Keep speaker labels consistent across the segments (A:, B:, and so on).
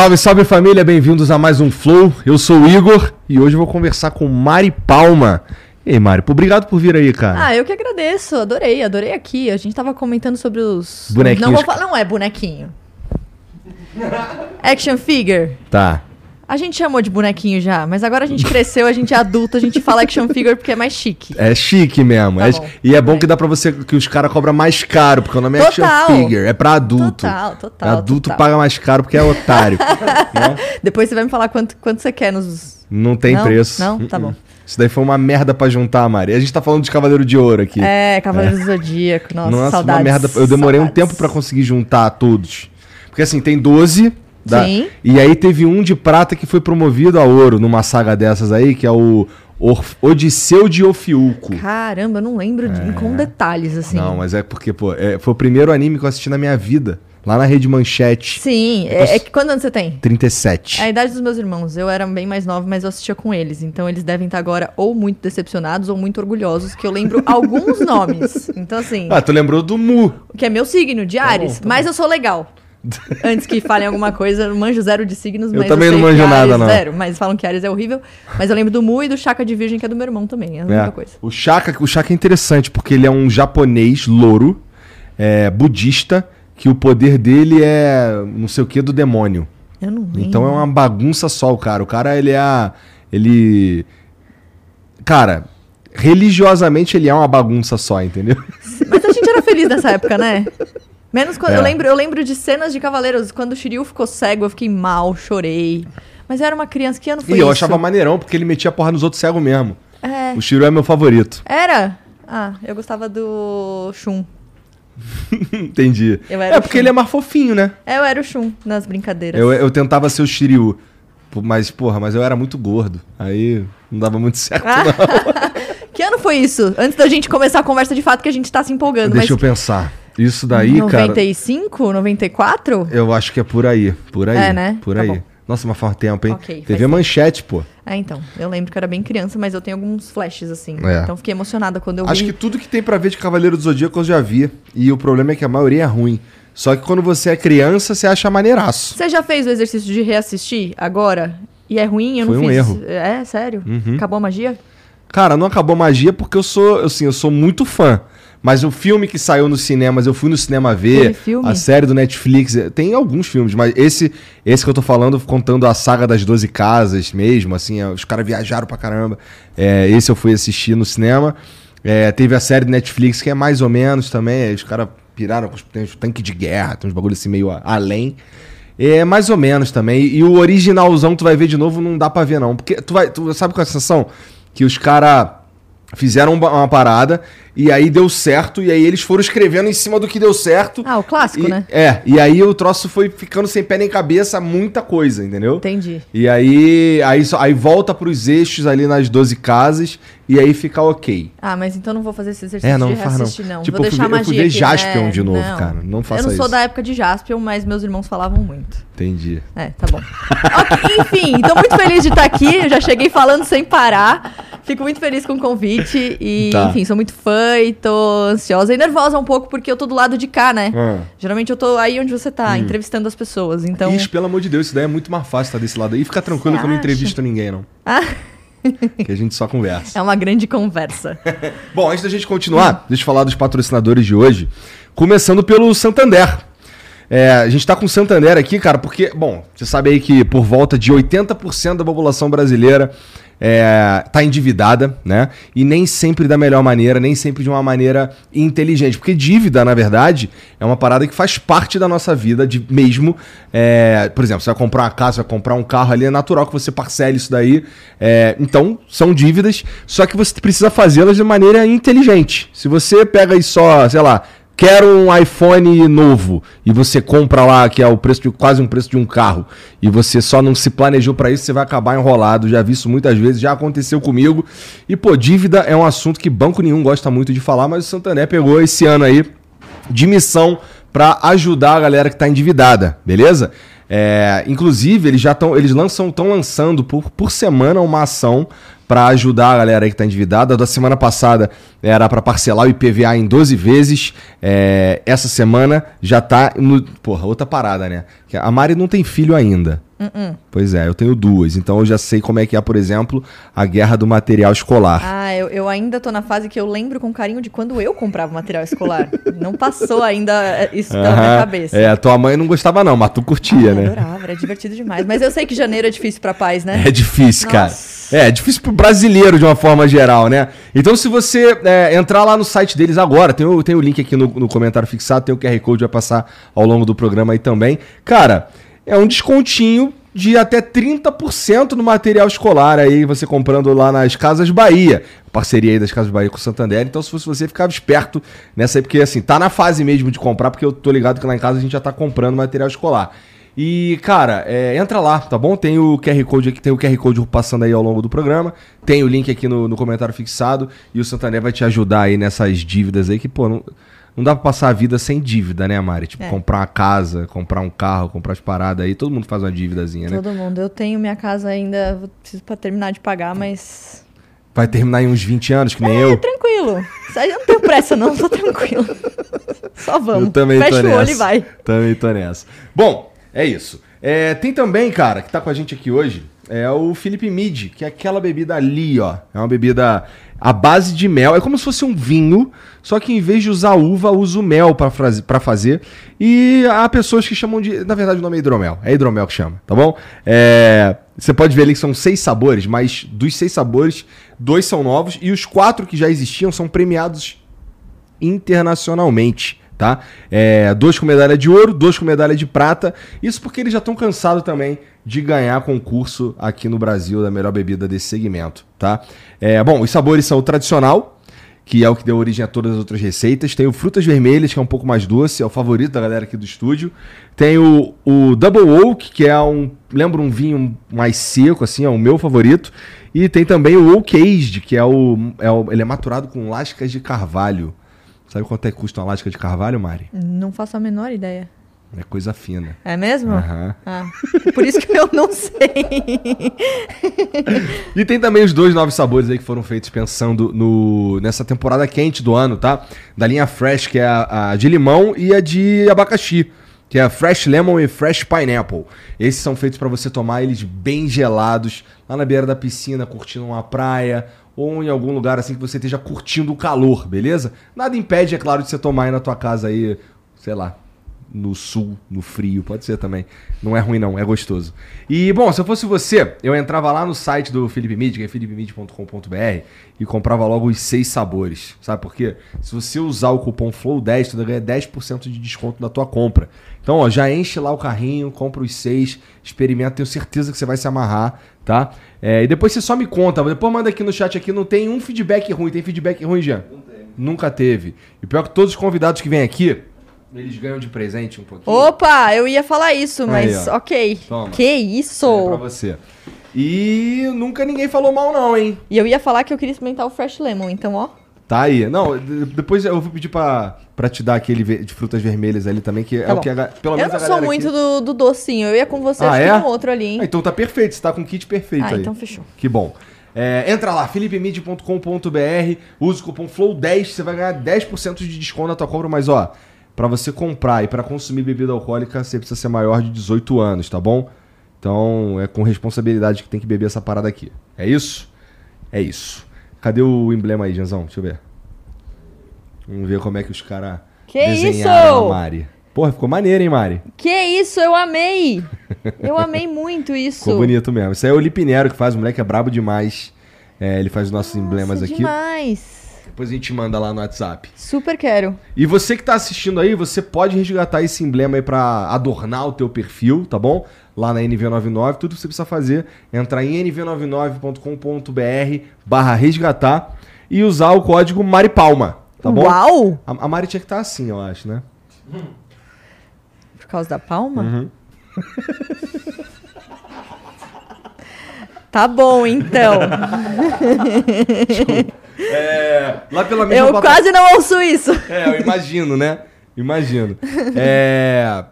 A: Salve, salve família, bem-vindos a mais um Flow. Eu sou o Igor e hoje eu vou conversar com Mari Palma. E aí, Mari, obrigado por vir aí, cara.
B: Ah, eu que agradeço, adorei, adorei aqui. A gente tava comentando sobre os.
A: Bonequinhos.
B: Não vou falar, não é bonequinho. Action figure.
A: Tá.
B: A gente chamou de bonequinho já, mas agora a gente cresceu, a gente é adulto, a gente fala action figure porque é mais chique.
A: É chique mesmo.
B: Tá
A: É- e é bom que dá pra você que os caras cobram mais caro, porque o nome é action
B: Total.
A: figure, é pra adulto.
B: Total, total,
A: Adulto
B: total.
A: paga mais caro porque é otário. né?
B: Depois você vai me falar quanto, quanto você quer nos.
A: Não tem
B: Não?
A: preço.
B: Não? Tá
A: Uh-uh.
B: bom.
A: Isso daí foi uma merda pra juntar, Mari. A gente tá falando de Cavaleiro de Ouro aqui.
B: É, Cavaleiro do Zodíaco, nossa,
A: Nossa,
B: saudades.
A: uma merda. Eu demorei um
B: saudades.
A: tempo pra conseguir juntar todos. Porque assim, tem 12. Da-
B: Sim.
A: E aí teve um de prata que foi promovido a ouro numa saga dessas aí, que é o Orf- Odisseu de Ofiuco.
B: Caramba, eu não lembro de- com detalhes, assim.
A: Não, mas é porque, pô, é- foi o primeiro anime que eu assisti na minha vida. Lá na Rede Manchete.
B: Sim, é, é que quando anos você tem?
A: 37.
B: É a idade dos meus irmãos. Eu era bem mais nova, mas eu assistia com eles. Então eles devem estar agora ou muito decepcionados ou muito orgulhosos, que eu lembro alguns nomes. Então, assim,
A: Ah, tu lembrou do Mu.
B: que é meu signo, de Ares.
A: bom, tá
B: mas eu sou legal. Antes que falem alguma coisa, eu manjo zero de signos,
A: Eu
B: mas
A: também
B: sei
A: não
B: que
A: manjo nada, não.
B: Zero, mas falam que Ares é horrível. Mas eu lembro do Mu e do Chaka de Virgem, que é do meu irmão também. É a única
A: É.
B: coisa.
A: O Shaka, o Shaka é interessante porque ele é um japonês louro, é, budista, que o poder dele é não sei o que do demônio.
B: Eu não lembro.
A: Então é uma bagunça só o cara. O cara, ele é. Ele. Cara, religiosamente ele é uma bagunça só, entendeu?
B: Mas a gente era feliz nessa época, né? Menos quando
A: É.
B: eu lembro, eu lembro de cenas de Cavaleiros, quando o Shiryu ficou cego, eu fiquei mal, chorei. Mas eu era uma criança, que ano foi
A: e
B: isso?
A: eu achava maneirão porque ele metia porra nos outros cegos mesmo.
B: É.
A: O Shiro é meu favorito.
B: Era? Ah, eu gostava do Shun.
A: Entendi.
B: Eu era
A: É porque ele é mais fofinho, né?
B: É, eu era o Shun nas brincadeiras.
A: Eu, eu tentava ser o Shiryu. Mas, porra, mas eu era muito gordo. Aí não dava muito certo,
B: Ah,
A: não.
B: que ano foi isso? Antes da gente começar a conversa de fato, que a gente tá se empolgando.
A: Deixa eu
B: mas
A: pensar. Isso daí, cara.
B: 95? 94?
A: Eu acho que é por aí. Por aí.
B: É, né?
A: Por
B: Tá
A: aí.
B: bom.
A: Nossa, mas faz tempo, hein?
B: Ok, faz
A: TV
B: tempo.
A: Manchete, pô.
B: É, então. Eu lembro que eu era bem criança, mas eu tenho alguns flashes, assim.
A: É.
B: Então fiquei emocionada quando eu
A: Acho
B: vi.
A: que tudo que tem pra ver de Cavaleiro do Zodíaco eu já vi. E o problema é que a maioria é ruim. Só que quando você é criança, você acha maneiraço.
B: Você já fez o exercício de reassistir agora? E é ruim? Eu
A: Foi
B: não
A: um
B: fiz.
A: erro.
B: É, sério?
A: Uhum.
B: Acabou a magia?
A: Cara, não acabou magia porque eu sou, assim, eu sou muito fã. Mas o filme que saiu nos cinemas, eu fui no cinema ver. A série do Netflix. Tem alguns filmes, mas esse esse que eu tô falando, contando a saga das 12 casas mesmo, assim, eh, os caras viajaram pra caramba. É, esse eu fui assistir no cinema. É, teve a série do Netflix, que é mais ou menos também. Os caras piraram, com os- tanques de guerra, tem uns bagulho assim meio a- além. É mais ou menos também. E o originalzão que tu vai ver de novo não dá pra ver, não. Porque tu vai. Tu sabe qual é a sensação? Que os caras fizeram uma parada e aí deu certo, e aí eles foram escrevendo em cima do que deu certo.
B: Ah, o clássico,
A: E-
B: né?
A: É, e aí o troço foi ficando sem pé nem cabeça, muita coisa, entendeu?
B: Entendi.
A: E aí, aí, aí volta pros eixos ali nas 12 casas e aí fica ok.
B: Ah, mas então não vou fazer esse exercício
A: É, não,
B: de
A: não faz não.
B: reassistir, não.
A: Tipo,
B: vou
A: eu fui
B: deixar a
A: eu fui
B: magia
A: ver
B: aqui,
A: Jaspion
B: né?
A: de novo, cara. Não faça
B: Eu não sou
A: isso.
B: da época de Jaspion, mas meus irmãos falavam muito.
A: Entendi.
B: É, tá bom. Ok, enfim, tô muito feliz de estar aqui. Eu já cheguei falando sem parar. Fico muito feliz com o convite. E,
A: Tá.
B: enfim, sou muito fã e tô ansiosa e nervosa um pouco, porque eu tô do lado de cá, né?
A: Ah.
B: Geralmente eu tô aí onde você tá, entrevistando as pessoas. Então.
A: Ixi, pelo amor de Deus, isso daí é muito mais fácil estar desse lado aí. Fica tranquilo
B: Você
A: que eu não entrevisto ninguém, não.
B: Ah.
A: que a gente só conversa.
B: É uma grande conversa.
A: Bom, antes da gente continuar, deixa eu falar dos patrocinadores de hoje. Começando pelo Santander. É, a gente tá com o Santander aqui, cara, porque, bom, você sabe aí que por volta de 80% da população brasileira é, tá endividada, né? E nem sempre da melhor maneira, nem sempre de uma maneira inteligente. Porque dívida, na verdade, é uma parada que faz parte da nossa vida de, mesmo. é, por exemplo, você vai comprar uma casa, vai comprar um carro ali, é natural que você parcele isso daí. É, então, são dívidas, só que você precisa fazê-las de maneira inteligente. Se você pega aí só, sei lá, quero um iPhone novo e você compra lá que é o preço de quase um preço de um carro e você só não se planejou para isso, você vai acabar enrolado. Já vi isso muitas vezes, já aconteceu comigo. E pô, dívida é um assunto que banco nenhum gosta muito de falar, mas o Santander pegou esse ano aí de missão para ajudar a galera que está endividada, beleza? É, inclusive, eles já estão, eles lançam, estão lançando por, por semana uma ação para ajudar a galera que está endividada. Da semana passada era para parcelar o IPVA em 12 vezes. É, essa semana já tá no. Porra, outra parada, né? A Mari não tem filho ainda. Pois é, eu tenho duas. Então eu já sei como é que é, por exemplo, a guerra do material escolar.
B: Ah, eu, eu ainda tô na fase que eu lembro com carinho de quando eu comprava material escolar. não passou ainda é, isso pela minha
A: Aham.
B: cabeça.
A: É, a tua mãe não gostava não, mas tu curtia,
B: Ah,
A: né?
B: adorava, era divertido demais. Mas eu sei que janeiro é difícil pra paz, né?
A: É difícil, cara.
B: Nossa.
A: É, é difícil pro brasileiro de uma forma geral, né? Então, se você é, entrar lá no site deles agora, tem o, tem o link aqui no, no comentário fixado, tem o QR Code, vai passar ao longo do programa aí também. Cara, é um descontinho de até 30% no material escolar aí, você comprando lá nas Casas Bahia. Parceria aí das Casas Bahia com o Santander. Então, se fosse você, ficava esperto nessa aí, porque assim, tá na fase mesmo de comprar, porque eu tô ligado que lá em casa a gente já tá comprando material escolar. E, cara, é, entra lá, tá bom? Tem o QR Code aqui, tem o QR Code passando aí ao longo do programa. Tem o link aqui no, no comentário fixado. E o Santander vai te ajudar aí nessas dívidas aí, que, pô, não, não dá pra passar a vida sem dívida, né, Mari? Tipo,
B: É.
A: comprar uma casa, comprar um carro, comprar as paradas aí. Todo mundo faz uma dívidazinha, né?
B: Todo mundo. Eu tenho minha casa ainda, preciso pra terminar de pagar, mas.
A: Vai terminar em uns 20 anos, que nem
B: É,
A: eu.
B: tranquilo. Eu não tenho pressa, não, tô tranquilo. Só vamos.
A: Eu também
B: Fecha
A: tô
B: o olho e vai.
A: Também tô nessa. Bom, é isso. É, tem também, cara, que tá com a gente aqui hoje, é o Felipe Mid, que é aquela bebida ali, ó. É uma bebida à base de mel. É como se fosse um vinho, só que em vez de usar uva, usa o mel pra fazer. E há pessoas que chamam de. Na verdade, o nome é hidromel. É hidromel que chama, tá bom? É, Você pode ver ali que são seis sabores, mas dos seis sabores, dois são novos e os quatro que já existiam são premiados internacionalmente, tá? É, dois com medalha de ouro, dois com medalha de prata. Isso porque eles já estão cansados também de ganhar concurso aqui no Brasil da melhor bebida desse segmento, tá? É, bom, os sabores são o tradicional, que é o que deu origem a todas as outras receitas. Tem o frutas vermelhas, que é um pouco mais doce, é o favorito da galera aqui do estúdio. Tem o, o Double Oak, que é um. Lembra um vinho mais seco, assim, é o meu favorito. E tem também o Oak Aged, que é o, é o. Ele é maturado com lascas de carvalho. Sabe quanto é que custa uma lasca de carvalho, Mari?
B: Não faço a menor ideia.
A: É coisa fina.
B: É mesmo?
A: Aham.
B: Ah, por isso que eu não sei.
A: E tem também os dois novos sabores aí que foram feitos pensando no, nessa temporada quente do ano, tá? Da linha Fresh, que é a, a de limão, e a de abacaxi, que é a Fresh Lemon e Fresh Pineapple. Esses são feitos pra você tomar eles bem gelados, lá na beira da piscina, curtindo uma praia, ou em algum lugar assim que você esteja curtindo o calor, beleza? Nada impede, é claro, de você tomar aí na tua casa aí, sei lá, no sul, no frio, pode ser também. Não é ruim não, é gostoso. E, bom, se eu fosse você, eu entrava lá no site do Felipe Mid, que é philipemid.com.br, e comprava logo os seis sabores. Sabe por quê? Se você usar o cupom FLOW10, tu vai ganhar 10% de desconto na tua compra. Então, ó, já enche lá o carrinho, compra os seis, experimenta, tenho certeza que você vai se amarrar, tá? É, e depois você só me conta, depois manda aqui no chat aqui, não tem um feedback ruim, tem feedback ruim, Jean? Não tem. Nunca teve. E pior que todos os convidados que vêm aqui, eles ganham de presente um pouquinho.
B: Opa, eu ia falar isso, mas
A: Aí,
B: ok.
A: Toma.
B: Que isso?
A: É pra você. E nunca ninguém falou mal, não, hein?
B: E eu ia falar que eu queria experimentar o Fresh Lemon, então, ó.
A: Tá aí. Não, de- depois eu vou pedir pra, pra te dar aquele de frutas vermelhas ali também, que é
B: Tá
A: o
B: bom.
A: que a, pelo
B: Eu
A: menos
B: não
A: a
B: sou muito
A: aqui-
B: do, do docinho. Eu ia com você,
A: Ah,
B: acho
A: é?
B: com outro ali, hein?
A: Ah, então tá perfeito, você tá com o kit perfeito
B: Ah,
A: aí.
B: então fechou.
A: Que bom. É, entra lá, philipemid.com.br, usa o cupom FLOW10, você vai ganhar 10% de desconto na tua compra, mas ó, pra você comprar e pra consumir bebida alcoólica, você precisa ser maior de 18 anos, tá bom? Então é com responsabilidade que tem que beber essa parada aqui. É isso? É isso. Cadê o emblema aí, Janzão? Deixa eu ver. Vamos ver como é que os caras
B: Que
A: desenharam
B: isso?
A: a Mari. Porra, ficou maneiro, hein, Mari?
B: Que isso, eu amei! Eu amei muito isso.
A: Ficou bonito mesmo. Isso aí é o Lipinero que faz, o moleque é brabo demais. É, ele faz os nossos emblemas
B: Nossa,
A: aqui.
B: demais.
A: Depois a gente manda lá no WhatsApp.
B: Super quero.
A: E você que tá assistindo aí, você pode resgatar esse emblema aí pra adornar o teu perfil, tá bom? Lá na NV99, tudo que você precisa fazer, é entrar em nv99.com.br barra resgatar e usar o código Maripalma, tá bom?
B: Uau!
A: A, a Mari tinha que estar assim, eu acho, né?
B: Por causa da palma?
A: Uhum.
B: Tá bom, então.
A: É, lá pela mesma
B: eu
A: plata-
B: quase não ouço isso.
A: É, eu imagino, né? Imagino. É...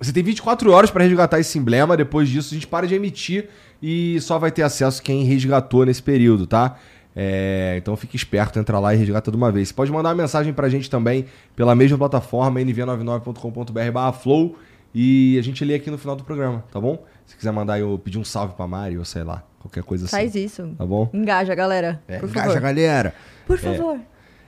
A: Você tem 24 horas pra resgatar esse emblema. Depois disso, a gente para de emitir e só vai ter acesso quem resgatou nesse período, tá? É, Então fique esperto, entra lá e resgata de uma vez. Você pode mandar uma mensagem pra gente também pela mesma plataforma, nv99.com.br flow e a gente lê aqui no final do programa, tá bom? Se quiser mandar eu pedir um salve pra Mari, ou sei lá, qualquer coisa assim.
B: Faz isso.
A: Tá bom?
B: Engaja, galera.
A: É,
B: por
A: engaja,
B: favor.
A: galera.
B: Por favor.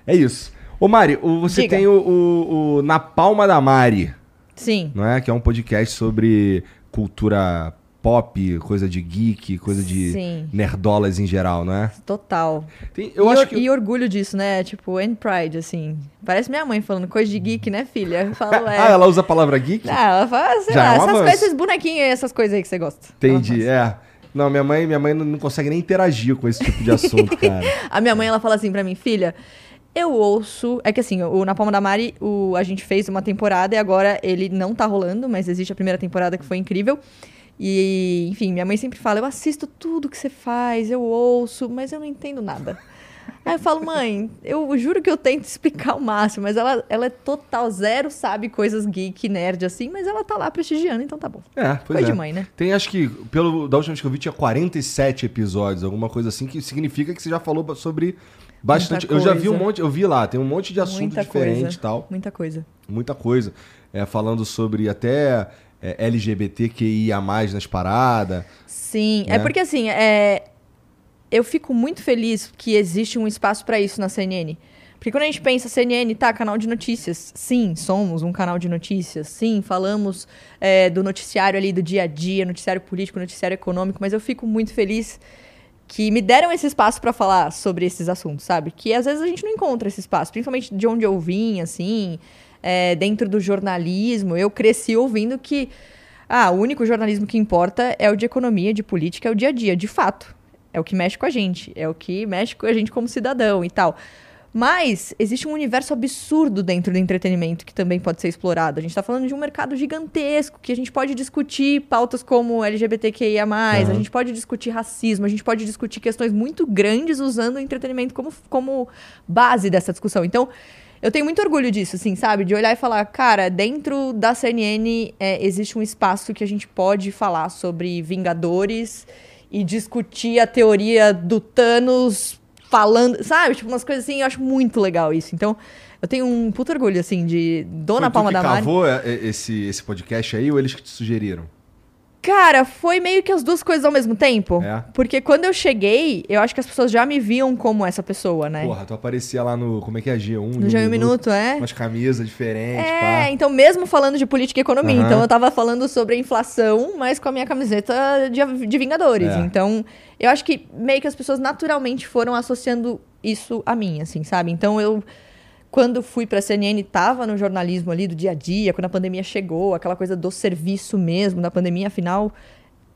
A: É isso. Ô Mari, o- você
B: Diga.
A: tem o, o- o Na Palma da Mari,
B: Sim.
A: não é? Que é um podcast sobre cultura pop, coisa de geek, coisa de
B: Sim.
A: nerdolas em geral, não é?
B: Total.
A: Tem- eu
B: e,
A: acho
B: or-
A: que...
B: e orgulho disso, né? Tipo, and pride, assim. Parece minha mãe falando coisa de geek, né, filha? Eu falo, é.
A: Ah, ela usa a palavra geek?
B: Ah, ela fala, sei
A: Já é
B: lá,
A: um
B: essas coisas, esses bonequinhos aí, essas coisas aí que você gosta.
A: Entendi, é. Não, minha mãe, minha mãe não consegue nem interagir com esse tipo de assunto, cara.
B: A minha mãe, ela fala assim pra mim, filha, eu ouço... É que assim, o Na Palma da Mari, o, a gente fez uma temporada e agora ele não tá rolando, mas existe a primeira temporada que foi incrível. E, enfim, minha mãe sempre fala, eu assisto tudo que você faz, eu ouço, mas eu não entendo nada. Aí eu falo, mãe, eu juro que eu tento explicar o máximo, mas ela, ela é total zero, sabe coisas geek, nerd assim, mas ela tá lá prestigiando, então tá bom.
A: É, pois
B: Coisa
A: é.
B: de mãe, né?
A: Tem, acho que, pelo, da última vez que eu vi, tinha 47 episódios, alguma coisa assim, que significa que você já falou sobre bastante.
B: Muita
A: Eu já vi um monte, eu vi lá, tem um monte de assunto
B: Muita
A: diferente e tal.
B: Muita coisa.
A: Muita coisa. É, falando sobre até é, LGBTQIA nas paradas.
B: Sim,
A: Né?
B: é porque assim, é... eu fico muito feliz que existe um espaço pra isso na CNN. Porque quando a gente pensa CNN, tá, canal de notícias. Sim, somos um canal de notícias. Sim, falamos é, do noticiário ali do dia a dia, noticiário político, noticiário econômico, mas eu fico muito feliz que me deram esse espaço pra falar sobre esses assuntos, sabe? Que às vezes a gente não encontra esse espaço, principalmente de onde eu vim, assim, é, dentro do jornalismo. Eu cresci ouvindo que ah, o único jornalismo que importa é o de economia, de política, é o dia a dia, de fato. É o que mexe com a gente, é o que mexe com a gente como cidadão e tal. Mas existe um universo absurdo dentro do entretenimento que também pode ser explorado. A gente está falando de um mercado gigantesco que a gente pode discutir pautas como LGBTQIA, a
A: Aham.
B: gente pode discutir racismo, a gente pode discutir questões muito grandes usando o entretenimento como, como base dessa discussão. Então, eu tenho muito orgulho disso, assim, sabe? De olhar e falar, cara, dentro da CNN é, existe um espaço que a gente pode falar sobre Vingadores e discutir a teoria do Thanos falando, sabe? Tipo, umas coisas assim, eu acho muito legal isso. Então, eu tenho um puto orgulho, assim, de
A: Foi
B: Dona
A: tu
B: Palma da Mari.
A: cavou é, é, esse, esse podcast aí ou eles que te sugeriram?
B: Cara, foi meio que as duas coisas ao mesmo tempo.
A: É?
B: Porque quando eu cheguei, eu acho que as pessoas já me viam como essa pessoa, né?
A: Porra, tu aparecia lá no. Como é que é? G1?
B: no Já em um minuto, é?
A: Umas camisas diferentes,
B: É,
A: pá.
B: então mesmo falando de política e economia,
A: Aham.
B: então eu tava falando sobre a inflação, mas com a minha camiseta de, de Vingadores.
A: É.
B: Então, eu acho que meio que as pessoas naturalmente foram associando isso a mim, assim, sabe? Então eu quando fui pra CNN, tava no jornalismo ali do dia a dia, quando a pandemia chegou, aquela coisa do serviço mesmo, da pandemia, afinal,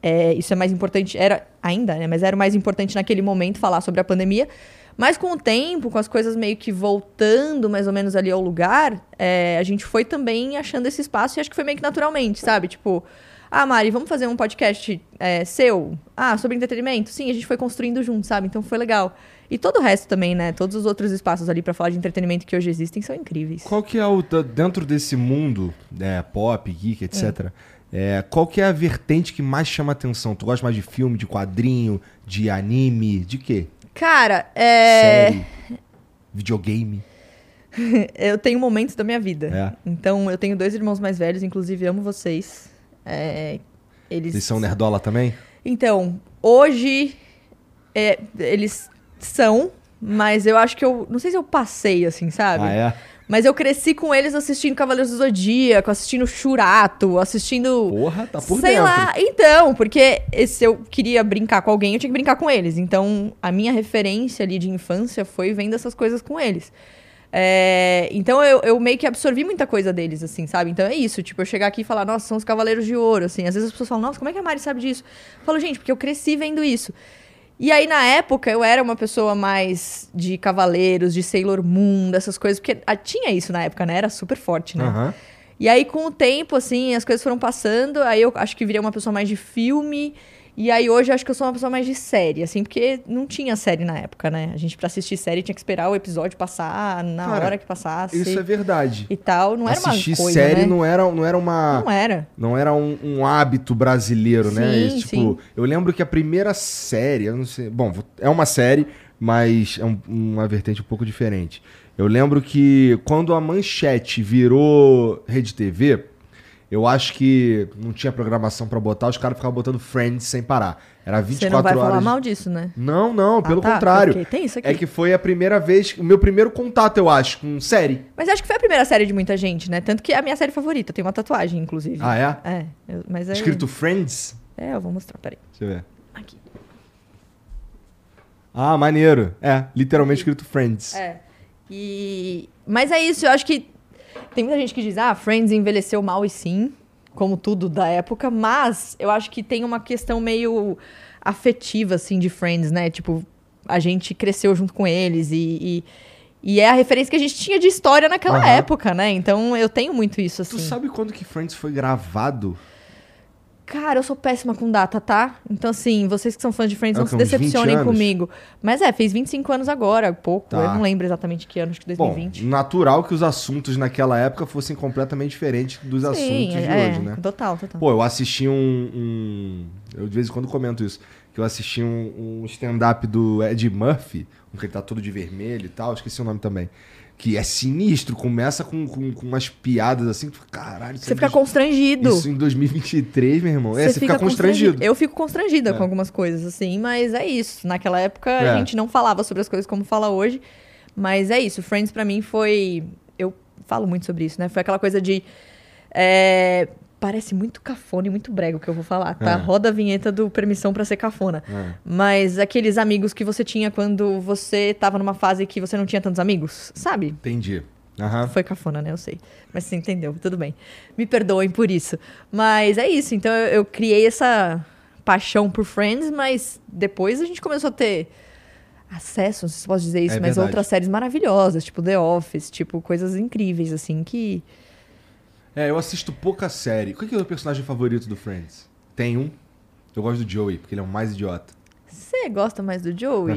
B: é, isso é mais importante, era ainda, né? Mas era o mais importante naquele momento falar sobre a pandemia. Mas com o tempo, com as coisas meio que voltando mais ou menos ali ao lugar, é, a gente foi também achando esse espaço e acho que foi meio que naturalmente, sabe? Tipo, ah, Mari, vamos fazer um podcast é, seu? Ah, sobre entretenimento? Sim, a gente foi construindo junto, sabe? Então foi legal. E todo o resto também, né? Todos os outros espaços ali pra falar de entretenimento que hoje existem são incríveis.
A: Qual que é o. Dentro desse mundo, né, pop, geek, etc. É, qual que é a vertente que mais chama atenção? Tu gosta mais de filme, de quadrinho, de anime, de quê?
B: Cara, é.
A: Série? Videogame?
B: eu tenho momentos da minha vida.
A: É.
B: Então, eu tenho dois irmãos mais velhos, inclusive amo vocês. É, eles...
A: Eles são nerdola também?
B: Então, hoje é, eles são, mas eu acho que eu. Não sei se eu passei, assim, sabe?
A: Ah, é?
B: Mas eu cresci com eles assistindo Cavaleiros do Zodíaco, assistindo Churato, assistindo.
A: Porra, tá por
B: Sei
A: dentro.
B: lá, então, porque se eu queria brincar com alguém, eu tinha que brincar com eles. Então, a minha referência ali de infância foi vendo essas coisas com eles. É, então, eu, eu meio que absorvi muita coisa deles, assim, sabe? Então, é isso. Tipo, eu chegar aqui e falar, nossa, são os Cavaleiros de Ouro, assim. Às vezes as pessoas falam, nossa, como é que a Mari sabe disso? Eu falo, gente, porque eu cresci vendo isso. E aí, na época, eu era uma pessoa mais de Cavaleiros, de Sailor Moon, dessas coisas. Porque ah, tinha isso na época, né? Era super forte, né?
A: Aham.
B: E aí, com o tempo, assim, as coisas foram passando. Aí eu acho que virei uma pessoa mais de filme. E aí, hoje, eu acho que eu sou uma pessoa mais de série, assim, porque não tinha série na época, né? A gente, pra assistir série, tinha que esperar o episódio passar na
A: Cara,
B: hora que passasse.
A: Isso é verdade.
B: E tal. Não era
A: Assistir
B: uma coisa,
A: série
B: né?
A: não, era, não era uma.
B: Não era.
A: Não era um, um hábito brasileiro, né?
B: Sim,
A: Esse, tipo,
B: sim.
A: eu lembro que a primeira série, eu não sei. Bom, é uma série, mas é um- uma vertente um pouco diferente. Eu lembro que quando a manchete virou Rede TV, Eu acho que não tinha programação pra botar, os caras ficavam botando Friends sem parar. Era 24
B: Você não vai
A: horas.
B: falar mal disso, né?
A: Não, não, pelo
B: Ah, tá,
A: contrário.
B: tem isso aqui.
A: É que foi a primeira vez, o meu primeiro contato, eu acho, com série.
B: Mas acho que foi a primeira série de muita gente, né? Tanto que é a minha série favorita. Tem uma tatuagem, inclusive.
A: Ah, é?
B: É. eu- mas é...
A: Escrito Friends?
B: É, eu vou mostrar, peraí.
A: Deixa eu ver.
B: Aqui.
A: Ah, maneiro. É, literalmente escrito Friends.
B: É. E... Mas é isso, eu acho que tem muita gente que diz, ah, Friends envelheceu mal e sim, como tudo da época, mas eu acho que tem uma questão meio afetiva, assim, de Friends, né? Tipo, a gente cresceu junto com eles e... e... e é a referência que a gente tinha de história naquela
A: Aham.
B: época, né? Então eu tenho muito isso, assim.
A: Tu sabe quando que Friends foi gravado?
B: Cara, eu sou péssima com data, tá? Então, assim, vocês que são fãs de Friends
A: É
B: não se
A: quê, uns 20
B: decepcionem comigo. Mas é, fez 25 anos agora, pouco.
A: Tá.
B: Eu não lembro exatamente que ano, acho que
A: Bom,
B: 2020.
A: natural que os assuntos naquela época fossem completamente diferentes dos assuntos de
B: é,
A: hoje, né?
B: Total, total.
A: Pô, eu assisti um, um- Eu de vez em quando comento isso. Que eu assisti um, um stand-up do Ed Murphy, um que ele tá todo de vermelho e tal, esqueci o nome também. Que é sinistro, começa com, com, com umas piadas assim, tu fica, caralho,
B: você
A: é
B: fica constrangido.
A: Isso em 2023, meu irmão. é, você fica, constrangido.
B: Eu fico constrangida
A: É.
B: com algumas coisas, assim, mas é isso. Naquela época
A: É.
B: a gente não falava sobre as coisas como fala hoje. Mas é isso. Friends pra mim foi. Eu falo muito sobre isso, né? Foi aquela coisa de. é, Parece muito cafona e muito brega o que eu vou falar, tá?
A: É.
B: Roda a vinheta do Permissão pra Ser Cafona.
A: É.
B: Mas aqueles amigos que você tinha quando você tava numa fase que você não tinha tantos amigos, sabe?
A: Entendi. Aham.
B: Foi cafona, né? Eu sei. Mas você entendeu, tudo bem. Me perdoem por isso. Mas é isso. Então eu, eu criei essa paixão por Friends, mas depois a gente começou a ter acesso, não sei se posso dizer isso,
A: É
B: mas
A: verdade.
B: outras séries maravilhosas, tipo The Office, tipo coisas incríveis, assim, que.
A: É, eu assisto pouca série. Qual que é o personagem favorito do Friends? Tem um. Eu gosto do Joey, porque ele é o mais idiota.
B: Você gosta mais do Joey?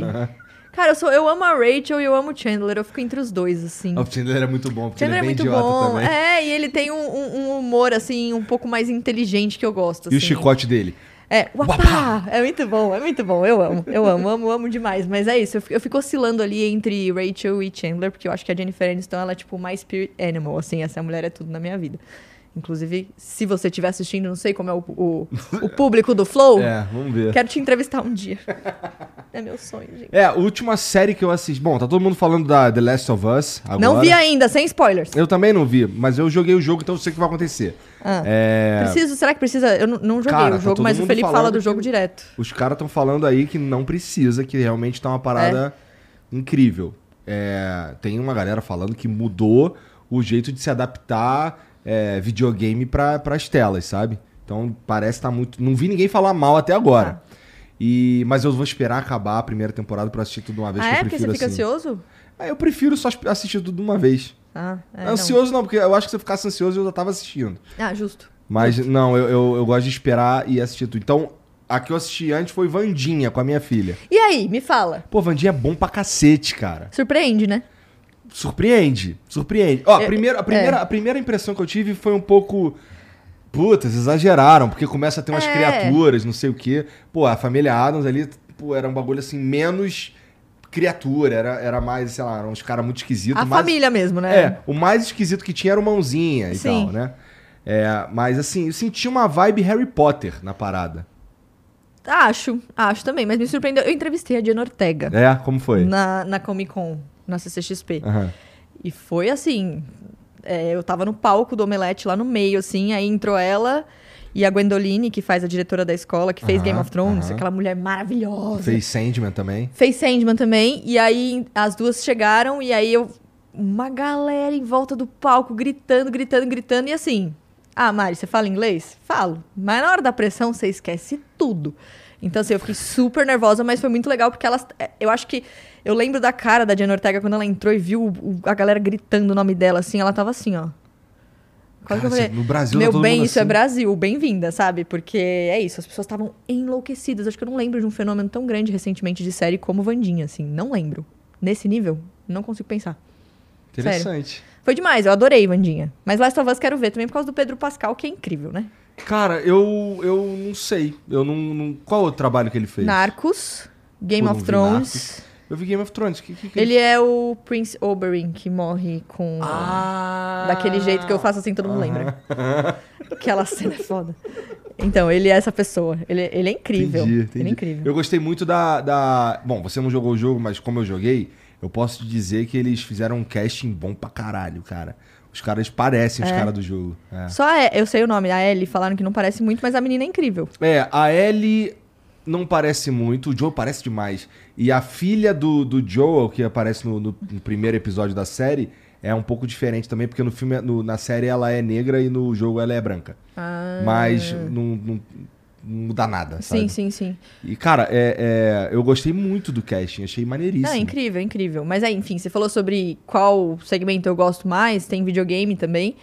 B: Cara, eu, sou, eu amo a Rachel e eu amo o Chandler, eu fico entre os dois, assim.
A: O Chandler é muito bom, porque
B: Chandler é
A: ele é bem
B: muito
A: idiota
B: bom.
A: também.
B: É, e ele tem um, um- um humor, assim, um pouco mais inteligente que eu gosto.
A: E o
B: assim.
A: chicote dele?
B: É, uapá! É muito bom, é muito bom. Eu amo, eu amo, amo, amo demais. Mas é isso, eu fico, eu fico oscilando ali entre Rachel e Chandler, porque eu acho que a Jennifer Aniston, ela é tipo my spirit animal, assim, essa mulher é tudo na minha vida. Inclusive, se você estiver assistindo, não sei como é o, o, o público do Flow,
A: É, vamos ver.
B: quero te entrevistar um dia. É meu sonho, gente.
A: É, a última série que eu assisti. Bom, tá todo mundo falando da The Last of Us. Agora.
B: Não vi ainda, sem spoilers.
A: Eu também não vi, mas eu joguei o jogo, então eu sei o que vai acontecer.
B: Ah.
A: É,
B: Preciso, será que precisa? Eu não, não joguei
A: Cara,
B: o
A: tá
B: jogo,
A: todo
B: mas o Felipe fala do jogo direto.
A: Os caras estão falando aí que não precisa, que realmente tá uma parada incrível. É, tem uma galera falando que mudou o jeito de se adaptar é, videogame para as telas, sabe? Então parece estar muito. Não vi ninguém falar mal até agora. E, mas eu vou esperar acabar a primeira temporada pra assistir tudo de uma vez.
B: Ah,
A: que
B: é?
A: eu
B: Porque
A: prefiro
B: você fica
A: assim.
B: ansioso?
A: Ah, eu prefiro só assistir tudo de uma vez.
B: Ah, é, não.
A: ansioso não. porque eu acho que se eu ficasse ansioso eu já tava assistindo.
B: Ah, justo.
A: Mas não, eu, eu, eu gosto de esperar e assistir tudo. Então, a que eu assisti antes foi Vandinha com a minha filha.
B: E aí, me fala.
A: Pô, Vandinha é bom pra cacete, cara.
B: Surpreende, né?
A: Surpreende, surpreende. Ó, a
B: Eu-
A: primeira, a, primeira,
B: é.
A: a primeira impressão que eu tive foi um pouco. Putas, exageraram, porque começa a ter umas
B: É.
A: criaturas, não sei o quê. Pô, a família Adams ali, pô, era um bagulho assim, menos criatura, era, era mais, sei lá, eram uns caras muito esquisitos.
B: A
A: mais-
B: família mesmo, né?
A: É, o mais esquisito que tinha era o mãozinha e
B: Sim.
A: tal, né? É, mas assim, eu senti uma vibe Harry Potter na parada.
B: Acho, acho também, mas me surpreendeu. Eu entrevistei a Diana Ortega
A: É, como foi?
B: na, na Comic Con, na CCXP.
A: Aham.
B: E foi assim. é, eu tava no palco do Omelete lá no meio, assim, aí entrou ela e a Gwendoline, que faz a diretora da escola, que fez
A: Aham,
B: Game of Thrones,
A: aham.
B: aquela mulher maravilhosa.
A: Fez Sandman também.
B: Fez Sandman também, e aí as duas chegaram, e aí eu. Uma galera em volta do palco gritando, gritando, gritando, e assim. Ah, Mari, você fala inglês? Falo. Mas na hora da pressão você esquece tudo. Então, assim, eu fiquei super nervosa, mas foi muito legal, porque elas. é, Eu acho que. Eu lembro da cara da Diana Ortega quando ela entrou e viu o- a galera gritando o nome dela, assim, ela tava assim, ó. Quase que eu
A: Cara,
B: falei,
A: no Brasil
B: Meu
A: tá
B: bem, isso é
A: assim.
B: Brasil, bem-vinda, sabe? Porque é isso, as pessoas estavam enlouquecidas. Acho que eu não lembro de um fenômeno tão grande recentemente de série como Vandinha, assim. Não lembro. Nesse nível, não consigo pensar.
A: Interessante.
B: Foi demais, eu adorei Vandinha. Mas Last of Us quero ver também por causa do Pedro Pascal, que é incrível, né?
A: Cara, eu, eu não sei. Eu não, não- Qual o trabalho que ele fez?
B: Narcos, Game
A: Pô,
B: of Thrones.
A: Eu vi Game of Thrones. Que, que, que...
B: Ele é o Prince Oberyn, que morre com...
A: Ah!
B: Daquele jeito que eu faço assim, todo mundo lembra. Aquela cena é foda. Então, ele é essa pessoa. Ele, ele é incrível.
A: Entendi, entendi.
B: Ele é incrível.
A: Eu gostei muito da, da. Bom, você não jogou o jogo, mas como eu joguei, eu posso te dizer que eles fizeram um casting bom pra caralho, cara. Os caras parecem os
B: É.
A: caras do jogo. É.
B: Só a, eu sei o nome, a Ellie, falaram que não parece muito, mas a menina é incrível.
A: É, a Ellie não parece muito, o Joe parece demais. E a filha do, do Joel, que aparece no, no- no primeiro episódio da série, é um pouco diferente também, porque no filme, no- na série ela é negra e no jogo ela é branca.
B: Ah.
A: Mas não, não, não muda nada, sabe?
B: Sim, sim, sim.
A: E, cara, é, é, eu gostei muito do casting, achei maneiríssimo.
B: É incrível, incrível. Mas aí, enfim, você falou sobre qual segmento eu gosto mais, tem videogame também.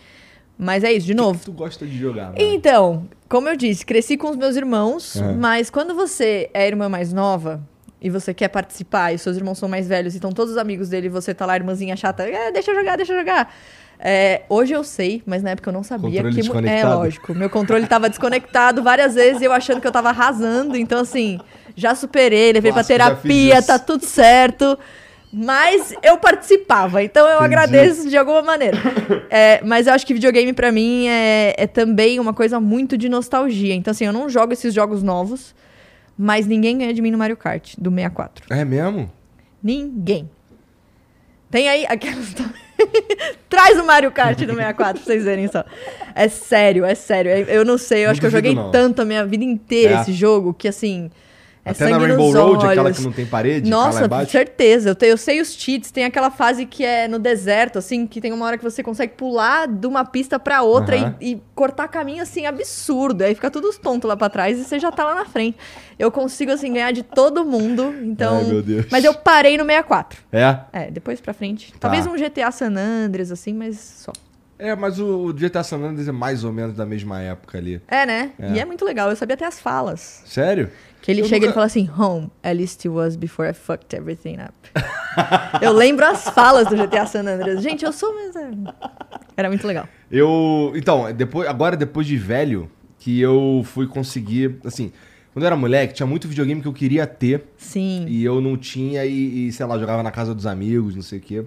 B: Mas é isso, de
A: que
B: novo.
A: que tu gosta de jogar, mano?
B: Então, como eu disse, cresci com os meus irmãos,
A: É.
B: mas quando você é irmã mais nova e você quer participar e seus irmãos são mais velhos e estão todos os amigos dele e você tá lá, irmãzinha chata, é, deixa eu jogar, deixa eu jogar. É, hoje eu sei, mas na época eu não sabia
A: Controle
B: que. É lógico. Meu controle tava desconectado várias vezes e eu achando que eu tava arrasando. Então, assim, já superei, levei pra
A: Clássico, fiz
B: terapia, tá tudo certo. Mas eu participava, então eu
A: Entendi.
B: agradeço de alguma maneira. É, mas eu acho que videogame pra mim é, é também uma coisa muito de nostalgia. Então, assim, eu não jogo esses jogos novos, mas ninguém ganha de mim no Mario Kart, do 64.
A: É mesmo?
B: Ninguém. Tem aí aquelas. Traz o Mario Kart no 64 pra vocês verem só. É sério, é sério. Eu não sei, eu acho que eu joguei
A: não.
B: tanto a minha vida inteira
A: É.
B: esse jogo que assim. É
A: Até na Rainbow Road, aquela
B: olhos.
A: que não tem parede, lá
B: Nossa, certeza. Eu, te- eu sei os cheats. Tem aquela fase que é no deserto, assim, que tem uma hora que você consegue pular de uma pista pra outra
A: Aham.
B: e, e cortar caminho, assim, absurdo. Aí fica tudo tonto lá pra trás e você já tá lá na frente. Eu consigo, assim, ganhar de todo mundo. Então.
A: Ai, meu Deus.
B: Mas eu parei no 64.
A: É?
B: É, depois pra frente. Talvez
A: Tá.
B: um GTA San Andreas, assim, mas só.
A: É, mas o, o GTA San Andreas é mais ou menos da mesma época ali.
B: É, né?
A: É.
B: E é muito legal. Eu sabia até as falas.
A: Sério?
B: Que ele
A: Eu
B: chega e
A: nunca-
B: ele fala assim, home, at least it was before I fucked everything up. eu lembro as falas do GTA San Andreas. Gente, eu sou... Mas. Era muito legal.
A: Eu. Então, depois, agora depois de velho, que eu fui conseguir. Assim, quando eu era moleque, tinha muito videogame que eu queria ter
B: Sim.
A: e eu não tinha e, e, sei lá, jogava na casa dos amigos, não sei o quê.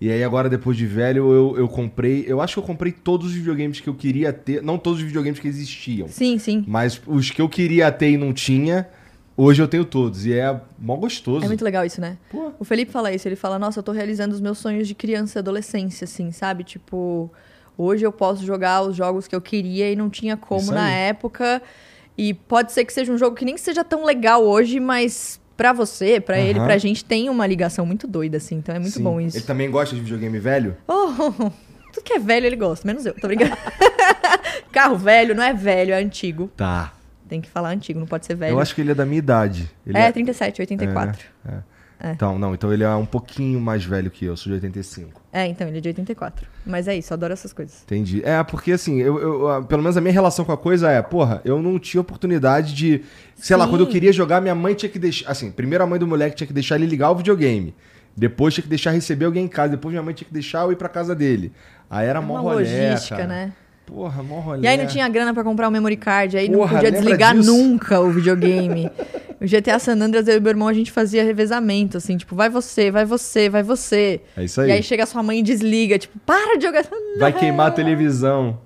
A: E aí agora, depois de velho, eu, eu comprei. Eu acho que eu comprei todos os videogames que eu queria ter. Não todos os videogames que existiam.
B: Sim, sim.
A: Mas os que eu queria ter e não tinha, hoje eu tenho todos. E é mó gostoso.
B: É muito legal isso, né?
A: Pô.
B: O Felipe fala isso, ele fala, nossa, eu tô realizando os meus sonhos de criança e adolescência, assim, sabe? Tipo, hoje eu posso jogar os jogos que eu queria e não tinha como na época. E pode ser que seja um jogo que nem seja tão legal hoje, mas pra você, pra ele,
A: Aham.
B: pra gente tem uma ligação muito doida, assim. Então é muito
A: Sim.
B: bom isso.
A: Ele também gosta de videogame velho?
B: Oh, tudo que é velho ele gosta, menos eu, tô brincando. Carro velho não é velho, é antigo.
A: Tá.
B: Tem que falar antigo, não pode ser velho.
A: Eu acho que ele é da minha idade. Ele
B: É, 37, 84.
A: É.
B: É.
A: Então, não, então ele é um pouquinho mais velho que eu, sou de 85.
B: É, então, ele é de 84. Mas é isso, eu adoro essas coisas.
A: Entendi. É, porque assim, eu, eu- pelo menos a minha relação com a coisa é, porra, eu não tinha oportunidade de. Sei lá,
B: Sim.
A: quando eu queria jogar, minha mãe tinha que deixar. Assim, primeiro a mãe do moleque tinha que deixar ele ligar o videogame. Depois tinha que deixar receber alguém em casa. Depois minha mãe tinha que deixar eu ir pra casa dele. Aí era
B: É
A: mó
B: uma
A: rolê,
B: logística,
A: cara.
B: né?
A: Porra, mó rolê.
B: E aí não tinha grana pra comprar o memory card, aí não
A: Porra,
B: podia
A: lembra
B: desligar
A: disso?
B: nunca o videogame. o GTA San Andreas, eu e meu irmão, a gente fazia revezamento, assim, tipo, vai você, vai você, vai você.
A: É isso aí.
B: E aí chega a sua mãe e desliga, tipo, para de jogar.
A: Vai queimar a televisão.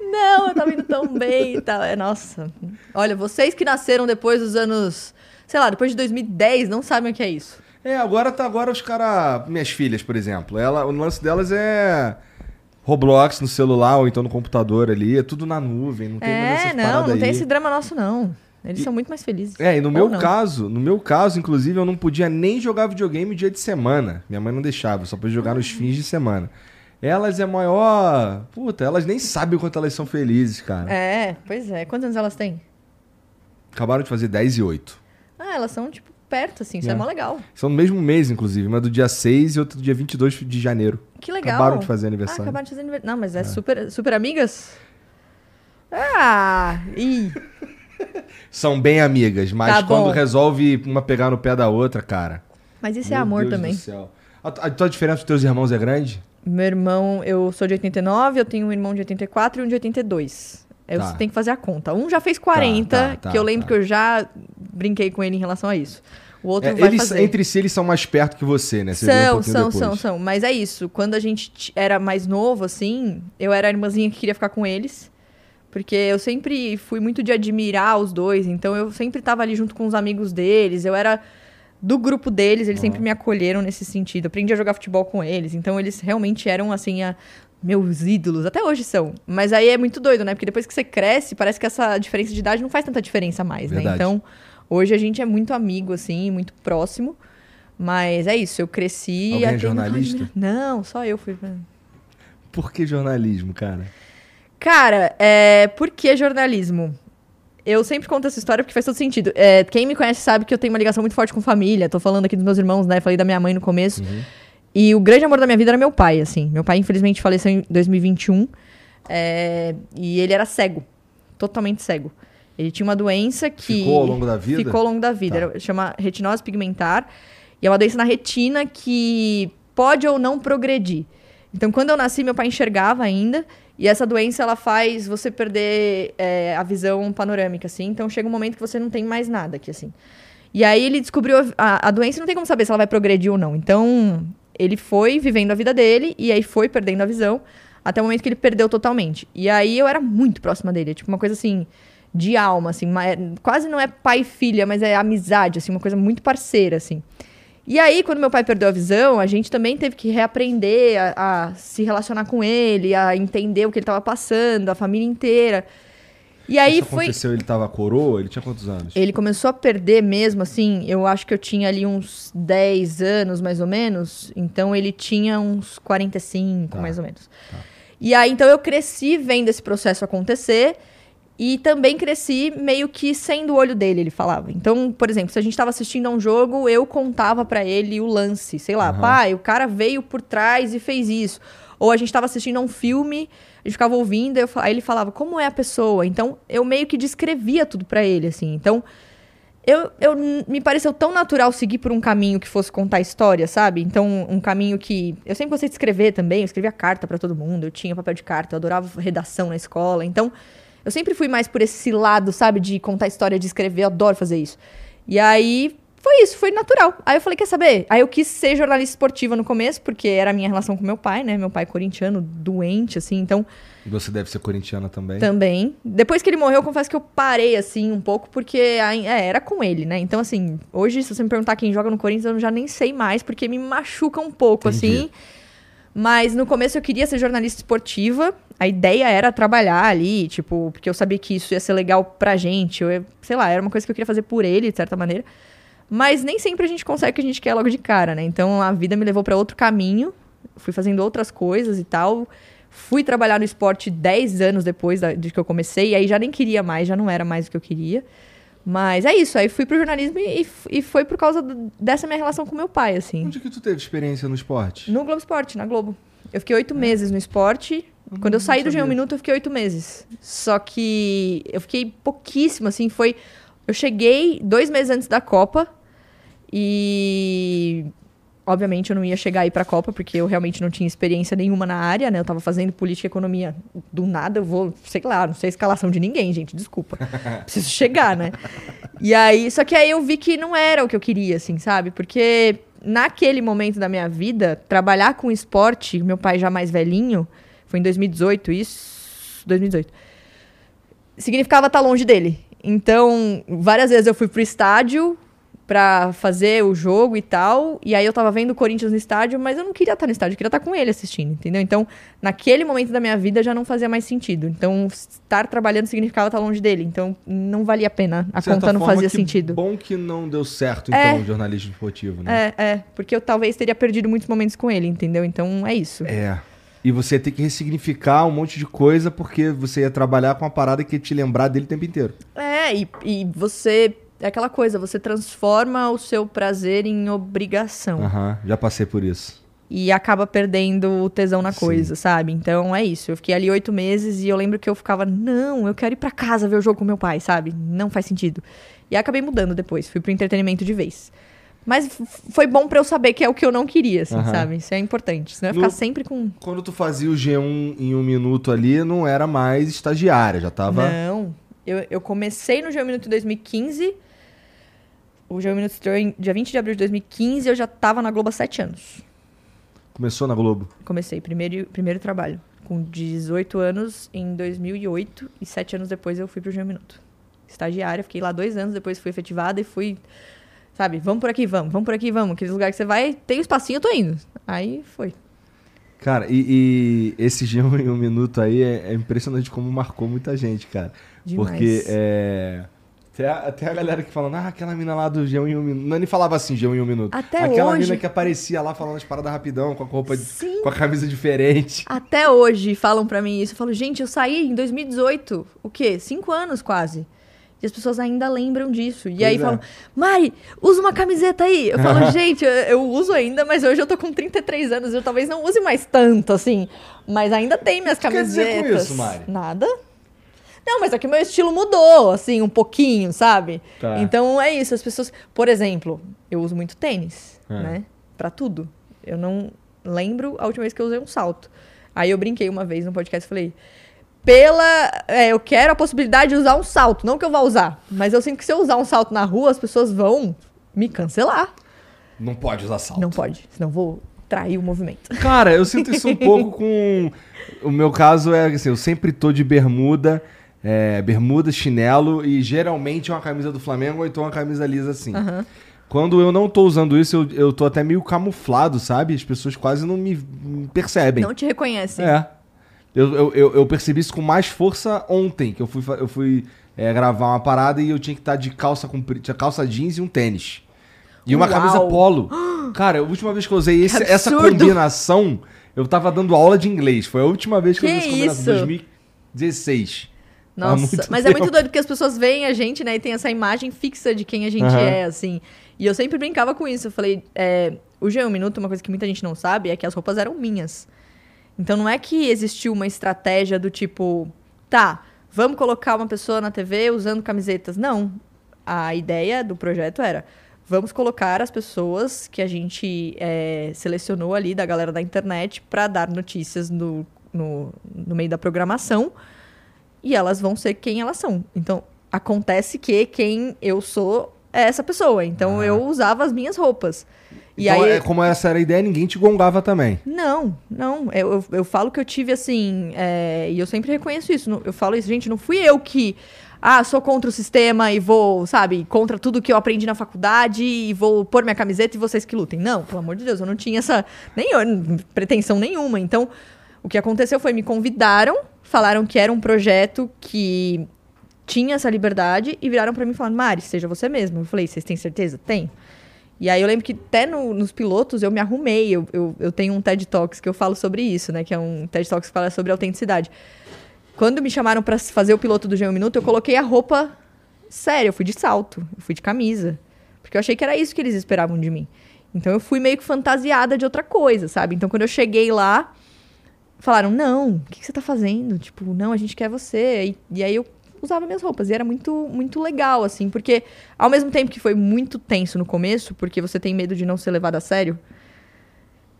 B: Não, eu tava indo tão bem e tal. É, nossa. Olha, vocês que nasceram depois dos anos, sei lá, depois de 2010, não sabem o que é isso.
A: É, agora tá agora os caras. Minhas filhas, por exemplo. Ela, o lance delas é. Roblox no celular ou então no computador ali, é tudo na nuvem, não tem mais
B: é,
A: essas
B: não, não tem
A: aí.
B: esse drama nosso, não. Eles
A: E-
B: são muito mais felizes.
A: É, e no
B: Ou
A: meu
B: não.
A: caso, no meu caso, inclusive, eu não podia nem jogar videogame dia de semana. Minha mãe não deixava, só podia jogar nos fins de semana. Elas é maior. Puta, elas nem sabem o quanto elas são felizes, cara.
B: É, pois é. Quantos anos elas têm?
A: Acabaram de fazer 10 e 8.
B: Ah, elas são, tipo, perto, assim. Isso é,
A: É.
B: mó legal.
A: São no mesmo mês, inclusive. Uma do dia 6 e outra do dia 22 de janeiro.
B: Que legal.
A: Acabaram de fazer
B: Ah,
A: aniversário.
B: acabaram de fazer aniversário. Não, mas é, Super, super amigas? Ah, ih.
A: São bem amigas, mas
B: Tá
A: quando resolve uma pegar no pé da outra, cara.
B: Mas isso é
A: meu
B: amor
A: Deus
B: também.
A: Do céu. A, a tua diferença dos teus irmãos é grande?
B: Meu irmão, eu sou de 89, eu tenho um irmão de 84 e um de 82. Eu
A: Tá.
B: tenho que fazer a conta. Um já fez 40,
A: Tá, tá,
B: que eu lembro
A: tá.
B: que eu já brinquei com ele em relação a isso. O outro
A: É,
B: vai
A: eles,
B: fazer.
A: entre si, eles são mais perto que você, né? Você viu um
B: São, são,
A: depois.
B: são, são. Mas é isso. Quando a gente era mais novo, assim, eu era a irmãzinha que queria ficar com eles. Porque eu sempre fui muito de admirar os dois, então eu sempre tava ali junto com os amigos deles, eu era do grupo deles, eles sempre me acolheram nesse sentido. Aprendi a jogar futebol com eles, então eles realmente eram assim a- meus ídolos, até hoje são. Mas aí é muito doido, né? Porque depois que você cresce, parece que essa diferença de idade não faz tanta diferença mais, né?
A: Verdade.
B: Então, hoje a gente é muito amigo assim, muito próximo. Mas é isso, eu cresci
A: Alguém é jornalista?
B: Não, só eu fui.
A: Por que jornalismo, cara?
B: Cara, é... por que jornalismo? Eu sempre conto essa história porque faz todo sentido. É, quem me conhece sabe que eu tenho uma ligação muito forte com família. Tô falando aqui dos meus irmãos, né? Falei da minha mãe no começo. E o grande amor da minha vida era meu pai, assim. Meu pai, infelizmente, faleceu em 2021. é, E ele era cego. Totalmente cego. Ele tinha uma doença que...
A: Ficou ao longo da vida?
B: Ficou ao longo da vida.
A: Tá.
B: Era- chama retinose pigmentar. E é uma doença na retina que pode ou não progredir. Então, quando eu nasci, meu pai enxergava ainda. E essa doença, ela faz você perder é, a visão panorâmica, assim. Então, chega um momento que você não tem mais nada aqui, assim. E aí, ele descobriu a, a, a doença e não tem como saber se ela vai progredir ou não. Então, ele foi vivendo a vida dele e aí foi perdendo a visão até o momento que ele perdeu totalmente. E aí, eu era muito próxima dele. Tipo, uma coisa assim, de alma, assim. uma- é- quase não é pai e filha, mas é amizade, assim. Uma coisa muito parceira, assim. E aí, quando meu pai perdeu a visão, a gente também teve que reaprender a, a se relacionar com ele, a entender o que ele estava passando, a família inteira. E aí
A: Isso
B: foi.
A: aconteceu, ele tava coroa? Ele tinha quantos anos?
B: Ele começou a perder mesmo, assim, eu acho que eu tinha ali uns 10 anos, mais ou menos. Então ele tinha uns 45,
A: Tá,
B: mais ou menos. E aí, então eu cresci vendo esse processo acontecer. E também cresci meio que sendo o olho dele, ele falava. Então, por exemplo, se a gente estava assistindo a um jogo, eu contava pra ele o lance. Sei lá,
A: Aham.
B: pai, o cara veio por trás e fez isso. Ou a gente estava assistindo a um filme, gente ficava ouvindo, eu aí ele falava como é a pessoa. Então, eu meio que descrevia tudo pra ele, assim. Então, eu, eu me pareceu tão natural seguir por um caminho que fosse contar história, sabe? Então, um caminho que. Eu sempre gostei de escrever também, eu escrevia carta pra todo mundo, eu tinha papel de carta, eu adorava redação na escola. Então, eu sempre fui mais por esse lado, sabe? De contar história, de escrever, eu adoro fazer isso. E aí, foi isso, foi natural. Aí eu falei, quer saber? Aí eu quis ser jornalista esportiva no começo, porque era a minha relação com meu pai, né? Meu pai é corintiano, doente, assim, então.
A: E você deve ser corintiana também.
B: Também. Depois que ele morreu, eu confesso que eu parei, assim, um pouco, porque é, era com ele, né? Então, assim, hoje, se você me perguntar quem joga no Corinthians, eu já nem sei mais, porque me machuca um pouco,
A: Entendi.
B: assim. Mas no começo eu queria ser jornalista esportiva. A ideia era trabalhar ali, tipo, porque eu sabia que isso ia ser legal pra gente. Eu, sei lá, era uma coisa que eu queria fazer por ele, de certa maneira. Mas nem sempre a gente consegue o que a gente quer logo de cara, né? Então a vida me levou pra outro caminho. Fui fazendo outras coisas e tal. Fui trabalhar no esporte 10 anos depois da- de que eu comecei. E aí já nem queria mais, já não era mais o que eu queria. Mas é isso. Aí fui pro jornalismo e, e foi por causa dessa minha relação com meu pai, assim.
A: Onde que tu teve experiência no esporte?
B: No Globo Esporte, na Globo. Eu fiquei oito meses no esporte. Quando eu saí do
A: sabia.
B: G1 Minuto, eu fiquei oito meses. Só que eu fiquei pouquíssimo, assim, foi... Eu cheguei dois meses antes da Copa e... Obviamente eu não ia chegar aí pra Copa, porque eu realmente não tinha experiência nenhuma na área, né? Eu tava fazendo política e economia do nada, eu vou, sei lá, não sei a escalação de ninguém, gente, desculpa. Preciso chegar, né? E aí, só que aí eu vi que não era o que eu queria, assim, sabe? Porque naquele momento da minha vida, trabalhar com esporte, meu pai já mais velhinho, foi em 2018 isso, 2018. Significava estar longe dele. Então, várias vezes eu fui pro estádio pra fazer o jogo e tal, e aí eu tava vendo o Corinthians no estádio, mas eu não queria estar no estádio, eu queria estar com ele assistindo, entendeu? Então, naquele momento da minha vida já não fazia mais sentido. Então, estar trabalhando significava estar longe dele. Então, não valia a pena. A conta não
A: forma,
B: fazia
A: que
B: sentido.
A: Bom que não deu certo,
B: É.
A: então, o jornalismo esportivo, né?
B: É, é, porque eu talvez teria perdido muitos momentos com ele, entendeu? Então é isso.
A: É. E você ia ter que ressignificar um monte de coisa porque você ia trabalhar com uma parada que ia te lembrar dele o tempo inteiro.
B: É, e, e você. É aquela coisa, você transforma o seu prazer em obrigação.
A: Aham, já passei por isso.
B: E acaba perdendo o tesão na
A: Sim.
B: coisa, sabe? Então é isso. Eu fiquei ali oito meses e eu lembro que eu ficava, não, eu quero ir pra casa ver o jogo com meu pai, sabe? Não faz sentido. E acabei mudando depois, fui pro entretenimento de vez. Mas foi bom pra eu saber que é o que eu não queria, assim,
A: Aham.
B: sabe? Isso é importante. Senão eu ia
A: No-
B: ficar sempre com.
A: Quando tu fazia o G1 em um minuto ali, não era mais estagiária, já tava.
B: Não. Eu, eu comecei no G1 Minuto em 2015. O G1 Minuto estreou em dia 20 de abril de 2015 eu já tava na Globo há sete anos.
A: Começou na Globo.
B: Comecei, primeiro, primeiro trabalho. com 18 anos em 2008 e sete anos depois eu fui pro G1 Minuto. Estagiária, fiquei lá dois anos, depois fui efetivada e fui, sabe, vamos por aqui, vamos, vamos por aqui, vamos. Aqueles lugares que você vai, tem um espacinho, eu tô indo. Aí foi.
A: Cara, e, e esse G1 em um minuto aí é, é impressionante como marcou muita gente, cara.
B: Demais.
A: Porque é. Até a, até a galera que falando, ah, aquela mina lá do G1 em um minuto. Não nem falava assim, G1 em um minuto.
B: Até
A: aquela
B: hoje.
A: mina que aparecia lá falando as paradas rapidão, com a roupa, de- com a camisa diferente.
B: Até hoje falam pra mim isso. Eu falo, gente, eu saí em 2018. O quê? Cinco anos quase. E as pessoas ainda lembram disso. E
A: Pois
B: aí
A: é.
B: falam, Mari, usa uma camiseta aí. Eu falo, gente, eu, eu uso ainda, mas hoje eu tô com 33 anos. Eu talvez não use mais tanto, assim. Mas ainda tem minhas
A: O que tu quer
B: camisetas.
A: dizer com isso, Mari?
B: Nada. Não, mas é que o meu estilo mudou, assim, um pouquinho, sabe?
A: Tá.
B: Então é isso. As pessoas. Por exemplo, eu uso muito tênis,
A: É.
B: né? Pra tudo. Eu não lembro a última vez que eu usei um salto. Aí eu brinquei uma vez no podcast e falei. Pela. é, eu quero a possibilidade de usar um salto. Não que eu vá usar. Mas eu sinto que se eu usar um salto na rua, as pessoas vão me cancelar.
A: Não pode usar salto.
B: Não pode. Senão eu vou trair o movimento.
A: Cara, eu sinto isso um pouco com. O meu caso é assim, eu sempre tô de bermuda, é, bermuda, chinelo e geralmente uma camisa do Flamengo ou então uma camisa lisa assim.
B: Aham.
A: Quando eu não tô usando isso, eu, eu tô até meio camuflado, sabe? As pessoas quase não me, percebem.
B: Não te reconhecem.
A: É. Eu, eu, eu, eu percebi isso com mais força ontem, que eu fui, eu fui é, gravar uma parada e eu tinha que estar de calça comprida, tinha calça jeans e um tênis. E uma
B: Uau.
A: camisa polo. Cara, a última vez que eu usei esse- essa combinação, eu tava dando aula de inglês. Foi a última vez que, eu
B: Que
A: usei essa combinação,
B: isso?
A: 2016.
B: Nossa, mas é
A: tempo.
B: muito doido porque as pessoas veem a gente, né, e tem essa imagem fixa de quem a gente
A: Aham.
B: é, assim. E eu sempre brincava com isso. Eu falei, é, o G1 Minuto, uma coisa que muita gente não sabe é que as roupas eram minhas. Então não é que existiu uma estratégia do tipo, tá, vamos colocar uma pessoa na TV usando camisetas. Não. A ideia do projeto era, vamos colocar as pessoas que a gente é, selecionou ali da galera da internet para dar notícias no, no, no meio da programação e elas vão ser quem elas são. Então, acontece que quem eu sou é essa pessoa. Então,
A: Ah.
B: eu usava as minhas roupas. E
A: então,
B: aí,
A: é, como essa era a ideia, ninguém te gongava também.
B: não, não. Eu, eu, eu falo que eu tive assim, é, e eu sempre reconheço isso. Eu falo isso, gente, não fui eu que. Ah, sou contra o sistema e vou, sabe, contra tudo que eu aprendi na faculdade e vou pôr minha camiseta e vocês que lutem. Não, pelo amor de Deus, eu não tinha essa nem eu- pretensão nenhuma. Então, o que aconteceu foi me convidaram, falaram que era um projeto que tinha essa liberdade e viraram pra mim falaram: Mari, seja você mesma. Eu falei: vocês têm certeza? Tem. E aí eu lembro que até no- nos pilotos eu me arrumei. Eu, eu, eu tenho um TED Talks que eu falo sobre isso, né? Que é um TED Talks que fala sobre autenticidade. Quando me chamaram pra fazer o piloto do G1 Minuto, eu coloquei a roupa séria. Eu fui de salto, eu fui de camisa. Porque eu achei que era isso que eles esperavam de mim. Então eu fui meio que fantasiada de outra coisa, sabe? Então quando eu cheguei lá, falaram: Não, o que, que você tá fazendo? Tipo, não, a gente quer você. E, e aí eu usava minhas roupas. E era muito, muito legal, assim, porque ao mesmo tempo que foi muito tenso no começo, porque você tem medo de não ser levado a sério,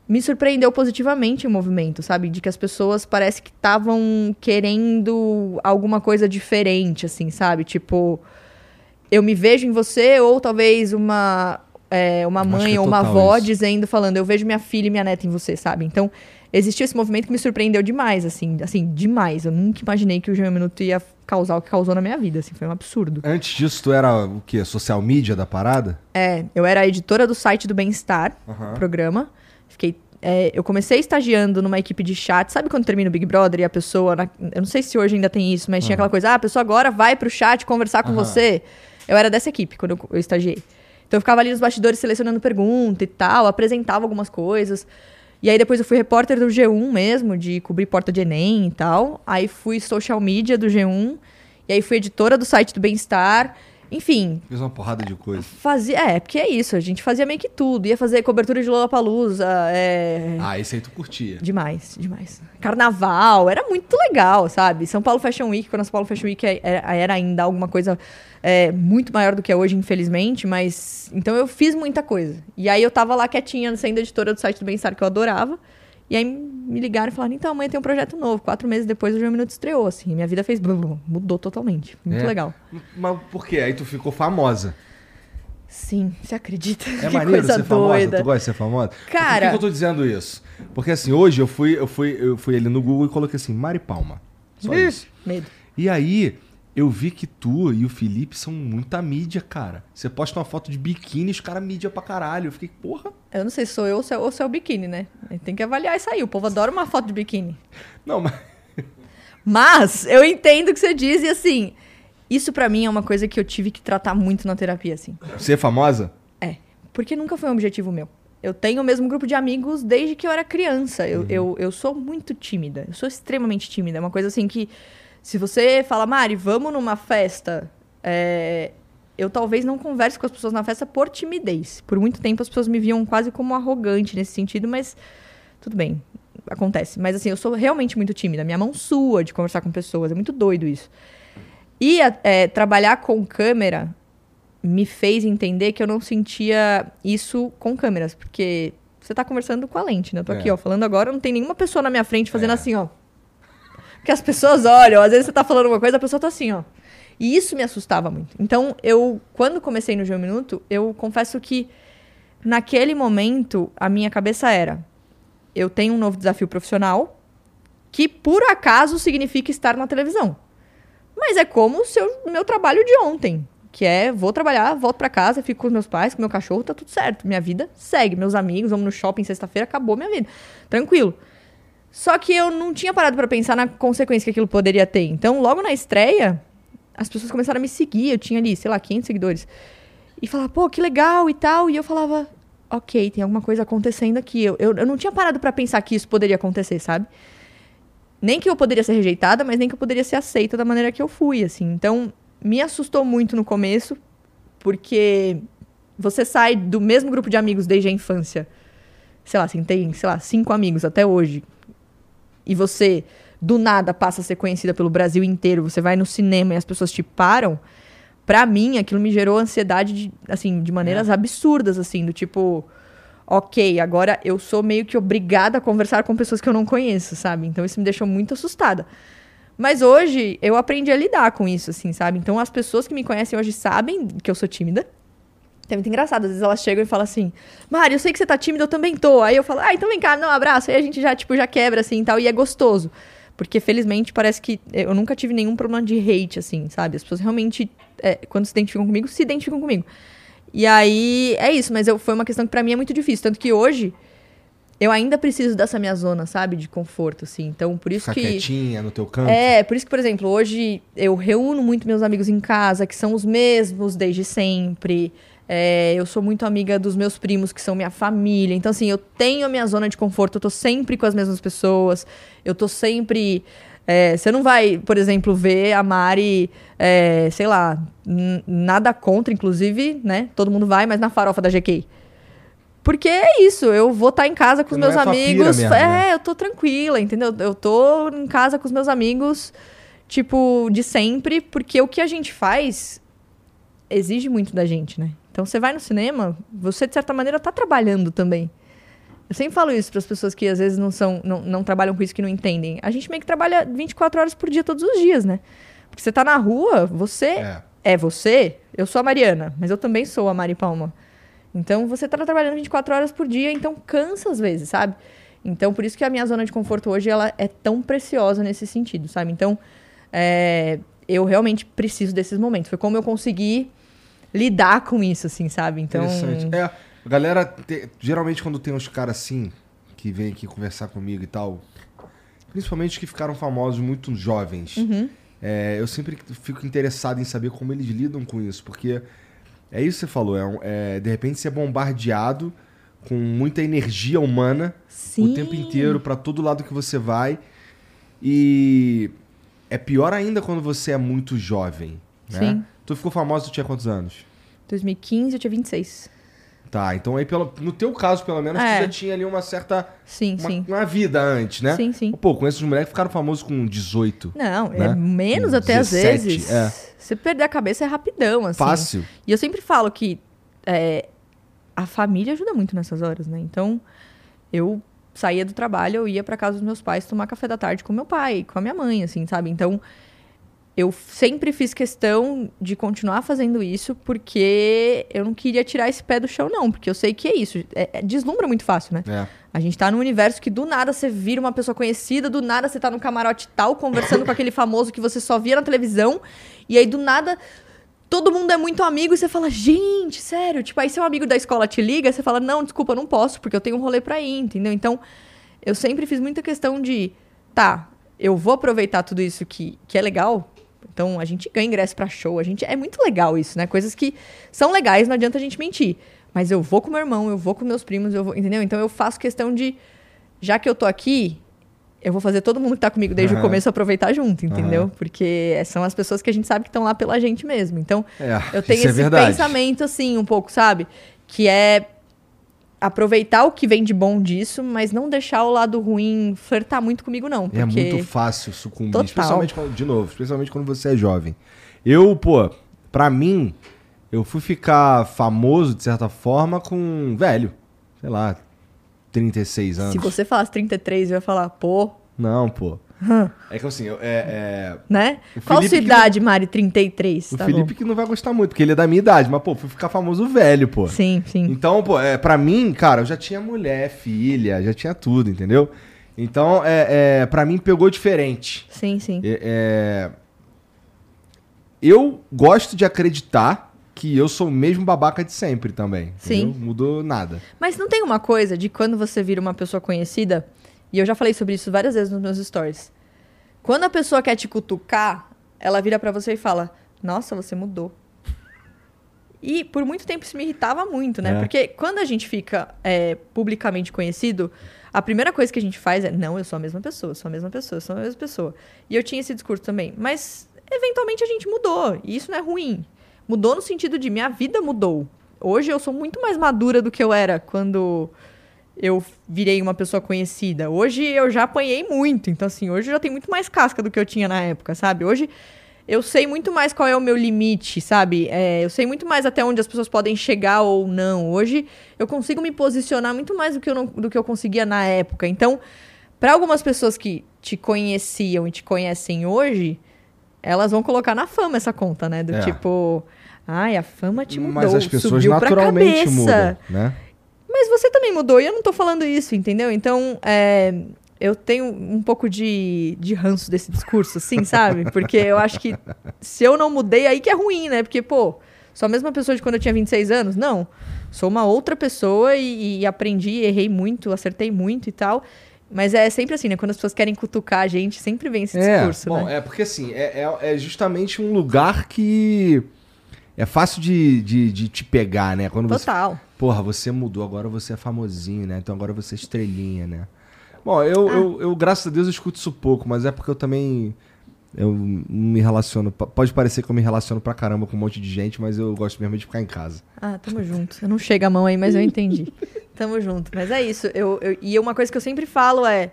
B: me surpreendeu positivamente o movimento, sabe? De que as pessoas parece que estavam querendo alguma coisa diferente, assim, sabe? Tipo, eu me vejo em você, ou talvez uma, é, uma mãe
A: é
B: ou uma avó
A: isso.
B: dizendo, falando, eu vejo minha filha e minha neta em você, sabe? Então, existiu esse movimento que me surpreendeu demais, assim, assim, demais. Eu nunca imaginei que o G1 Minuto ia causar o que causou na minha vida, assim, foi um absurdo.
A: Antes disso, tu era o quê? Social media da parada?
B: É, eu era a editora do site do Bem-Estar,
A: Aham.
B: programa. Fiquei. é, eu comecei estagiando numa equipe de chat. Sabe quando termina o Big Brother e a pessoa. na- eu não sei se hoje ainda tem isso, mas tinha aquela coisa: ah, a pessoa agora vai pro chat conversar com
A: Aham.
B: você. Eu era dessa equipe quando eu, eu estagiei. Então eu ficava ali nos bastidores selecionando pergunta e tal, apresentava algumas coisas. E aí depois eu fui repórter do G1 mesmo, de cobrir porta de Enem e tal. Aí fui social media do G1. E aí fui editora do site do Bem-Estar. Enfim,
A: Fiz uma porrada de coisa.
B: Fazia, é, porque é isso, a gente fazia meio que tudo. Ia fazer cobertura de Lollapalooza, é...
A: Ah, esse aí tu curtia.
B: Demais, demais. Carnaval, era muito legal, sabe? São Paulo Fashion Week, quando a São Paulo Fashion Week é- era, era ainda alguma coisa é, muito maior do que é hoje, infelizmente, mas... Então eu fiz muita coisa. E aí eu tava lá quietinha, sendo editora do site do Bem-Estar, que eu adorava. E aí me ligaram e falaram, então amanhã tem um projeto novo. Quatro meses depois o João Minuto estreou, assim. Minha vida fez... blum, Mudou totalmente. Muito
A: É?
B: legal.
A: Mas por quê? Aí tu ficou famosa.
B: Sim, você acredita?
A: É
B: que
A: maneiro
B: coisa
A: ser famosa?
B: doida.
A: Tu gosta de ser famosa?
B: Cara-
A: Por que, que eu tô dizendo isso? Porque assim, hoje eu fui, eu fui, eu fui ali no Google e coloquei assim, Mari Palma. Só isso.
B: Medo.
A: E aí, eu vi que tu e o Felipe são muita mídia, cara. Você posta uma foto de biquíni, os caras mídia pra caralho. Eu fiquei, porra.
B: Eu não sei se sou eu ou se é, ou se é o biquíni, né? Tem que avaliar isso aí. O povo adora uma foto de biquíni.
A: Não, mas.
B: Mas eu entendo o que você diz e assim, isso pra mim é uma coisa que eu tive que tratar muito na terapia, assim.
A: Você é famosa?
B: É, porque nunca foi um objetivo meu. Eu tenho o mesmo grupo de amigos desde que eu era criança. Eu, eu, eu sou muito tímida. Eu sou extremamente tímida. É uma coisa assim que, se você fala, Mari, vamos numa festa, é, eu talvez não converse com as pessoas na festa por timidez. Por muito tempo as pessoas me viam quase como arrogante nesse sentido, mas tudo bem, acontece. Mas assim, eu sou realmente muito tímida. Minha mão sua de conversar com pessoas. É muito doido isso. E é, trabalhar com câmera me fez entender que eu não sentia isso com câmeras, porque você tá conversando com a lente, né? Eu tô aqui,
A: É.
B: ó, falando agora, não tem nenhuma pessoa na minha frente fazendo
A: É.
B: assim, ó. Porque as pessoas olham, às vezes você tá falando uma coisa, a pessoa tá assim, ó. E isso me assustava muito. Então, eu, quando comecei no G1 Minuto, eu confesso que naquele momento a minha cabeça era: eu tenho um novo desafio profissional que por acaso significa estar na televisão. Mas é como o meu trabalho de ontem, que é vou trabalhar, volto pra casa, fico com meus pais, com meu cachorro, tá tudo certo. Minha vida segue, meus amigos, vamos no shopping sexta-feira, acabou minha vida. Tranquilo. Só que eu não tinha parado pra pensar na consequência que aquilo poderia ter. Então, logo na estreia, as pessoas começaram a me seguir, eu tinha ali, sei lá, 500 seguidores. E falava, pô, que legal e tal. E eu falava, ok, tem alguma coisa acontecendo aqui. Eu, eu, eu não tinha parado pra pensar que isso poderia acontecer, sabe? Nem que eu poderia ser rejeitada, mas nem que eu poderia ser aceita da maneira que eu fui, assim. Então, me assustou muito no começo, porque você sai do mesmo grupo de amigos desde a infância. Sei lá, assim, tem, sei lá, cinco amigos até hoje. E você, do nada, passa a ser conhecida pelo Brasil inteiro. Você vai no cinema e as pessoas te param. Pra mim, aquilo me gerou ansiedade, de, assim, de maneiras absurdas, assim, do tipo... Ok, agora eu sou meio que obrigada a conversar com pessoas que eu não conheço, sabe? Então isso me deixou muito assustada. Mas hoje eu aprendi a lidar com isso, assim, sabe? Então as pessoas que me conhecem hoje sabem que eu sou tímida. É muito engraçado, às vezes elas chegam e falam assim, Mari, eu sei que você tá tímida, eu também tô. Aí eu falo, ah, então vem cá, não, abraço. Aí a gente já, tipo, já quebra, assim, e tal, e é gostoso. Porque, felizmente, parece que eu nunca tive nenhum problema de hate, assim, sabe? As pessoas realmente, é, quando se identificam comigo, se identificam comigo. E aí, é isso, mas eu, foi uma questão que pra mim é muito difícil. Tanto que hoje, eu ainda preciso dessa minha zona, sabe? De conforto, assim. Então, por isso
A: Ficar
B: que...
A: quietinha no teu canto.
B: É, por isso que, por exemplo, hoje eu reúno muito meus amigos em casa, que são os mesmos desde sempre. É, eu sou muito amiga dos meus primos, que são minha família. Então, assim, eu tenho a minha zona de conforto, eu tô sempre com as mesmas pessoas. Eu tô sempre. é, você não vai, por exemplo, ver a Mari, é, sei lá, nada contra, inclusive, né? Todo mundo vai, mas na farofa da GK. Porque é isso, eu vou estar em casa com os meus
A: é
B: amigos.
A: mesmo,
B: é,
A: né?
B: eu tô tranquila, entendeu? Eu tô em casa com os meus amigos, tipo, de sempre, porque o que a gente faz exige muito da gente, né? Então você vai no cinema, você de certa maneira tá trabalhando também. Eu sempre falo isso para as pessoas que às vezes não são, não, não trabalham com isso que não entendem. A gente meio que trabalha 24 horas por dia todos os dias, né? Porque você tá na rua, você
A: É.
B: é você. Eu sou a Mariana, mas eu também sou a Mari Palma. Então você tá trabalhando 24 horas por dia, então cansa às vezes, sabe? Então por isso que a minha zona de conforto hoje ela é tão preciosa nesse sentido, sabe? Então é, eu realmente preciso desses momentos. Foi como eu consegui lidar com isso, assim, sabe? Então
A: Interessante. É, a galera, te- geralmente quando tem uns caras assim, que vem aqui conversar comigo e tal, principalmente os que ficaram famosos muito jovens,
B: Uhum.
A: é, eu sempre fico interessado em saber como eles lidam com isso, porque é isso que você falou, é, um- é, de repente você é bombardeado com muita energia humana
B: Sim.
A: o tempo inteiro, pra todo lado que você vai, e é pior ainda quando você é muito jovem, né?
B: Sim.
A: Tu ficou famoso, tu tinha quantos anos?
B: 2015 eu tinha 26.
A: Tá, então aí pelo, no teu caso, pelo menos,
B: É.
A: tu já tinha ali uma certa.
B: Sim,
A: Uma,
B: sim.
A: uma vida antes, né?
B: Sim, sim.
A: Pô, com esses moleques que ficaram famosos com 18.
B: Não,
A: né?
B: é menos
A: Com
B: até às
A: 17,
B: vezes.
A: é.
B: Você perder a cabeça é rapidão, assim.
A: Fácil.
B: E eu sempre falo que é, a família ajuda muito nessas horas, né? Então, eu saía do trabalho, eu ia pra casa dos meus pais tomar café da tarde com meu pai, com a minha mãe, assim, sabe? Então, eu sempre fiz questão de continuar fazendo isso porque eu não queria tirar esse pé do chão, não. Porque eu sei que é isso. É, é, deslumbra muito fácil, né?
A: É.
B: A gente tá num universo que do nada você vira uma pessoa conhecida, do nada você tá num camarote tal, conversando com aquele famoso que você só via na televisão, e aí do nada todo mundo é muito amigo e você fala, gente, sério, tipo, aí seu amigo da escola te liga, você fala, não, desculpa, não posso, porque eu tenho um rolê pra ir, entendeu? Então, eu sempre fiz muita questão de, tá, eu vou aproveitar tudo isso que, que é legal. Então, a gente ganha ingresso pra show, a gente é muito legal isso, né? Coisas que são legais, não adianta a gente mentir. Mas eu vou com meu irmão, eu vou com meus primos, eu vou, entendeu? Então eu faço questão de, já que eu tô aqui, eu vou fazer todo mundo que tá comigo desde
A: Aham.
B: o começo aproveitar junto, entendeu?
A: Aham.
B: Porque são as pessoas que a gente sabe que estão lá pela gente mesmo. Então,
A: É,
B: eu tenho
A: é
B: esse
A: verdade.
B: pensamento, assim, um pouco, sabe? Que é aproveitar o que vem de bom disso, mas não deixar o lado ruim flertar muito comigo, não.
A: É
B: Porque...
A: muito fácil sucumbir,
B: Total.
A: especialmente quando, de novo, especialmente quando você é jovem. Eu, pô, pra mim, eu fui ficar famoso de certa forma com velho, sei lá, 36 anos.
B: Se você falasse 33, eu ia falar, pô,
A: Não, pô. É que assim, eu- é,
B: né? Qual sua idade, Mari? 33,
A: é, o
B: tá
A: Felipe
B: bom.
A: que não vai gostar muito, porque ele é da minha idade, mas pô, fui ficar famoso velho, pô.
B: Sim, sim.
A: Então, pô, é, pra mim, cara, eu já tinha mulher, filha, já tinha tudo, entendeu? Então, é, é, pra mim pegou diferente.
B: Sim, sim.
A: É, é, Eu gosto de acreditar que eu sou o mesmo babaca de sempre também.
B: Sim.
A: entendeu? Mudou nada.
B: Mas não tem uma coisa de quando você vira uma pessoa conhecida, e eu já falei sobre isso várias vezes nos meus stories. Quando a pessoa quer te cutucar, ela vira pra você e fala: Nossa, você mudou. E por muito tempo isso me irritava muito, né?
A: É.
B: Porque quando a gente fica é, publicamente conhecido, a primeira coisa que a gente faz é: Não, eu sou a mesma pessoa, eu sou a mesma pessoa, eu sou a mesma pessoa. E eu tinha esse discurso também. Mas eventualmente a gente mudou. E isso não é ruim. Mudou no sentido de minha vida mudou. Hoje eu sou muito mais madura do que eu era quando eu virei uma pessoa conhecida. Hoje eu já apanhei muito. Então, assim, hoje eu já tenho muito mais casca do que eu tinha na época, sabe? Hoje eu sei muito mais qual é o meu limite, sabe? É, eu sei muito mais até onde as pessoas podem chegar ou não. Hoje eu consigo me posicionar muito mais do que eu, não- do que eu conseguia na época. Então, para algumas pessoas que te conheciam e te conhecem hoje, elas vão colocar na fama essa conta, né? Do
A: É.
B: tipo, ai, a fama te mudou,
A: Mas as pessoas naturalmente
B: cabeça.
A: mudam, né?
B: Mas você também mudou e eu não tô falando isso, entendeu? Então, é, eu tenho um pouco de, de ranço desse discurso, assim, sabe? Porque eu acho que se eu não mudei, aí que é ruim, né? Porque, pô, sou a mesma pessoa de quando eu tinha 26 anos? Não. Sou uma outra pessoa e, e aprendi, errei muito, acertei muito e tal. Mas é sempre assim, né? Quando as pessoas querem cutucar a gente, sempre vem esse
A: É,
B: discurso,
A: bom,
B: né?
A: é porque assim, é, é, é justamente um lugar que é fácil de, de, de te pegar, né? Quando você
B: Total.
A: Porra, você mudou, agora você é famosinho, né? Então agora você é estrelinha, né? Bom, eu,
B: Ah.
A: eu, eu, graças a Deus, eu escuto isso pouco, mas é porque eu também. Eu não me relaciono. Pode parecer que eu me relaciono pra caramba com um monte de gente, mas eu gosto mesmo de ficar em casa.
B: Ah, tamo junto. Eu não chego a mão aí, mas eu entendi. tamo junto. Mas é isso. Eu, eu- e uma coisa que eu sempre falo é.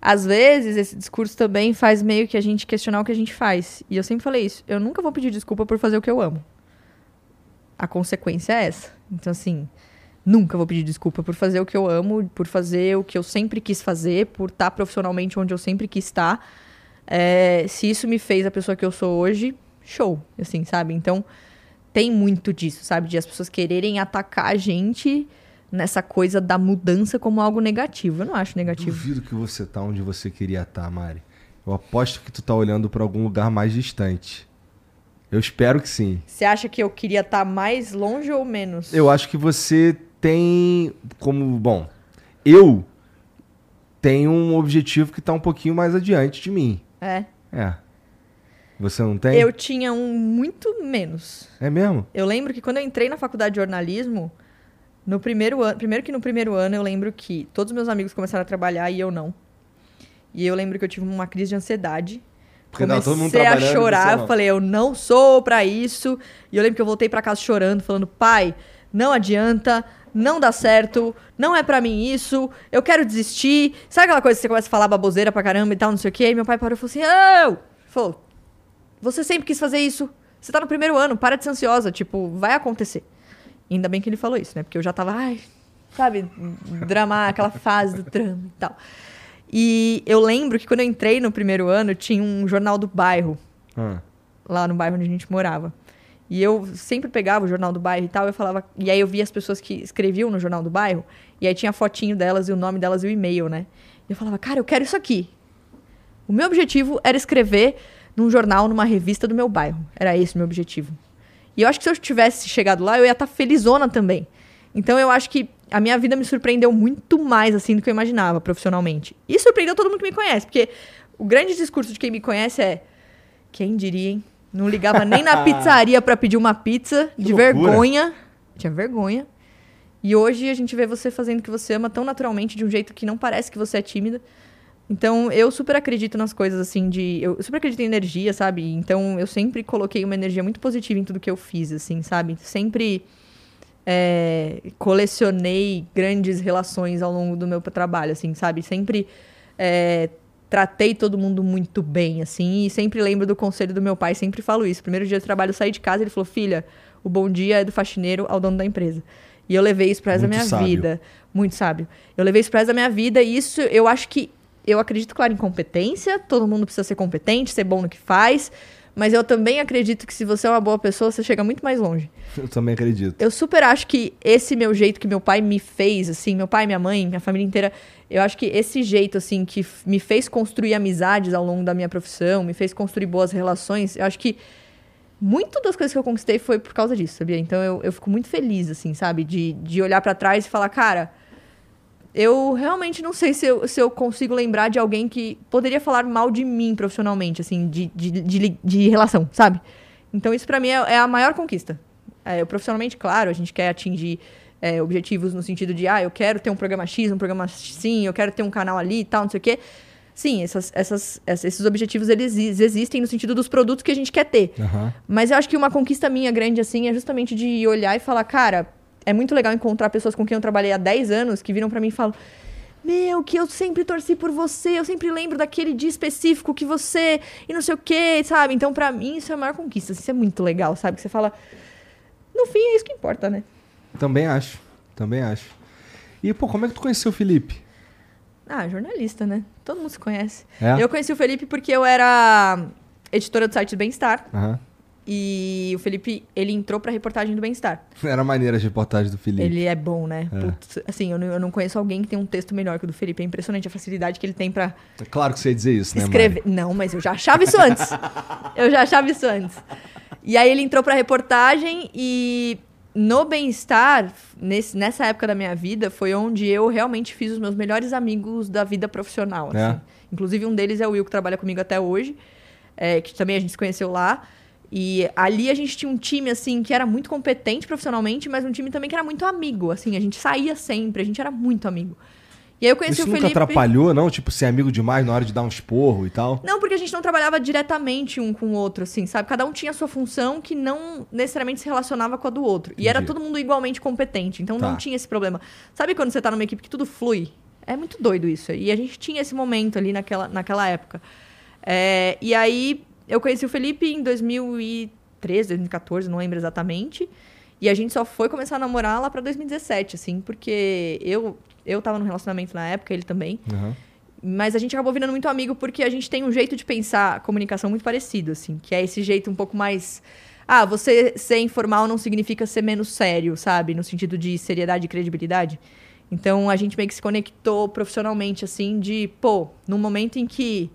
B: Às vezes, esse discurso também faz meio que a gente questionar o que a gente faz. E eu sempre falei isso. Eu nunca vou pedir desculpa por fazer o que eu amo. A consequência é essa. Então, assim, nunca vou pedir desculpa por fazer o que eu amo, por fazer o que eu sempre quis fazer, por estar profissionalmente onde eu sempre quis estar. É, se isso me fez a pessoa que eu sou hoje, show. Assim, sabe? Então, tem muito disso, sabe? De as pessoas quererem atacar a gente nessa coisa da mudança como algo negativo. Eu não acho negativo.
A: Duvido que você tá onde você queria estar, Mari. Eu aposto que tu tá olhando pra algum lugar mais distante. Eu espero que sim.
B: Você acha que eu queria estar mais longe ou menos?
A: Eu acho que você tem como. Bom, eu tenho um objetivo que tá um pouquinho mais adiante de mim.
B: É.
A: É. Você não tem?
B: Eu tinha um muito menos.
A: É mesmo?
B: Eu lembro que quando eu entrei na faculdade de jornalismo, no primeiro ano, primeiro que no primeiro ano eu lembro que todos os meus amigos começaram a trabalhar e eu não. E eu lembro que eu tive uma crise de ansiedade.
A: Porque tava todo mundo
B: Comecei a chorar, eu falei, eu não sou pra isso. E eu lembro que eu voltei pra casa chorando, falando, pai, não adianta, não dá certo, não é pra mim isso, eu quero desistir. Sabe aquela coisa que você começa a falar baboseira pra caramba e tal, não sei o quê? E meu pai parou e falou assim, não! Falou, você sempre quis fazer isso. Você tá no primeiro ano, para de ser ansiosa. Tipo, vai acontecer. E ainda bem que ele falou isso, né? Porque eu já tava, ai, sabe, dramar, aquela fase do drama e tal. E eu lembro que quando eu entrei no primeiro ano, tinha um jornal do bairro.
A: Ah.
B: lá no bairro onde a gente morava. E eu sempre pegava o jornal do bairro e tal, eu falava. E aí eu via as pessoas que escreviam no jornal do bairro, e aí tinha a fotinho delas e o nome delas e o e-mail, né? E eu falava, cara, eu quero isso aqui. O meu objetivo era escrever num jornal, numa revista do meu bairro. Era esse o meu objetivo. E eu acho que se eu tivesse chegado lá, eu ia estar tá felizona também. Então eu acho que a minha vida me surpreendeu muito mais assim do que eu imaginava profissionalmente. E surpreendeu todo mundo que me conhece, porque o grande discurso de quem me conhece é quem diria, hein? Não ligava nem na pizzaria para pedir uma pizza que de loucura. vergonha. Tinha vergonha. E hoje a gente vê você fazendo o que você ama tão naturalmente, de um jeito que não parece que você é tímida. Então, eu super acredito nas coisas, assim, de... Eu super acredito em energia, sabe? Então, eu sempre coloquei uma energia muito positiva em tudo que eu fiz, assim, sabe? Sempre é, colecionei grandes relações ao longo do meu trabalho, assim, sabe? Sempre é, tratei todo mundo muito bem, assim, e sempre lembro do conselho do meu pai, sempre falo isso. Primeiro dia de trabalho, eu saí de casa, ele falou, filha, o bom dia é do faxineiro ao dono da empresa. E eu levei isso para essa minha sábio. vida. Muito sábio. Eu levei isso para essa minha vida e isso eu acho que eu acredito, claro, em competência. Todo mundo precisa ser competente, ser bom no que faz. Mas eu também acredito que se você é uma boa pessoa, você chega muito mais longe.
A: Eu também acredito.
B: Eu super acho que esse meu jeito que meu pai me fez, assim, meu pai, minha mãe, minha família inteira, eu acho que esse jeito, assim, que me fez construir amizades ao longo da minha profissão, me fez construir boas relações, eu acho que muito das coisas que eu conquistei foi por causa disso, sabia? Então eu, eu fico muito feliz, assim, sabe? De, de olhar para trás e falar, cara eu realmente não sei se eu, se eu consigo lembrar de alguém que poderia falar mal de mim profissionalmente, assim, de, de, de, de relação, sabe? Então isso para mim é, é, a maior conquista. É, eu profissionalmente, claro, a gente quer atingir é, objetivos no sentido de, ah, eu quero ter um programa X, um programa sim, eu quero ter um canal ali e tal, não sei o quê. Sim, essas, essas, esses objetivos eles existem no sentido dos produtos que a gente quer ter. Uhum. Mas eu acho que uma conquista minha grande, assim, é justamente de olhar e falar, cara, é muito legal encontrar pessoas com quem eu trabalhei há 10 anos que viram para mim e falam: Meu, que eu sempre torci por você, eu sempre lembro daquele dia específico que você. e não sei o quê, sabe? Então, para mim, isso é a maior conquista. Isso é muito legal, sabe? Que você fala. No fim, é isso que importa, né?
A: Também acho. Também acho. E, pô, como é que tu conheceu o Felipe?
B: Ah, jornalista, né? Todo mundo se conhece. É? Eu conheci o Felipe porque eu era editora do site Bem-Estar. Uhum. E o Felipe, ele entrou pra reportagem do bem-estar.
A: Era maneira de reportagem do Felipe.
B: Ele é bom, né? É. Putz, assim, eu não, eu não, conheço alguém que tem um texto melhor que o do Felipe. É impressionante a facilidade que ele tem pra.
A: É claro que você ia dizer isso, né?
B: Escrever. Não, mas eu já achava isso antes. eu já achava isso antes. E aí ele entrou pra reportagem e no bem-estar, nessa época da minha vida, foi onde eu realmente fiz os meus melhores amigos da vida profissional. Assim. É. Inclusive, um deles é o Will, que trabalha comigo até hoje, é, que também a gente se conheceu lá. E ali a gente tinha um time, assim, que era muito competente profissionalmente, mas um time também que era muito amigo, assim. A gente saía sempre, a gente era muito amigo. E aí eu conheci
A: Isso
B: o Felipe...
A: nunca atrapalhou, não? Tipo, ser amigo demais na hora de dar um esporro e tal?
B: Não, porque a gente não trabalhava diretamente um com o outro, assim, sabe? Cada um tinha a sua função que não necessariamente se relacionava com a do outro. Entendi. E era todo mundo igualmente competente, então tá. não tinha esse problema. Sabe quando você tá numa equipe que tudo flui? É muito doido isso. E a gente tinha esse momento ali naquela, naquela época. É, e aí eu conheci o Felipe em 2013, 2014, não lembro exatamente. E a gente só foi começar a namorar lá pra 2017, assim, porque eu, eu tava no relacionamento na época, ele também. Uhum. Mas a gente acabou virando muito amigo porque a gente tem um jeito de pensar comunicação muito parecido, assim, que é esse jeito um pouco mais. Ah, você ser informal não significa ser menos sério, sabe? No sentido de seriedade e credibilidade. Então a gente meio que se conectou profissionalmente, assim, de, pô, num momento em que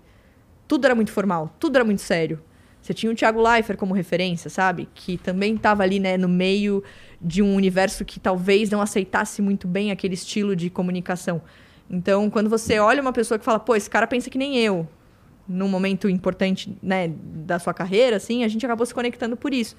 B: tudo era muito formal, tudo era muito sério. Você tinha o Thiago Leifert como referência, sabe? Que também estava ali, né, no meio de um universo que talvez não aceitasse muito bem aquele estilo de comunicação. Então, quando você olha uma pessoa que fala, pô, esse cara pensa que nem eu, num momento importante, né, da sua carreira, assim, a gente acabou se conectando por isso.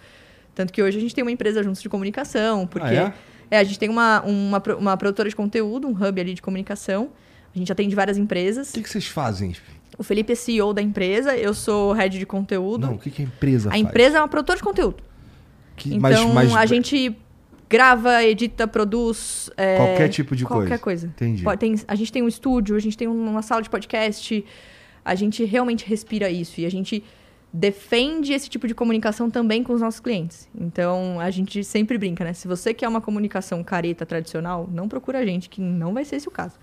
B: Tanto que hoje a gente tem uma empresa juntos de comunicação, porque ah, é? é? a gente tem uma, uma, uma produtora de conteúdo, um hub ali de comunicação. A gente atende várias empresas.
A: O que, que vocês fazem?
B: O Felipe é CEO da empresa, eu sou head de conteúdo.
A: Não, o que, que a empresa
B: a
A: faz?
B: A empresa é uma produtora de conteúdo. Que, então, mas, mas... a gente grava, edita, produz.
A: É, qualquer tipo de
B: qualquer
A: coisa.
B: Qualquer coisa. Entendi. Tem, a gente tem um estúdio, a gente tem uma sala de podcast. A gente realmente respira isso. E a gente defende esse tipo de comunicação também com os nossos clientes. Então, a gente sempre brinca, né? Se você quer uma comunicação careta tradicional, não procura a gente, que não vai ser esse o caso.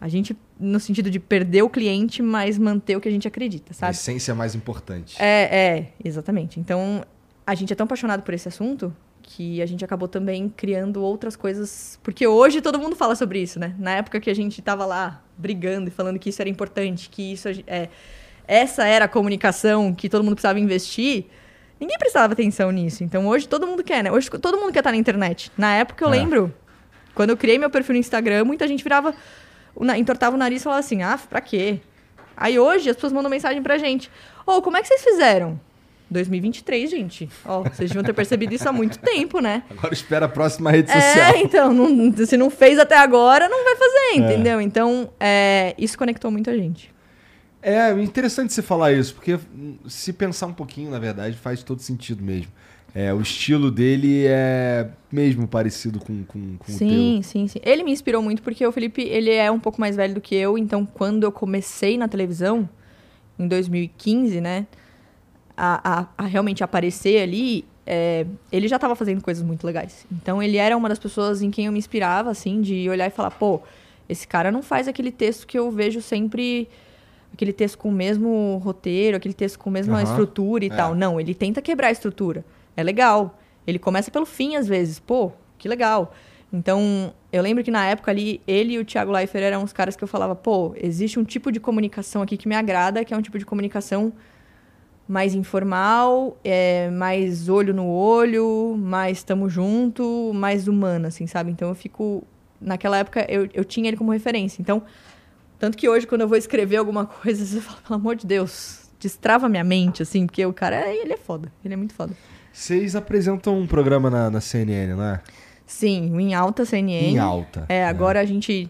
B: A gente, no sentido de perder o cliente, mas manter o que a gente acredita,
A: A
B: sabe?
A: essência é mais importante.
B: É, é, exatamente. Então, a gente é tão apaixonado por esse assunto que a gente acabou também criando outras coisas. Porque hoje todo mundo fala sobre isso, né? Na época que a gente tava lá brigando e falando que isso era importante, que isso é. Essa era a comunicação que todo mundo precisava investir. Ninguém prestava atenção nisso. Então hoje todo mundo quer, né? Hoje todo mundo quer estar na internet. Na época eu
A: É.
B: lembro, quando eu criei meu perfil no Instagram, muita gente virava, na- entortava o nariz e falava assim: ah, pra quê? Aí hoje as pessoas mandam mensagem pra gente: Ô, como é que vocês fizeram? 2023, gente. Ó, vocês deviam ter percebido isso há muito tempo, né?
A: Agora espera a próxima rede social.
B: É, então, não- se não fez até agora, não vai fazer, entendeu? Então, é, isso conectou muito a gente.
A: É interessante você falar isso, porque se pensar um pouquinho, na verdade, faz todo sentido mesmo. É, o estilo dele é mesmo parecido com, com, com
B: Sim, sim, sim. Ele me inspirou muito porque o Felipe, ele é um pouco mais velho do que eu, então quando eu comecei na televisão, em 2015, né, a, a- a realmente aparecer ali, é, ele já estava fazendo coisas muito legais. Então ele era uma das pessoas em quem eu me inspirava, assim, de olhar e falar, pô, esse cara não faz aquele texto que eu vejo sempre, aquele texto com o mesmo roteiro, aquele texto com a mesma
A: Aham,
B: estrutura e
A: é.
B: tal. Não, ele tenta quebrar a estrutura. É legal. Ele começa pelo fim, às vezes. Pô, que legal. Então, eu lembro que na época ali, ele e o Thiago Leifert eram os caras que eu falava, pô, existe um tipo de comunicação aqui que me agrada, que é um tipo de comunicação mais informal, é, mais olho no olho, mais tamo junto, mais humana, assim, sabe? Então eu fico. Naquela época eu, eu tinha ele como referência. Então, tanto que hoje, quando eu vou escrever alguma coisa, eu falo, pelo amor de Deus, destrava minha mente, assim, porque o cara, ele é foda. Ele é muito foda.
A: Vocês apresentam um programa na, na CNN, não é?
B: Sim, o Em Alta CNN.
A: Em alta.
B: É, agora a gente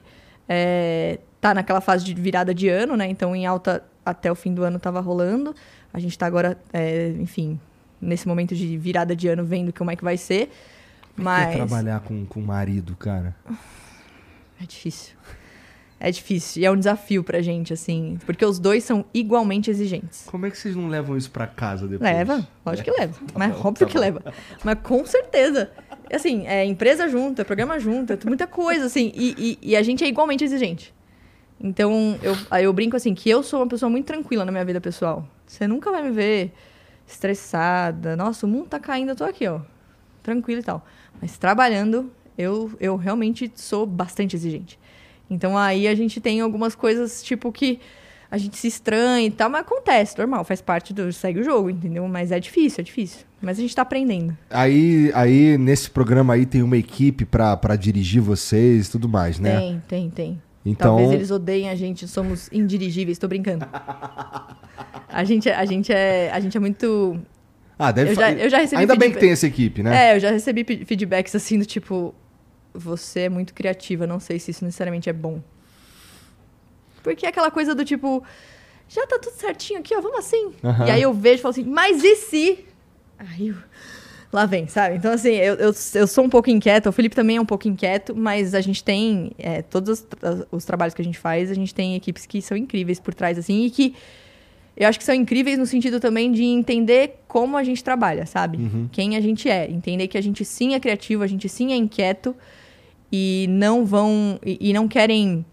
B: é, tá naquela fase de virada de ano, né? Então, em alta até o fim do ano tava rolando. A gente tá agora, é, enfim, nesse momento de virada de ano, vendo como é que vai ser.
A: Quer
B: Mas
A: trabalhar com, com marido, cara?
B: é difícil. É difícil. E é um desafio pra gente, assim. Porque os dois são igualmente exigentes.
A: Como é que vocês não levam isso pra casa depois?
B: Leva, lógico que leva. Mas
A: bom,
B: óbvio
A: tá
B: que
A: bom.
B: leva. Mas com certeza. Assim, é empresa junto, é programa junto, é muita coisa, assim. E, e- e a gente é igualmente exigente. Então, eu, eu brinco assim, que eu sou uma pessoa muito tranquila na minha vida pessoal. Você nunca vai me ver estressada. Nossa, o mundo tá caindo, eu tô aqui, ó. Tranquila e tal. Mas trabalhando, eu, eu realmente sou bastante exigente. Então aí a gente tem algumas coisas, tipo, que a gente se estranha e tal, mas acontece, normal, faz parte do. segue o jogo, entendeu? Mas é difícil, é difícil. Mas a gente tá aprendendo.
A: Aí, aí, nesse programa aí, tem uma equipe pra, pra dirigir vocês e tudo mais, né?
B: Tem, tem, tem.
A: Então,
B: Talvez eles odeiem a gente, somos indirigíveis, tô brincando. A gente, é- a gente, é, a gente é muito.
A: ah, deve
B: eu já- eu já recebi
A: Ainda bem que
B: feedback.
A: tem essa equipe, né?
B: É, eu já recebi feedbacks assim do tipo. Você é muito criativa, não sei se isso necessariamente é bom. Porque é aquela coisa do tipo. Já tá tudo certinho aqui, ó, vamos assim.
A: Aham.
B: E aí eu vejo e falo assim, mas e se? Aí eu- lá vem, sabe? Então, assim, eu, eu, eu sou um pouco inquieta, o Felipe também é um pouco inquieto, mas a gente tem, é, todos os, os trabalhos que a gente faz, a gente tem equipes que são incríveis por trás, assim, e que eu acho que são incríveis no sentido também de entender como a gente trabalha, sabe?
A: Uhum.
B: Quem a gente é. Entender que a gente sim é criativo, a gente sim é inquieto e não vão. e, e não querem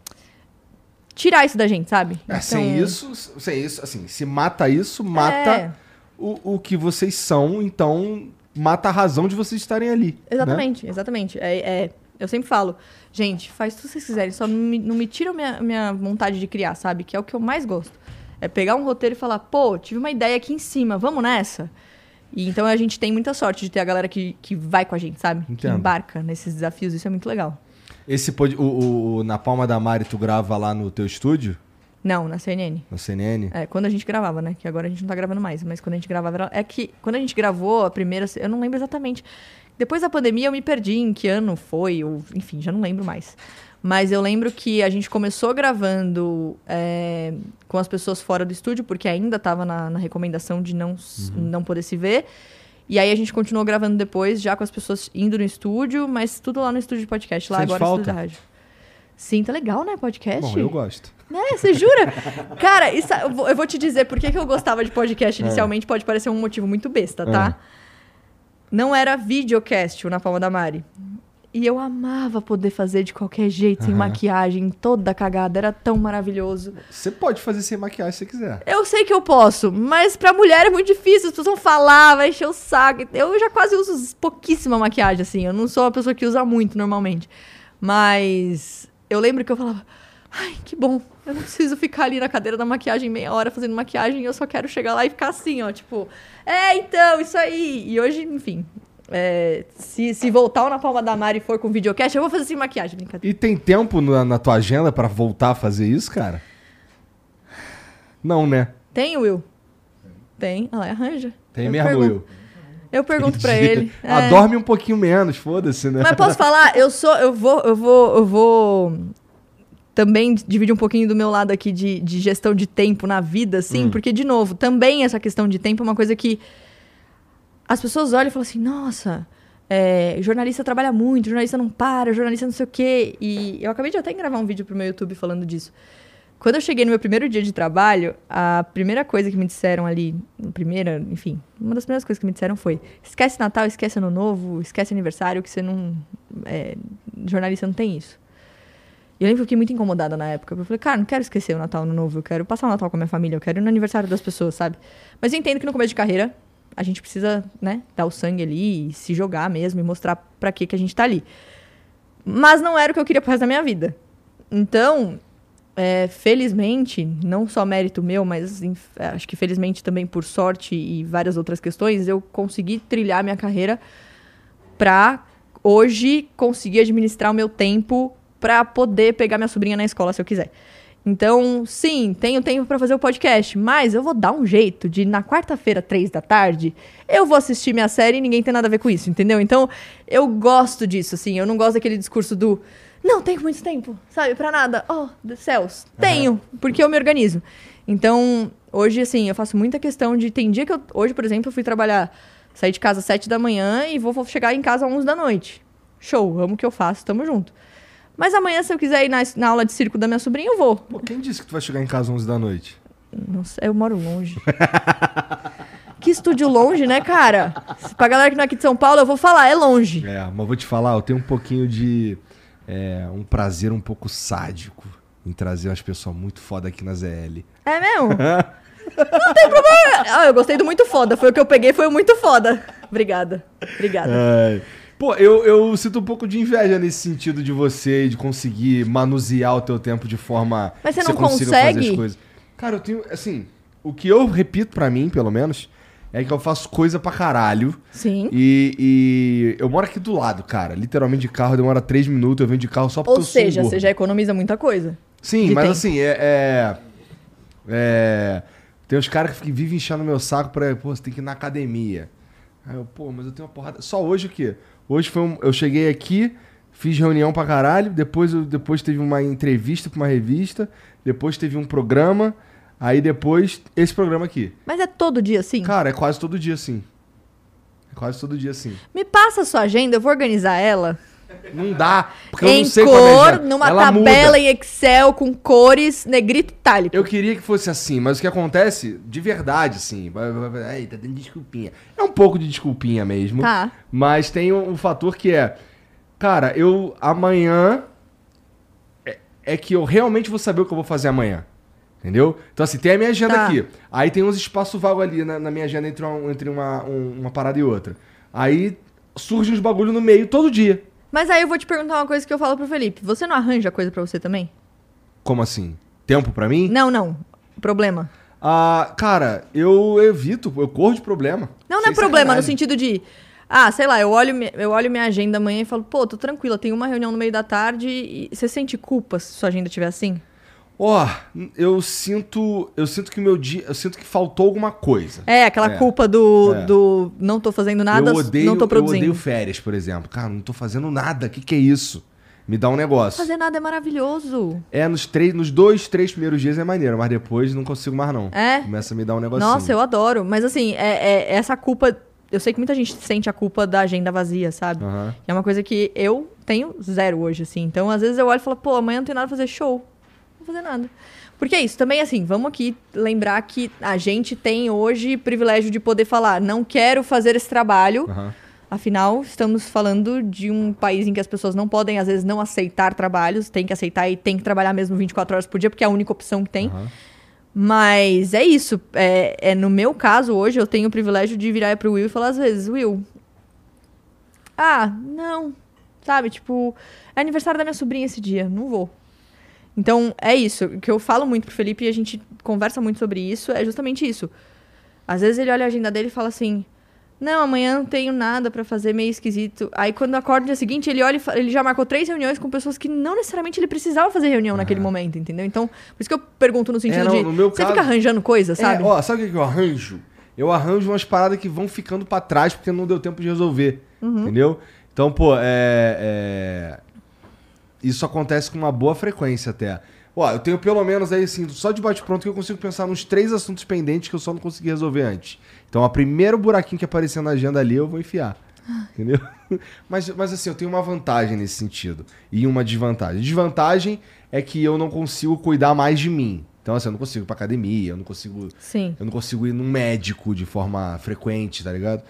B: tirar isso da gente, sabe?
A: É, sem
B: Então,
A: isso, sem isso, assim, se mata isso, mata
B: É.
A: o, o que vocês são, então mata a razão de vocês estarem ali. né?
B: Exatamente, exatamente. É, é- eu sempre falo, gente, faz tudo que vocês quiserem, só não me, não me tiram minha, minha vontade de criar, sabe? Que é o que eu mais gosto. É pegar um roteiro e falar, pô, tive uma ideia aqui em cima, vamos nessa? E então a gente tem muita sorte de ter a galera que, que vai com a gente, sabe? Que
A: Entendo.
B: embarca nesses desafios, isso é muito legal.
A: Esse pod... o, o- Na Palma da Mari, tu grava lá no teu estúdio?
B: Não, na CNN.
A: No CNN?
B: É, quando a gente gravava, né? Que agora a gente não tá gravando mais, mas quando a gente gravava. era- É que quando a gente gravou a primeira. Eu não lembro exatamente. Depois da pandemia eu me perdi em que ano foi, ou enfim, já não lembro mais. Mas eu lembro que a gente começou gravando é, com as pessoas fora do estúdio, porque ainda tava na, na recomendação de não, s- não poder se ver. E aí a gente continuou gravando depois, já com as pessoas indo no estúdio, mas tudo lá no estúdio de podcast, lá
A: Sente
B: agora no
A: falta?
B: estúdio da rádio. Sim, tá legal, né, podcast?
A: Bom, eu gosto.
B: É, você jura? Cara, isso- eu, vou, eu vou te dizer por que, que eu gostava de podcast inicialmente, pode parecer um motivo muito besta, tá? Não era videocast o Na Palma da Mari. E eu amava poder fazer de qualquer jeito, sem maquiagem, toda cagada. Era tão maravilhoso.
A: Você pode fazer sem maquiagem se você quiser.
B: Eu sei que eu posso, mas pra mulher é muito difícil. As pessoas vão falar, vai encher o saco. Eu já quase uso pouquíssima maquiagem, assim. Eu não sou uma pessoa que usa muito normalmente. Mas eu lembro que eu falava, ai, que bom. Eu não preciso ficar ali na cadeira da maquiagem meia hora fazendo maquiagem. Eu só quero chegar lá e ficar assim, ó. Tipo, é, então, isso aí. E hoje, enfim. É, se, se voltar na palma da Mari e for com videocast, eu vou fazer sem maquiagem, brincadeira.
A: E tem tempo na, na tua agenda pra voltar a fazer isso, cara? Não, né?
B: Tem, Will? Tem. Olha lá, arranja.
A: Tem
B: Eu
A: mesmo,
B: pergunto-
A: Will.
B: Eu pergunto pra
A: Entendi.
B: ele.
A: Ah,
B: É.
A: dorme um pouquinho menos, foda-se, né?
B: Mas posso falar, eu sou, eu vou, eu vou, eu vou também dividir um pouquinho do meu lado aqui de, de gestão de tempo na vida, assim,
A: Hum.
B: porque, de novo, também essa questão de tempo é uma coisa que as pessoas olham e falam assim, nossa, é, jornalista trabalha muito, jornalista não para, jornalista não sei o quê. E eu acabei de até gravar um vídeo pro meu YouTube falando disso. Quando eu cheguei no meu primeiro dia de trabalho, a primeira coisa que me disseram ali, primeira, enfim, uma das primeiras coisas que me disseram foi: esquece Natal, esquece Ano Novo, esquece aniversário, que você não. é, jornalista não tem isso. E eu lembro que eu fiquei muito incomodada na época. Eu falei, cara, não quero esquecer o Natal, Ano Novo, eu quero passar o Natal com a minha família, eu quero ir no aniversário das pessoas, sabe? Mas eu entendo que no começo de carreira a gente precisa, né, dar o sangue ali e se jogar mesmo e mostrar pra que que a gente tá ali. Mas não era o que eu queria pro resto da minha vida. Então, é, felizmente, não só mérito meu, mas é, acho que felizmente também por sorte e várias outras questões, eu consegui trilhar minha carreira pra hoje conseguir administrar o meu tempo pra poder pegar minha sobrinha na escola se eu quiser. Então, sim, tenho tempo pra fazer o podcast, mas eu vou dar um jeito de na quarta-feira, três da tarde, eu vou assistir minha série e ninguém tem nada a ver com isso, entendeu? Então, eu gosto disso, assim, eu não gosto daquele discurso do não tenho muito tempo, sabe, pra nada. Oh, céus, tenho, porque eu me organizo. Então, hoje, assim, eu faço muita questão de. Tem dia que eu. Hoje, por exemplo, eu fui trabalhar, saí de casa às sete da manhã e vou, vou chegar em casa às 11 da noite. Show, amo o que eu faço, tamo junto. Mas amanhã, se eu quiser ir na, na aula de circo da minha sobrinha, eu vou.
A: Pô, quem disse que tu vai chegar em casa às 11 da noite?
B: Não sei, eu moro longe. que estúdio longe, né, cara? Pra galera que não é aqui de São Paulo, eu vou falar, é longe.
A: É, mas vou te falar, eu tenho um pouquinho de. é, um prazer um pouco sádico em trazer umas pessoas muito foda aqui na ZL.
B: É mesmo? Não tem problema. Ah, eu gostei do muito foda. Foi o que eu peguei, foi o muito foda. Obrigada. Obrigada.
A: Ai. Pô, eu, eu sinto um pouco de inveja nesse sentido de você e de conseguir manusear o teu tempo de forma
B: Mas você não
A: consiga
B: consegue?
A: fazer as coisas. Cara, eu tenho, assim, o que eu repito pra mim, pelo menos, é que eu faço coisa pra caralho.
B: Sim.
A: E, e eu moro aqui do lado, cara. Literalmente de carro demora três minutos, eu venho de carro só porque
B: Ou
A: eu
B: seja, você já economiza muita coisa.
A: Sim, mas
B: tempo.
A: assim, é, é. é- Tem uns caras que vivem enchendo meu saco pra. Pô, você tem que ir na academia. Aí eu, pô, mas eu tenho uma porrada. Só hoje o quê? Hoje foi um. Eu cheguei aqui, fiz reunião pra caralho, depois, eu, depois teve uma entrevista pra uma revista, depois teve um programa, aí depois esse programa aqui.
B: Mas é todo dia assim?
A: Cara, é quase todo dia assim. É quase todo dia assim.
B: Me passa a sua agenda, eu vou organizar ela.
A: Não dá, porque eu
B: em
A: não sei é
B: cor,
A: agenda.
B: numa
A: Ela
B: tabela
A: muda.
B: em Excel, com cores, negrito e itálico.
A: Eu queria que fosse assim, mas o que acontece, de verdade, assim. Ai, tá dando desculpinha. É um pouco de desculpinha mesmo.
B: Tá.
A: Mas tem um, um fator que é. Cara, eu amanhã. É, é que eu realmente vou saber o que eu vou fazer amanhã. Entendeu? Então, assim, tem a minha agenda
B: Tá.
A: aqui. Aí tem uns espaços vagos ali na, na minha agenda entre, uma, entre uma, um- uma parada e outra. Aí surge uns bagulho no meio todo dia.
B: Mas aí eu vou te perguntar uma coisa que eu falo pro Felipe. Você não arranja coisa pra você também?
A: Como assim? Tempo pra mim?
B: Não, não. Problema.
A: Ah, cara, eu evito, eu corro de problema.
B: Não, não é problema, no
A: sacanagem.
B: sentido de. Ah, sei lá, eu olho, eu olho minha agenda amanhã e falo, pô, tô tranquila, tem uma reunião no meio da tarde e você sente culpa se sua agenda estiver assim?
A: Ó, eu sinto, eu sinto que meu dia, eu sinto que faltou alguma coisa.
B: É, aquela
A: É.
B: culpa do,
A: É.
B: do não tô fazendo nada,
A: eu odeio,
B: não tô
A: eu
B: produzindo.
A: odeio férias, por exemplo. Cara, não tô fazendo nada. O que, que é isso? Me dá um negócio.
B: Fazer nada é maravilhoso.
A: É, nos, três, nos dois, três primeiros dias é maneiro, mas depois não consigo mais, não.
B: É?
A: Começa a me dar um negocinho.
B: Nossa, eu adoro. Mas assim, é, é- essa culpa. Eu sei que muita gente sente a culpa da agenda vazia, sabe?
A: Aham.
B: É uma coisa que eu tenho zero hoje, assim. Então, às vezes eu olho e falo, pô, amanhã não tem nada pra fazer show. Fazer nada. Porque é isso, também assim, vamos aqui lembrar que a gente tem hoje privilégio de poder falar, não quero fazer esse trabalho,
A: Aham.
B: Afinal, estamos falando de um país em que as pessoas não podem, às vezes, não aceitar trabalhos, tem que aceitar e tem que trabalhar mesmo 24 horas por dia, porque é a única opção que tem.
A: Aham.
B: Mas é isso. É, é no meu caso, hoje, eu tenho o privilégio de virar pro Will e falar às vezes, Will. Ah, não. Sabe, tipo, é aniversário da minha sobrinha esse dia, não vou. Então, é isso. O que eu falo muito pro Felipe e a gente conversa muito sobre isso é justamente isso. Às vezes ele olha a agenda dele e fala assim: Não, amanhã não tenho nada pra fazer, meio esquisito. Aí quando acorda no dia seguinte, ele olha ele já marcou três reuniões com pessoas que não necessariamente ele precisava fazer reunião naquele momento, entendeu? Então, por isso que eu pergunto no sentido
A: não,
B: de.
A: no meu
B: você
A: caso-
B: fica arranjando coisa, sabe?
A: É, ó, sabe o que eu arranjo? Eu arranjo umas paradas que vão ficando pra trás porque não deu tempo de resolver.
B: Uhum.
A: Entendeu? Então, pô, é, é, Isso acontece com uma boa frequência até. Ó, eu tenho pelo menos aí, assim, só de bate-pronto que eu consigo pensar nos três assuntos pendentes que eu só não consegui resolver antes. Então, o primeiro buraquinho que aparecer na agenda ali, eu vou enfiar. Entendeu? Mas, mas assim, eu tenho uma vantagem nesse sentido. E uma desvantagem. Desvantagem é que eu não consigo cuidar mais de mim. Então, assim, eu não consigo ir pra academia, eu não consigo
B: Sim.
A: eu não consigo ir num médico de forma frequente, tá ligado?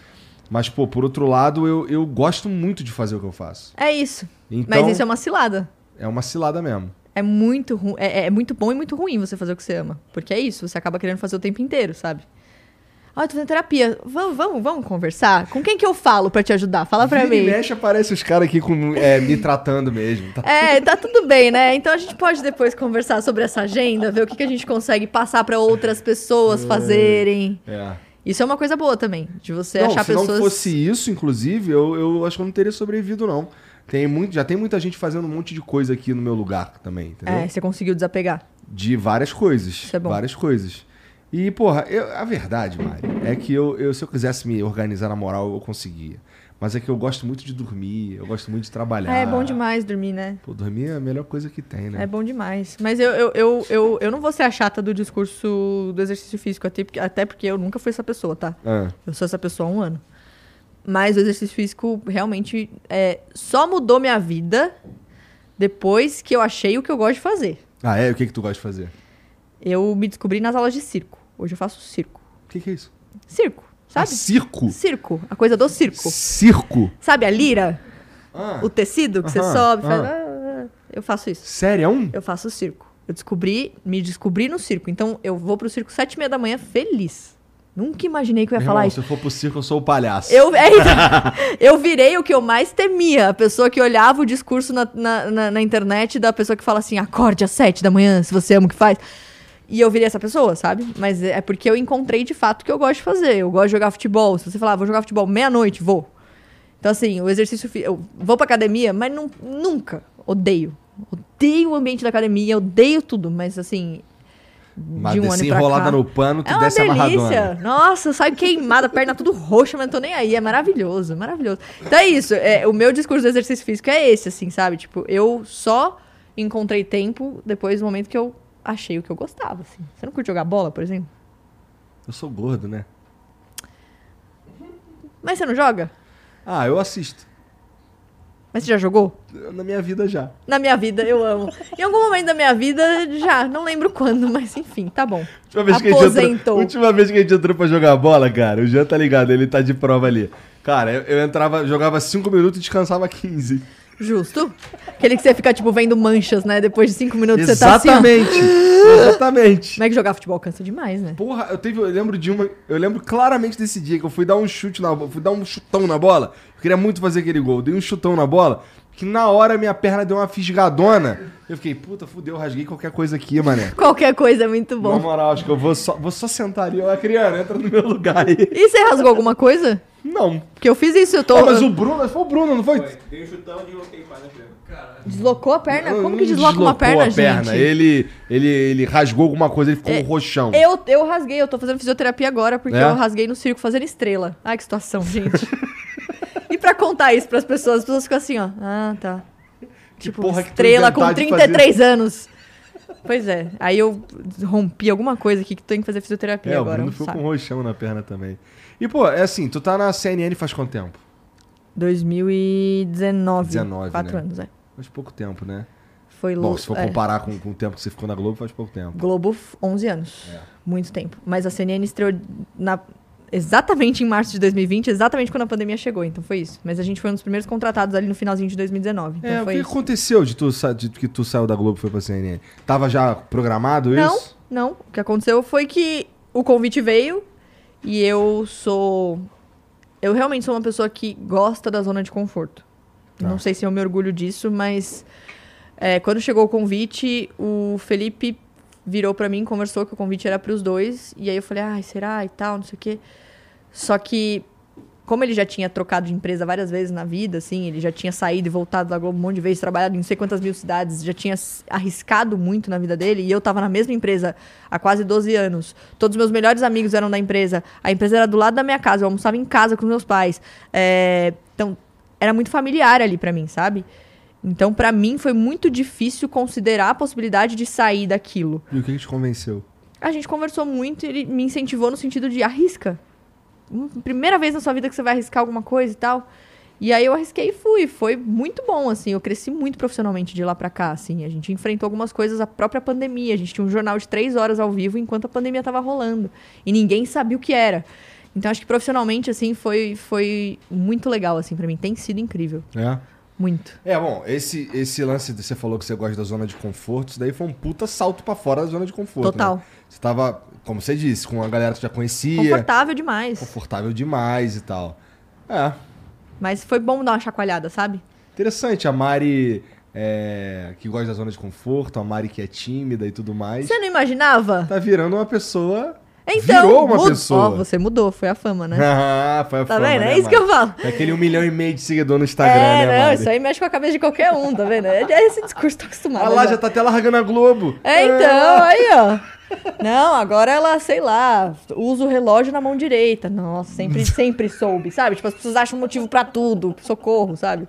A: Mas, pô, por outro lado, eu, eu gosto muito de fazer o que eu faço.
B: É isso.
A: Então,
B: Mas isso é uma cilada.
A: é uma cilada mesmo.
B: É muito, ru... é, é muito bom e muito ruim você fazer o que você ama. Porque é isso, você acaba querendo fazer o tempo inteiro, sabe? Ah, eu tô fazendo terapia. Vamos, vamos, vamos conversar? Com quem que eu falo pra te ajudar? Fala pra
A: Vira
B: mim.
A: mexe, aparece os caras aqui com, é, me tratando mesmo. Tá?
B: É, tá tudo bem, né? Então a gente pode depois conversar sobre essa agenda, ver o que, que a gente consegue passar pra outras pessoas fazerem.
A: É.
B: Isso é uma coisa boa também, de você
A: não,
B: achar
A: se
B: pessoas.
A: não fosse isso, inclusive, eu, eu acho que eu não teria sobrevivido, não. Tem muito, já tem muita gente fazendo um monte de coisa aqui no meu lugar também, entendeu?
B: É, você conseguiu desapegar.
A: De várias coisas.
B: Isso é bom.
A: Várias coisas. E, porra, eu- a verdade, Mari, é que eu, eu- se eu quisesse me organizar na moral, eu conseguia. Mas é que eu gosto muito de dormir, eu gosto muito de trabalhar.
B: É, bom demais dormir, né?
A: Pô, dormir é a melhor coisa que tem, né?
B: É bom demais. Mas eu, eu, eu, eu, eu não vou ser a chata do discurso do exercício físico, até porque, até porque eu nunca fui essa pessoa, tá?
A: Ah,
B: Eu sou essa pessoa há um ano. Mas o exercício físico realmente é, só mudou minha vida depois que eu achei o que eu gosto de fazer.
A: Ah, é? O que, que tu gosta de fazer?
B: Eu me descobri nas aulas de circo. Hoje eu faço circo.
A: O que, que é isso?
B: Circo,
A: Ah,
B: sabe?
A: circo?
B: Circo, a coisa do circo.
A: Circo?
B: Sabe a lira?
A: Ah,
B: O tecido que você sobe, ah, ah, Eu faço isso.
A: sério? É um?
B: Eu faço circo. Eu descobri, me descobri no circo. Então eu vou pro circo sete e meia da manhã feliz. Nunca imaginei que eu ia
A: Meu
B: falar
A: irmão,
B: isso.
A: se eu for pro circo, eu sou o palhaço.
B: Eu, é, eu virei o que eu mais temia. A pessoa que olhava o discurso na, na, na- na internet da pessoa que fala assim: acorde às sete da manhã, se você ama o que faz. E eu virei essa pessoa, sabe? Mas é porque eu encontrei de fato o que eu gosto de fazer. Eu gosto de jogar futebol. Se você falar, "Ah, vou jogar futebol meia-noite, vou. Então, assim, o exercício. Eu vou pra academia, mas não, nunca. Odeio. Odeio o ambiente da academia, odeio tudo. Mas, assim.
A: Mas
B: de um ano pra
A: enrolada
B: cá.
A: no pano, tu
B: É
A: desce amarradona.
B: delícia. Nossa, sai queimada, perna tudo roxa, mas não tô nem aí. É maravilhoso, maravilhoso. Então é isso. É, o meu discurso do exercício físico é esse, assim, sabe? Tipo, eu só encontrei tempo depois do momento que eu achei o que eu gostava, assim. Você não curte jogar bola, por exemplo?
A: Eu sou gordo, né?
B: Mas você não joga?
A: Ah, eu assisto.
B: Mas você já jogou?
A: Na minha vida já.
B: Na minha vida, eu amo. Em algum momento da minha vida, já. Não lembro quando, mas enfim, tá bom.
A: Última vez, que a gente entrou,
B: Aposentou.
A: última vez que a gente entrou pra jogar bola, cara, o Jean tá ligado, ele tá de prova ali. Cara, eu, eu entrava, jogava 5 minutos e descansava 15.
B: Justo? Aquele que você fica, tipo, vendo manchas, né? Depois de cinco minutos você tá assim, ó.
A: Exatamente. Exatamente.
B: Mas é que jogar futebol cansa demais, né?
A: Porra, eu teve, eu lembro de uma, eu lembro claramente desse dia que eu fui dar um chute na, fui dar um chutão na bola. Eu queria muito fazer aquele gol. Dei um chutão na bola, que na hora minha perna deu uma fisgadona. Eu fiquei, puta, fudeu, rasguei qualquer coisa aqui, mané.
B: Qualquer coisa é muito
A: Na
B: bom.
A: moral, acho que eu vou só, vou só sentar ali. Ó, Criana, entra no meu lugar aí.
B: E você rasgou alguma coisa?
A: Não.
B: Porque eu fiz isso, eu tô.
A: Pô, mas o Bruno, foi o Bruno, não foi?
C: Foi. Dei um chutão e desloquei quase a perna.
B: Deslocou a perna? Como que desloca uma
A: deslocou
B: perna,
A: a perna.
B: gente?
A: Ele, ele, ele rasgou alguma coisa, ele ficou
B: É,
A: um roxão.
B: Eu, eu rasguei, eu tô fazendo fisioterapia agora porque
A: É?
B: eu rasguei no circo fazendo estrela. Ai, que situação, gente. e pra contar isso pras pessoas, as pessoas ficam assim, ó. Ah, tá. Tipo,
A: porra que
B: estrela com
A: inventar de
B: 33 anos. Pois é. Aí eu rompi alguma coisa aqui que tem que fazer fisioterapia
A: É, o
B: agora.
A: Bruno
B: não
A: ficou
B: sabe.
A: com um roxão na perna também. E, pô, é assim, tu tá na CNN faz quanto tempo?
B: 2019.
A: 19,
B: Quatro
A: né?
B: anos, é.
A: Faz pouco tempo, né?
B: Foi
A: Bom, se for
B: é.
A: comparar com, com o tempo que você ficou na Globo, faz pouco tempo.
B: Globo, f- 11 anos.
A: É.
B: Muito tempo. Mas a CNN estreou na exatamente em março de 2020, exatamente quando a pandemia chegou. Então foi isso. Mas a gente foi um dos primeiros contratados ali no finalzinho de 2019. Então
A: É, o que
B: isso.
A: aconteceu de, tu, de que tu saiu da Globo e foi pra CNN? Tava já programado
B: Não,
A: isso?
B: não. O que aconteceu foi que o convite veio e eu sou. Eu realmente sou uma pessoa que gosta da zona de conforto.
A: Tá.
B: Não sei se eu me orgulho disso, mas é, quando chegou o convite, o Felipe virou pra mim, conversou que o convite era pros dois. E aí eu falei, ai, será e tal, não sei o quê. Só que, como ele já tinha trocado de empresa várias vezes na vida, assim, ele já tinha saído e voltado da Globo um monte de vezes, trabalhado em não sei quantas mil cidades, já tinha arriscado muito na vida dele, e eu tava na mesma empresa há quase 12 anos. Todos os meus melhores amigos eram da empresa. A empresa era do lado da minha casa, eu almoçava em casa com os meus pais. É, então, era muito familiar ali pra mim, sabe? Então, pra mim, foi muito difícil considerar a possibilidade de sair daquilo.
A: E o que, que te convenceu?
B: A gente conversou muito e ele me incentivou no sentido de arrisca. Hum, Primeira vez na sua vida que você vai arriscar alguma coisa e tal. E aí eu arrisquei e fui. Foi muito bom, assim. Eu cresci muito profissionalmente de lá pra cá, assim. A gente enfrentou algumas coisas, a própria pandemia. A gente tinha um jornal de três horas ao vivo enquanto a pandemia tava rolando. E ninguém sabia o que era. Então acho que profissionalmente, assim, foi, foi muito legal, assim, pra mim. Tem sido incrível.
A: É.
B: Muito.
A: É, bom, esse, esse lance, de- você falou que você gosta da zona de conforto, isso daí foi um puta salto pra fora da zona de conforto.
B: Total.
A: né? Você tava, como você disse, com a galera que você já conhecia,
B: Confortável demais.
A: confortável demais e tal. É,
B: Mas foi bom dar uma chacoalhada, sabe?
A: interessante. A Mari, é, que gosta da zona de conforto, a Mari que é tímida e tudo mais,
B: Você não imaginava?
A: tá virando uma pessoa...
B: Então,
A: virou uma
B: mud-
A: pessoa.
B: Ó, você mudou, foi a fama, né?
A: Ah, foi a
B: Tá
A: fama,
B: vendo?
A: né,
B: É isso que eu falo.
A: É aquele um milhão e meio de seguidor no Instagram,
B: é,
A: né,
B: não,
A: Mari?
B: isso aí mexe com a cabeça de qualquer um, tá vendo? É, é esse discurso tô acostumado.
A: Ah lá,
B: já.
A: tá até largando a Globo.
B: É, então, aí, ó. Não, agora ela, sei lá, usa o relógio na mão direita. Nossa, sempre, sempre soube, sabe? Tipo, as pessoas acham motivo pra tudo, socorro, sabe?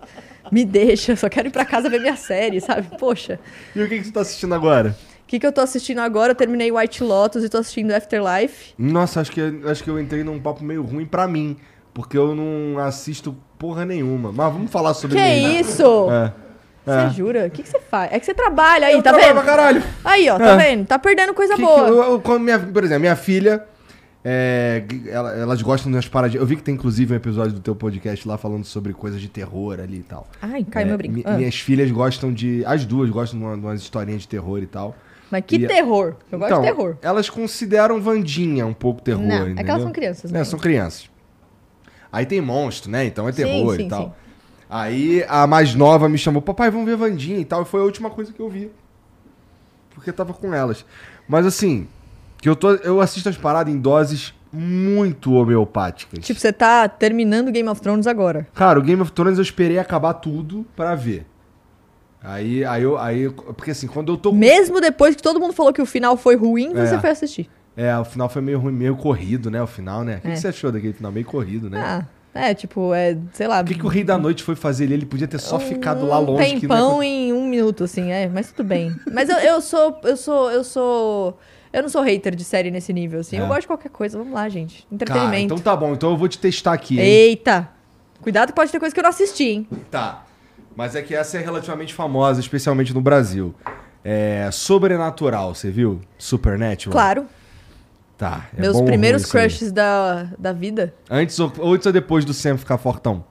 B: Me deixa, só quero ir pra casa ver minha série, sabe? Poxa.
A: E o que, que tu tá assistindo agora?
B: O que, que eu tô assistindo agora? Eu terminei White Lotus e tô assistindo Afterlife.
A: Nossa, acho que, acho que eu entrei num papo meio ruim pra mim. Porque eu não assisto porra nenhuma. Mas vamos falar sobre
B: Que
A: ele.
B: isso?
A: É.
B: Você jura? O que, que você faz? É que você trabalha aí,
A: Eu
B: tá vendo?
A: pra caralho.
B: Aí, ó, tá
A: É.
B: vendo? Tá perdendo coisa
A: Que-
B: boa.
A: que eu- eu- quando minha, por exemplo, minha filha. é, ela- elas gostam das paradinhas. Eu vi que tem inclusive um episódio do teu podcast lá falando sobre coisas de terror ali e tal.
B: Ai, caiu
A: É,
B: meu brinco.
A: mi-
B: Ah.
A: Minhas filhas gostam de. As duas gostam de, uma- de umas historinhas de terror e tal.
B: Mas que
A: E-
B: terror. Eu gosto
A: então,
B: de terror.
A: Elas consideram Vandinha um pouco terror.
B: Não, é que
A: entendeu?
B: elas são crianças, né?
A: É, são crianças. Aí tem monstro, né? Então é
B: Sim,
A: terror
B: sim,
A: e tal.
B: sim.
A: Aí a mais nova me chamou, papai, vamos ver Vandinha e tal. E foi a última coisa que eu vi. Porque tava com elas. Mas assim, que eu, tô, eu assisto as paradas em doses muito homeopáticas.
B: Tipo, você tá terminando Game of Thrones agora.
A: Cara, o Game of Thrones eu esperei acabar tudo pra ver. Aí, aí eu. Aí, porque assim, quando eu tô.
B: Mesmo depois que todo mundo falou que o final foi ruim,
A: É.
B: você foi assistir.
A: É, o final foi meio ruim, meio corrido, né? O final, né? O que,
B: É.
A: que você achou daquele final? Meio corrido, né?
B: Ah, é, tipo, é, sei lá.
A: O que, que o Rei da Noite foi fazer ali? Ele podia ter só ficado lá
B: um
A: longe. que
B: tempão
A: ia-
B: em um minuto, assim, é, mas tudo bem. Mas eu, eu sou, eu sou, eu sou... Eu não sou hater de série nesse nível, assim.
A: É.
B: Eu gosto de qualquer coisa, vamos lá, gente.
A: Cara,
B: Entretenimento.
A: então tá bom. Então eu vou te testar aqui, hein?
B: Eita! Cuidado que pode ter coisa que eu não assisti, hein?
A: Tá. Mas é que essa é relativamente famosa, especialmente no Brasil. É Sobrenatural, você viu? Supernatural?
B: Claro.
A: Tá. é
B: Meus primeiros
A: aí?
B: crushes da, da vida.
A: Antes ou, antes ou depois do Sam ficar fortão?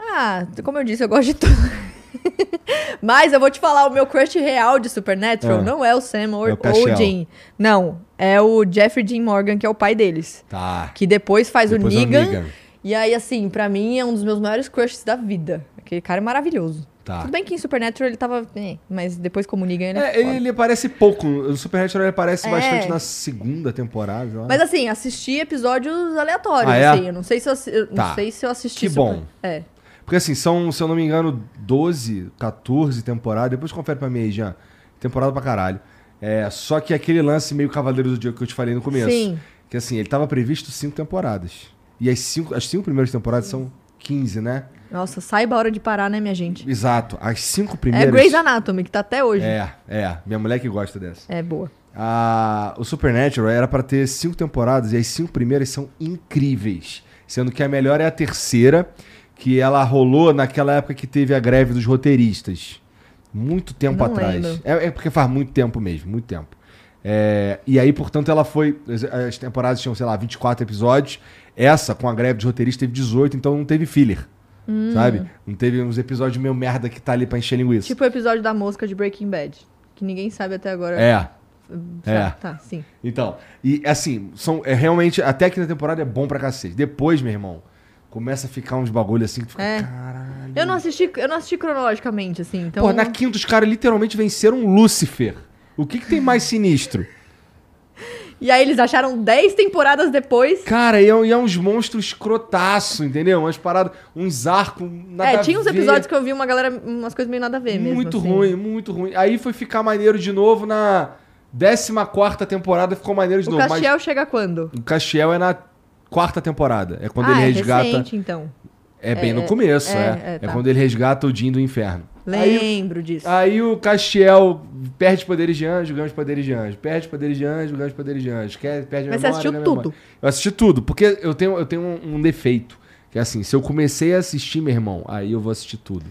B: Ah, como eu disse, eu gosto de tudo. Mas eu vou te falar, o meu crush real de Supernatural
A: Ah.
B: não é o Sam ou,
A: É o
B: ou o Jim. Não, é o Jeffrey Dean Morgan, que é o pai deles.
A: Tá.
B: Que depois faz
A: Depois
B: o
A: é o
B: Negan.
A: Negan.
B: E aí, assim, pra mim é um dos meus maiores crushes da vida. Aquele cara é maravilhoso.
A: Tá.
B: Tudo bem que em Supernatural ele tava. eh, mas depois, como Negan, ele é,
A: É, ele, aparece pouco. O Supernatural ele aparece
B: É.
A: bastante na segunda temporada.
B: Mas assim, assisti episódios aleatórios,
A: Ah, é?
B: assim. Eu não sei se eu, eu
A: Tá.
B: não sei se eu assisti.
A: Que bom.
B: É.
A: Porque assim, são, se eu não me engano, 12, 14 temporadas. Depois confere pra mim aí, Jean. Temporada pra caralho. É, só que aquele lance meio Cavaleiro do Dia que eu te falei no começo.
B: Sim.
A: Que assim, ele tava previsto cinco temporadas. E as cinco, as cinco primeiras temporadas são 15, né?
B: Nossa, saiba a hora de parar, né, minha gente?
A: Exato. As cinco
B: É
A: primeiras.
B: Grey's Anatomy, que tá até hoje.
A: É, é. Minha mulher que gosta dessa.
B: É boa.
A: A, o Supernatural era pra ter cinco temporadas e as cinco primeiras são incríveis. Sendo que a melhor é a terceira, que ela rolou naquela época que teve a greve dos roteiristas. Muito tempo
B: Não
A: atrás. É, é porque faz muito tempo mesmo, muito tempo. É, e aí, portanto, ela foi. as- As temporadas tinham, sei lá, 24 episódios. Essa, com a greve de roteirista, teve 18, então não teve filler. Sabe? Não teve uns episódios meio merda que tá ali pra encher linguiça.
B: Tipo o episódio da mosca de Breaking Bad. Que ninguém sabe até agora.
A: é. É.
B: Tá, sim.
A: Então, e assim, são, é realmente, até que na temporada é bom pra cacete. Depois, meu irmão, começa a ficar uns bagulho assim que tu fica,
B: É.
A: caralho.
B: Eu não assisti, eu não assisti cronologicamente, assim, então.
A: Pô, na quinta os caras literalmente venceram Lúcifer. O que, que tem mais sinistro?
B: E aí eles acharam 10 temporadas depois.
A: Cara, e é, e é uns monstros escrotaço, entendeu? Umas paradas, uns arcos, nada
B: é, tinha uns episódios que eu vi uma galera, umas coisas meio nada a ver mesmo.
A: Muito
B: assim.
A: ruim, muito ruim. Aí foi ficar maneiro de novo na 14 temporada, ficou maneiro de
B: O
A: novo.
B: Castiel chega quando?
A: Mas o Castiel é na quarta temporada. É quando
B: ah,
A: ele
B: é
A: resgata.
B: recente, então.
A: É bem
B: É,
A: no começo,
B: é,
A: é.
B: é,
A: É,
B: tá.
A: quando ele resgata o Jim do inferno. Aí,
B: Lembro disso.
A: aí o Castiel perde poderes de anjo, ganha os poderes de anjo. Perde poderes de anjo, ganha os poderes de anjo. Quer, perde
B: Mas você
A: memória,
B: assistiu
A: ganha a
B: tudo?
A: memória. Eu assisti tudo, porque eu tenho, eu tenho um, um defeito. Que é assim, se eu comecei a assistir, meu irmão, aí eu vou assistir tudo.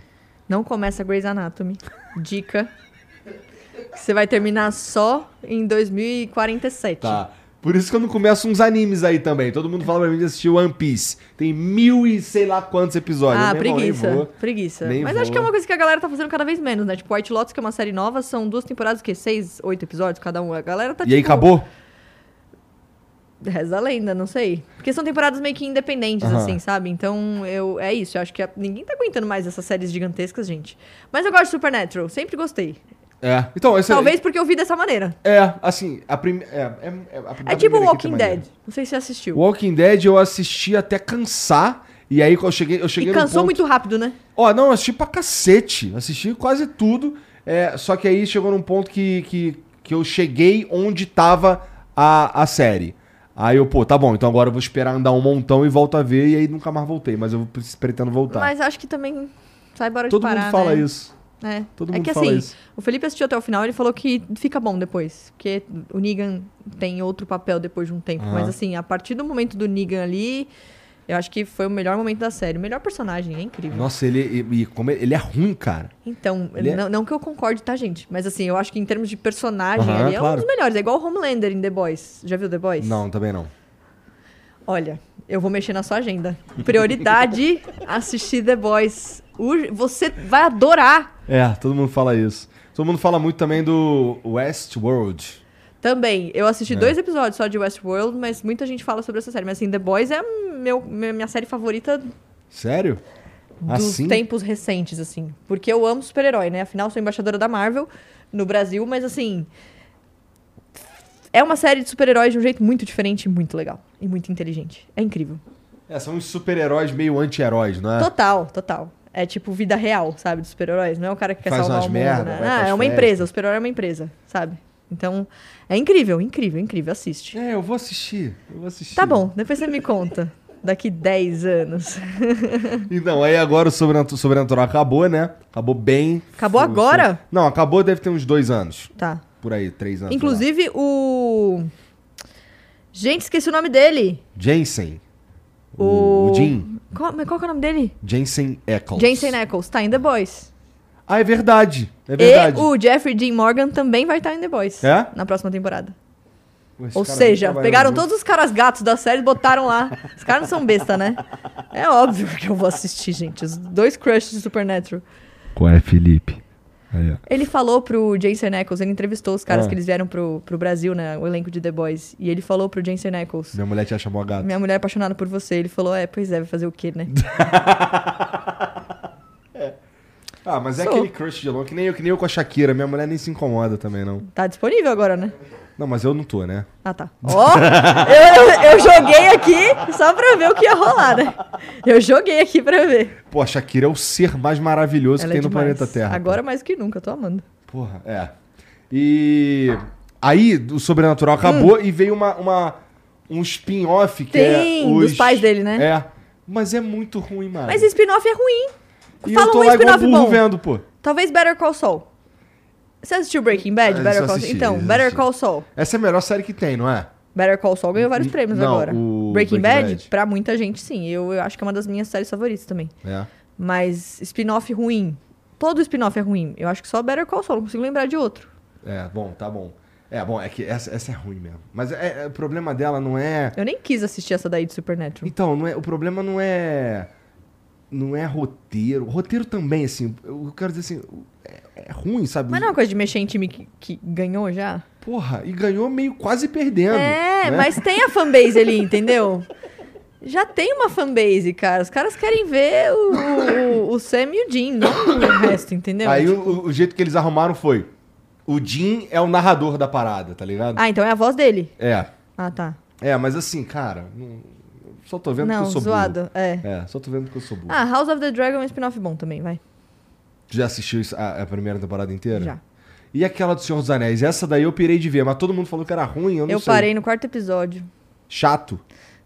B: Não começa Grey's Anatomy. Dica. Você vai terminar só em 2047.
A: Tá. Por isso que eu não começo uns animes aí também. Todo mundo fala pra mim de assistir One Piece. Tem mil e sei lá quantos episódios.
B: Ah,
A: Meu irmão,
B: preguiça.
A: vou.
B: Preguiça. Mas
A: vou.
B: acho que é uma coisa que a galera tá fazendo cada vez menos, né? Tipo, White Lotus, que é uma série nova, são duas temporadas, que seis, oito episódios cada um. A galera tá
A: E aí
B: tipo,
A: acabou?
B: Reza a lenda, não sei. Porque são temporadas meio que independentes,
A: Aham.
B: assim, sabe? Então, eu é isso. Eu acho que a- ninguém tá aguentando mais essas séries gigantescas, gente. Mas eu gosto de Supernatural. Sempre gostei.
A: É. Então, esse
B: Talvez porque eu vi dessa maneira.
A: É, assim, a primeira. É, é, é, a-
B: É tipo Walking
A: equipe é maneira.
B: Dead. Não sei se você assistiu.
A: Walking Dead eu assisti até cansar. E aí eu cheguei, eu cheguei
B: E cansou
A: ponto...
B: muito rápido, né?
A: Ó, não, eu assisti pra cacete. Assisti quase tudo. É, só que aí chegou num ponto que, que, que eu cheguei onde tava a, a série. Aí eu, pô, tá bom, então agora eu vou esperar andar um montão e volto a ver. E aí nunca mais voltei, mas eu pre- pretendo voltar.
B: Mas acho que também sai bora
A: Todo
B: de parar,
A: mundo fala
B: né?
A: isso.
B: É.
A: Todo
B: é
A: mundo
B: que
A: fala
B: assim,
A: isso.
B: o Felipe assistiu até o final ele falou que fica bom depois. Porque o Negan tem outro papel depois de um tempo.
A: Aham.
B: Mas assim, a partir do momento do Negan ali, eu acho que foi o melhor momento da série. O melhor personagem, é incrível.
A: Nossa, ele, e, como ele, ele é ruim, cara.
B: Então,
A: Ele é-
B: não, não que eu concorde, tá, gente? Mas assim, eu acho que em termos de personagem
A: Aham,
B: ali é um
A: claro.
B: dos melhores. É igual o Homelander em The Boys. Já viu The Boys?
A: Não, também não.
B: Olha, eu vou mexer na sua agenda. Prioridade, assistir The Boys. Você vai adorar
A: É, todo mundo fala isso. Todo mundo fala muito também do Westworld.
B: Também, eu assisti
A: É.
B: dois episódios só de Westworld, mas muita gente fala sobre essa série. Mas assim, The Boys é meu, minha minha série favorita
A: Sério?
B: dos
A: Assim?
B: tempos recentes, assim. Porque eu amo super-herói, né? Afinal, sou embaixadora da Marvel no Brasil, mas assim. É uma série de super-heróis de um jeito muito diferente e muito legal. E muito inteligente. É incrível.
A: É, são uns super-heróis meio anti-heróis, não é?
B: Total, total. É tipo vida real, sabe? Dos super-heróis. Não é o cara que quer
A: Faz
B: salvar o mundo,
A: merda,
B: né? Ah, é uma empresa. O super-herói é uma empresa, sabe? Então, é incrível, incrível, incrível. Assiste.
A: É, eu vou assistir. Eu vou assistir.
B: Tá bom, depois você me conta. Daqui 10 anos.
A: Então, aí agora o Sobrenatu- Sobrenatural acabou, né? Acabou bem.
B: Acabou
A: Foi-
B: agora?
A: foi- Não, acabou deve ter uns dois anos.
B: Tá.
A: Por aí, três anos.
B: Inclusive, o. Gente, esqueci o nome dele.
A: Jensen. O.
B: o
A: Jim.
B: Qual, mas qual que é o nome dele?
A: Jensen Ackles.
B: Jensen Ackles. Tá em The Boys.
A: Ah, é verdade. É verdade.
B: E o Jeffrey Dean Morgan também vai estar em The Boys.
A: É?
B: Na próxima temporada.
A: Esse
B: Ou seja, pegaram
A: muito.
B: todos os caras gatos da série e botaram lá. Os caras não são besta, né? É óbvio que eu vou assistir, gente. Os dois crushes de Supernatural.
A: Qual é, Felipe?
B: Ele falou pro Jensen Ackles, ele entrevistou os caras
A: Ah.
B: que eles vieram pro, pro Brasil, né? O elenco de The Boys. E ele falou pro Jensen Ackles.
A: Minha mulher te acha mó gato.
B: Minha mulher é apaixonada por você. Ele falou, é, pois é, vai fazer o quê, né?
A: Ah, mas é
B: Sou.
A: aquele crush de longe, que nem eu, que nem eu com a Shakira. Minha mulher nem se incomoda também, não.
B: Tá disponível agora, né?
A: Não, mas eu não tô, né?
B: Ah, tá. Ó, eu, eu joguei aqui só pra ver o que ia rolar, né? Eu joguei aqui pra ver.
A: Pô, a Shakira é o ser mais maravilhoso
B: Ela
A: que
B: é
A: tem no
B: demais.
A: planeta Terra.
B: Agora mais que nunca, tô amando.
A: Porra, é. E aí, o Sobrenatural acabou e veio uma, uma, um spin-off que é
B: Hum. Tem,
A: os...
B: dos pais dele, né?
A: É. Mas é muito ruim, mano.
B: Mas spin-off é ruim.
A: e
B: Fala
A: eu tô
B: um
A: lá
B: spin-off bom.
A: vendo, pô.
B: Talvez Better Call Saul. Você assistiu Breaking Bad?
A: Ah,
B: Better Call
A: assisti,
B: Então, Better. Call Saul.
A: Essa é a melhor série que tem, não é?
B: Better Call Saul ganhou vários prêmios
A: Não,
B: agora. Breaking,
A: Breaking
B: Bad,
A: Bad.
B: pra muita gente, sim. Eu, eu acho que é uma das minhas séries favoritas também.
A: É.
B: Mas spin-off ruim. Todo spin-off é ruim. Eu acho que só Better Call Saul, não consigo lembrar de outro.
A: É, bom, tá bom. É, bom, é que essa, essa é ruim mesmo. Mas é, é- o problema dela não é.
B: Eu nem quis assistir essa daí de Supernatural.
A: Então, não é, o problema não é. Não é roteiro. Roteiro também, assim. Eu quero dizer assim. É, é ruim, sabe?
B: Mas não é uma coisa de mexer em time que, que ganhou já?
A: Porra, e ganhou meio quase perdendo.
B: É,
A: né?
B: mas tem a fanbase ali, entendeu? Já tem uma fanbase, cara. Os caras querem ver o, o, o Sam e o Jim, não o resto, entendeu?
A: Aí
B: Tipo-
A: o, o jeito que eles arrumaram foi. O Jim é o narrador da parada, tá ligado?
B: Ah, então é a voz dele.
A: É.
B: Ah, tá.
A: É, mas assim, cara. não- só tô vendo
B: não,
A: que eu sou
B: zoado. É.
A: burro. É, só tô vendo que eu sou burro.
B: Ah, House of the Dragon é um spin-off bom também, vai.
A: Tu já assistiu a, a primeira temporada inteira?
B: Já.
A: E aquela do Senhor dos Anéis? Essa daí eu pirei de ver, mas todo mundo falou que era ruim, eu não
B: Eu
A: sei.
B: parei no quarto episódio.
A: Chato.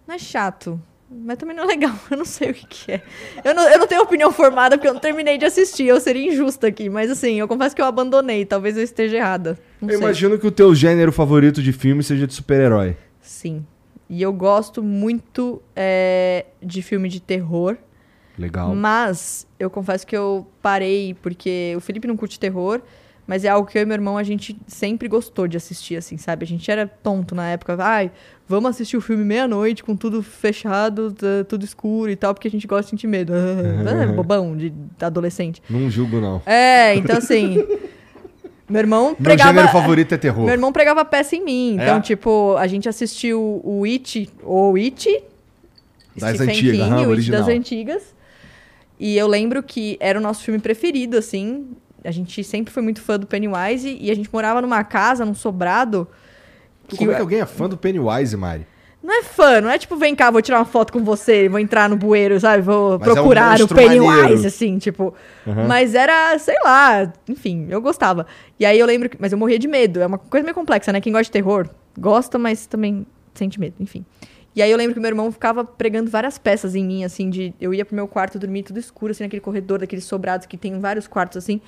B: Não é chato, mas também não é legal. Eu não sei o que, que é. Eu não, eu não tenho opinião formada porque eu não terminei de assistir. Eu seria injusta aqui. Mas assim, eu confesso que eu abandonei. Talvez eu esteja errada. Não
A: eu
B: sei.
A: imagino que o teu gênero favorito de filme seja de super-herói.
B: Sim. E eu gosto muito é, de filme de terror.
A: Legal.
B: Mas eu confesso que eu parei porque o Felipe não curte terror, mas é algo que eu e meu irmão a gente sempre gostou de assistir, assim, sabe? A gente era tonto na época. Ai, vamos assistir o filme meia-noite com tudo fechado, tudo escuro e tal, porque a gente gosta de sentir medo. É bobão de adolescente.
A: Não julgo, não.
B: É, então assim. Meu irmão
A: Meu
B: pregava.
A: gênero favorito é terror.
B: Meu irmão pregava peça em mim. Então,
A: É?
B: tipo, a gente assistiu o It, ou It,
A: Das
B: Stephen
A: antigas,
B: King,
A: aham,
B: o It
A: original.
B: das antigas. E eu lembro que era o nosso filme preferido, assim. A gente sempre foi muito fã do Pennywise e a gente morava numa casa, num sobrado. Que-
A: Como é que alguém é fã do Pennywise, Mari?
B: Não é fã, não é tipo, vem cá, vou tirar uma foto com você, vou entrar no bueiro, sabe? Vou
A: Mas é um
B: procurar o Pennywise,
A: maneiro.
B: assim, tipo. Mas era, sei lá, enfim, eu gostava. E aí eu lembro que. Mas eu morria de medo. É uma coisa meio complexa, né? Quem gosta de terror gosta, mas também sente medo, enfim. E aí eu lembro que meu irmão ficava pregando várias peças em mim, assim, de. Eu ia pro meu quarto dormir tudo escuro, assim, naquele corredor daqueles sobrados que tem vários quartos, assim.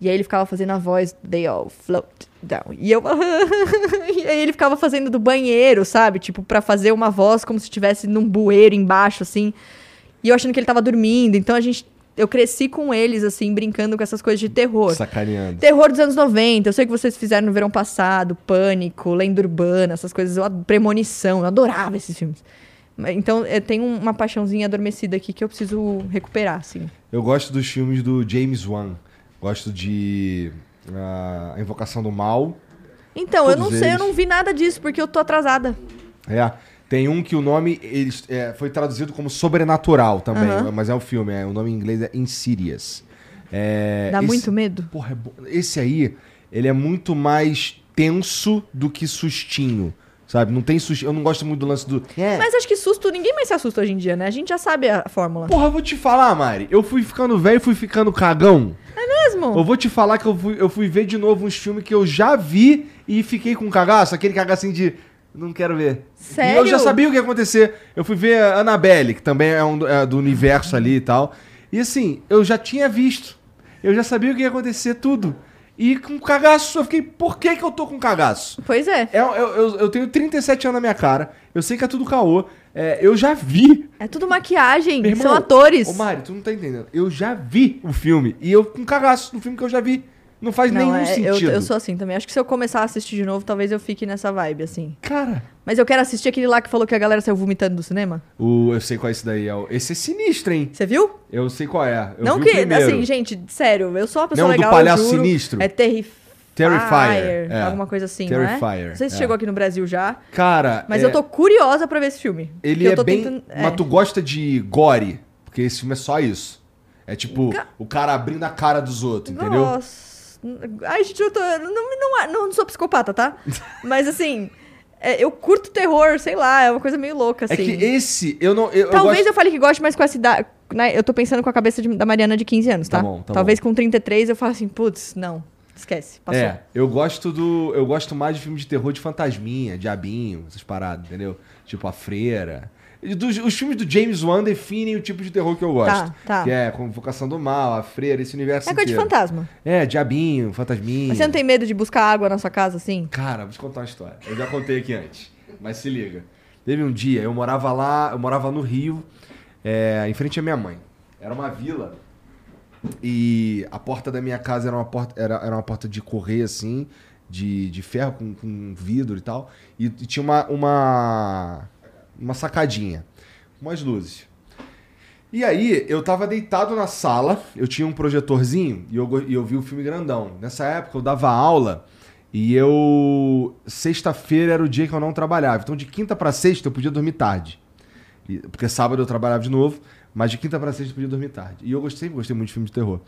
B: E aí ele ficava fazendo a voz, they all float down. E eu. e aí ele ficava fazendo do banheiro, sabe? Tipo, pra fazer uma voz como se estivesse num bueiro embaixo, assim. E eu achando que ele tava dormindo. Então a gente. Eu cresci com eles, assim, brincando com essas coisas de terror.
A: Sacaneando.
B: Terror dos anos 90. Eu sei que vocês fizeram no verão passado, Pânico, Lenda Urbana, essas coisas. Eu Premonição, eu adorava esses filmes. Então, eu tenho uma paixãozinha adormecida aqui que eu preciso recuperar, assim.
A: Eu gosto dos filmes do James Wan. Gosto de ah, A Invocação do Mal.
B: Então, eu
A: Todos
B: não sei, eu não vi nada disso, porque eu tô atrasada.
A: É. Tem um que o nome eles, é, foi traduzido como Sobrenatural também,
B: Aham.
A: mas é o filme. É, o nome em inglês é Insidious. É,
B: Dá
A: esse-
B: muito medo?
A: Porra, é bo- esse aí, ele é muito mais tenso do que sustinho. Sabe? Não tem sustinho. Eu não gosto muito do lance do. É.
B: Mas acho que susto, ninguém mais se assusta hoje em dia, né? A gente já sabe a fórmula.
A: Porra, eu vou te falar, Mari. Eu fui ficando velho e fui ficando cagão.
B: Mesmo?
A: Eu vou te falar que eu fui, eu fui ver de novo uns filmes que eu já vi e fiquei com cagaço. Aquele cagacinho de. Não quero ver.
B: Sério?
A: E eu já sabia o que ia acontecer. Eu fui ver a Annabelle, que também é, um, do- é do universo ali e tal. E assim, eu já tinha visto. Eu já sabia o que ia acontecer tudo. E com cagaço, eu fiquei, por que, que eu tô com cagaço?
B: Pois é.
A: É, eu, eu, eu tenho 37 anos na minha cara. Eu sei que é tudo caô. É, eu já vi.
B: É tudo maquiagem,
A: irmão,
B: são atores.
A: Ô, Mari, tu não tá entendendo. Eu já vi o filme. E eu com cagaço no filme que eu já vi. Não faz
B: Não,
A: nenhum
B: é, eu,
A: sentido.
B: eu sou assim também. Acho que se eu começar a assistir de novo, talvez eu fique nessa vibe, assim.
A: Cara,
B: Mas eu quero assistir aquele lá que falou que a galera saiu vomitando do cinema.
A: o, eu sei qual é esse daí. É esse é sinistro, hein?
B: Você viu?
A: Eu sei qual é. Eu
B: não que, assim, gente, sério, eu sou uma pessoa
A: Não, do
B: legal,
A: palhaço
B: eu juro.
A: sinistro.
B: É Terrifier.
A: Terrifier, é.
B: Alguma coisa assim, não é?
A: Terrifier,
B: Não sei se
A: é.
B: chegou aqui no Brasil já,
A: Cara,
B: mas
A: é-
B: eu tô curiosa pra ver esse filme.
A: Ele
B: eu
A: é bem.
B: tentando- é.
A: Mas tu gosta de gore? Porque esse filme é só isso. É tipo,
B: Ca-
A: o cara abrindo a cara dos outros, entendeu?
B: Nossa. Ai, gente, eu tô. Não, não, não, sou psicopata, tá? Mas assim, é, eu curto terror, sei lá, é uma coisa meio louca, assim.
A: É que esse, eu não. Eu, eu
B: Talvez
A: gosto-
B: eu fale que goste mais com essa idade. Né? Eu tô pensando com a cabeça de- da Mariana de 15 anos, tá?
A: Tá bom, tá
B: Talvez com 33 eu fale assim, putz, não, esquece, passou.
A: É, eu gosto do. Eu gosto mais de filme de terror de fantasminha, diabinho, essas paradas, entendeu? Tipo a freira. Dos- os filmes do James Wan definem o tipo de terror que eu gosto.
B: tá.
A: Que é Convocação do Mal, a freira, esse universo
B: É coisa de
A: inteiro.
B: fantasma.
A: É, diabinho, fantasminha.
B: Mas você não tem medo de buscar água na sua casa, assim?
A: Cara, vou te contar uma história. Eu já contei aqui antes, mas se liga. Teve um dia, eu morava lá, eu morava no Rio, é, em frente à minha mãe. Era uma vila e a porta da minha casa era uma porta, era, era uma porta de correr assim, de, de ferro com, com vidro e tal. E, e tinha uma, uma, uma sacadinha, umas luzes. E aí, eu tava deitado na sala, eu tinha um projetorzinho e eu, e eu vi o filme grandão. Nessa época eu dava aula e eu. Sexta-feira era o dia que eu não trabalhava. Então de quinta pra sexta eu podia dormir tarde. E- porque sábado eu trabalhava de novo, mas de quinta pra sexta eu podia dormir tarde. E eu gostei, gostei muito de filme de terror.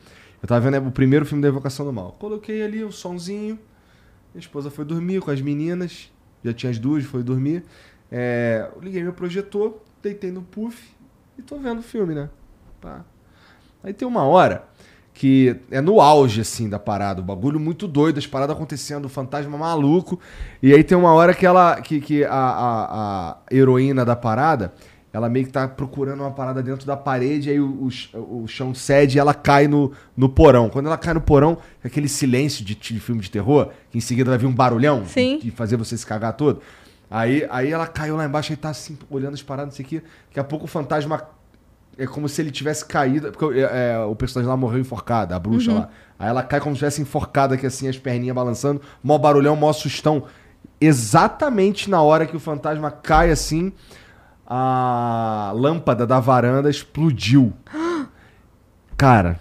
A: Eu tava vendo né, o primeiro filme da Evocação do Mal. Coloquei ali o sonzinho, minha esposa foi dormir com as meninas, já tinha as duas, foi dormir. É, eu liguei meu projetor, deitei no puff e tô vendo o filme, né? Pá. Aí tem uma hora que é no auge, assim, da parada, o bagulho muito doido, as paradas acontecendo, o fantasma maluco. E aí tem uma hora que ela. que, que a, a, a heroína da parada. Ela meio que tá procurando uma parada dentro da parede, aí o, o, o chão cede e ela cai no, no porão. Quando ela cai no porão, é aquele silêncio de, de filme de terror, que em seguida vai vir um barulhão
B: Sim.
A: e fazer você se cagar todo. Aí, aí ela caiu lá embaixo e tá assim, olhando as paradas, não sei o quê. Daqui a pouco o fantasma é como se ele tivesse caído. Porque é, é, o personagem lá morreu enforcado, a bruxa lá. Aí ela cai como se tivesse enforcada aqui assim, as perninhas balançando, mó barulhão, mó sustão. Exatamente na hora que o fantasma cai assim, a lâmpada da varanda explodiu. Cara.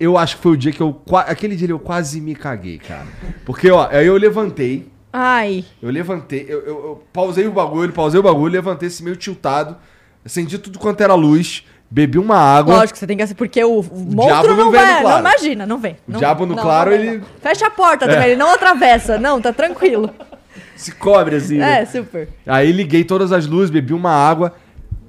A: Eu acho que foi o dia que eu. Aquele dia eu quase me caguei, cara. Porque, ó, aí eu levantei.
B: Ai,
A: Eu levantei, eu, eu- eu pausei o bagulho, pausei o bagulho, levantei esse meio tiltado, acendi tudo quanto era luz, bebi uma água.
B: lógico, você tem que... Porque o, o monstro
A: não
B: não,
A: vem
B: vai...
A: claro.
B: Não, imagina, não vem.
A: O
B: Não-
A: diabo no
B: não,
A: claro, ele-.
B: Fecha a porta também, ele não atravessa. Não, tá tranquilo.
A: Se cobre assim. né?
B: É, super.
A: Aí liguei todas as luzes, bebi uma água,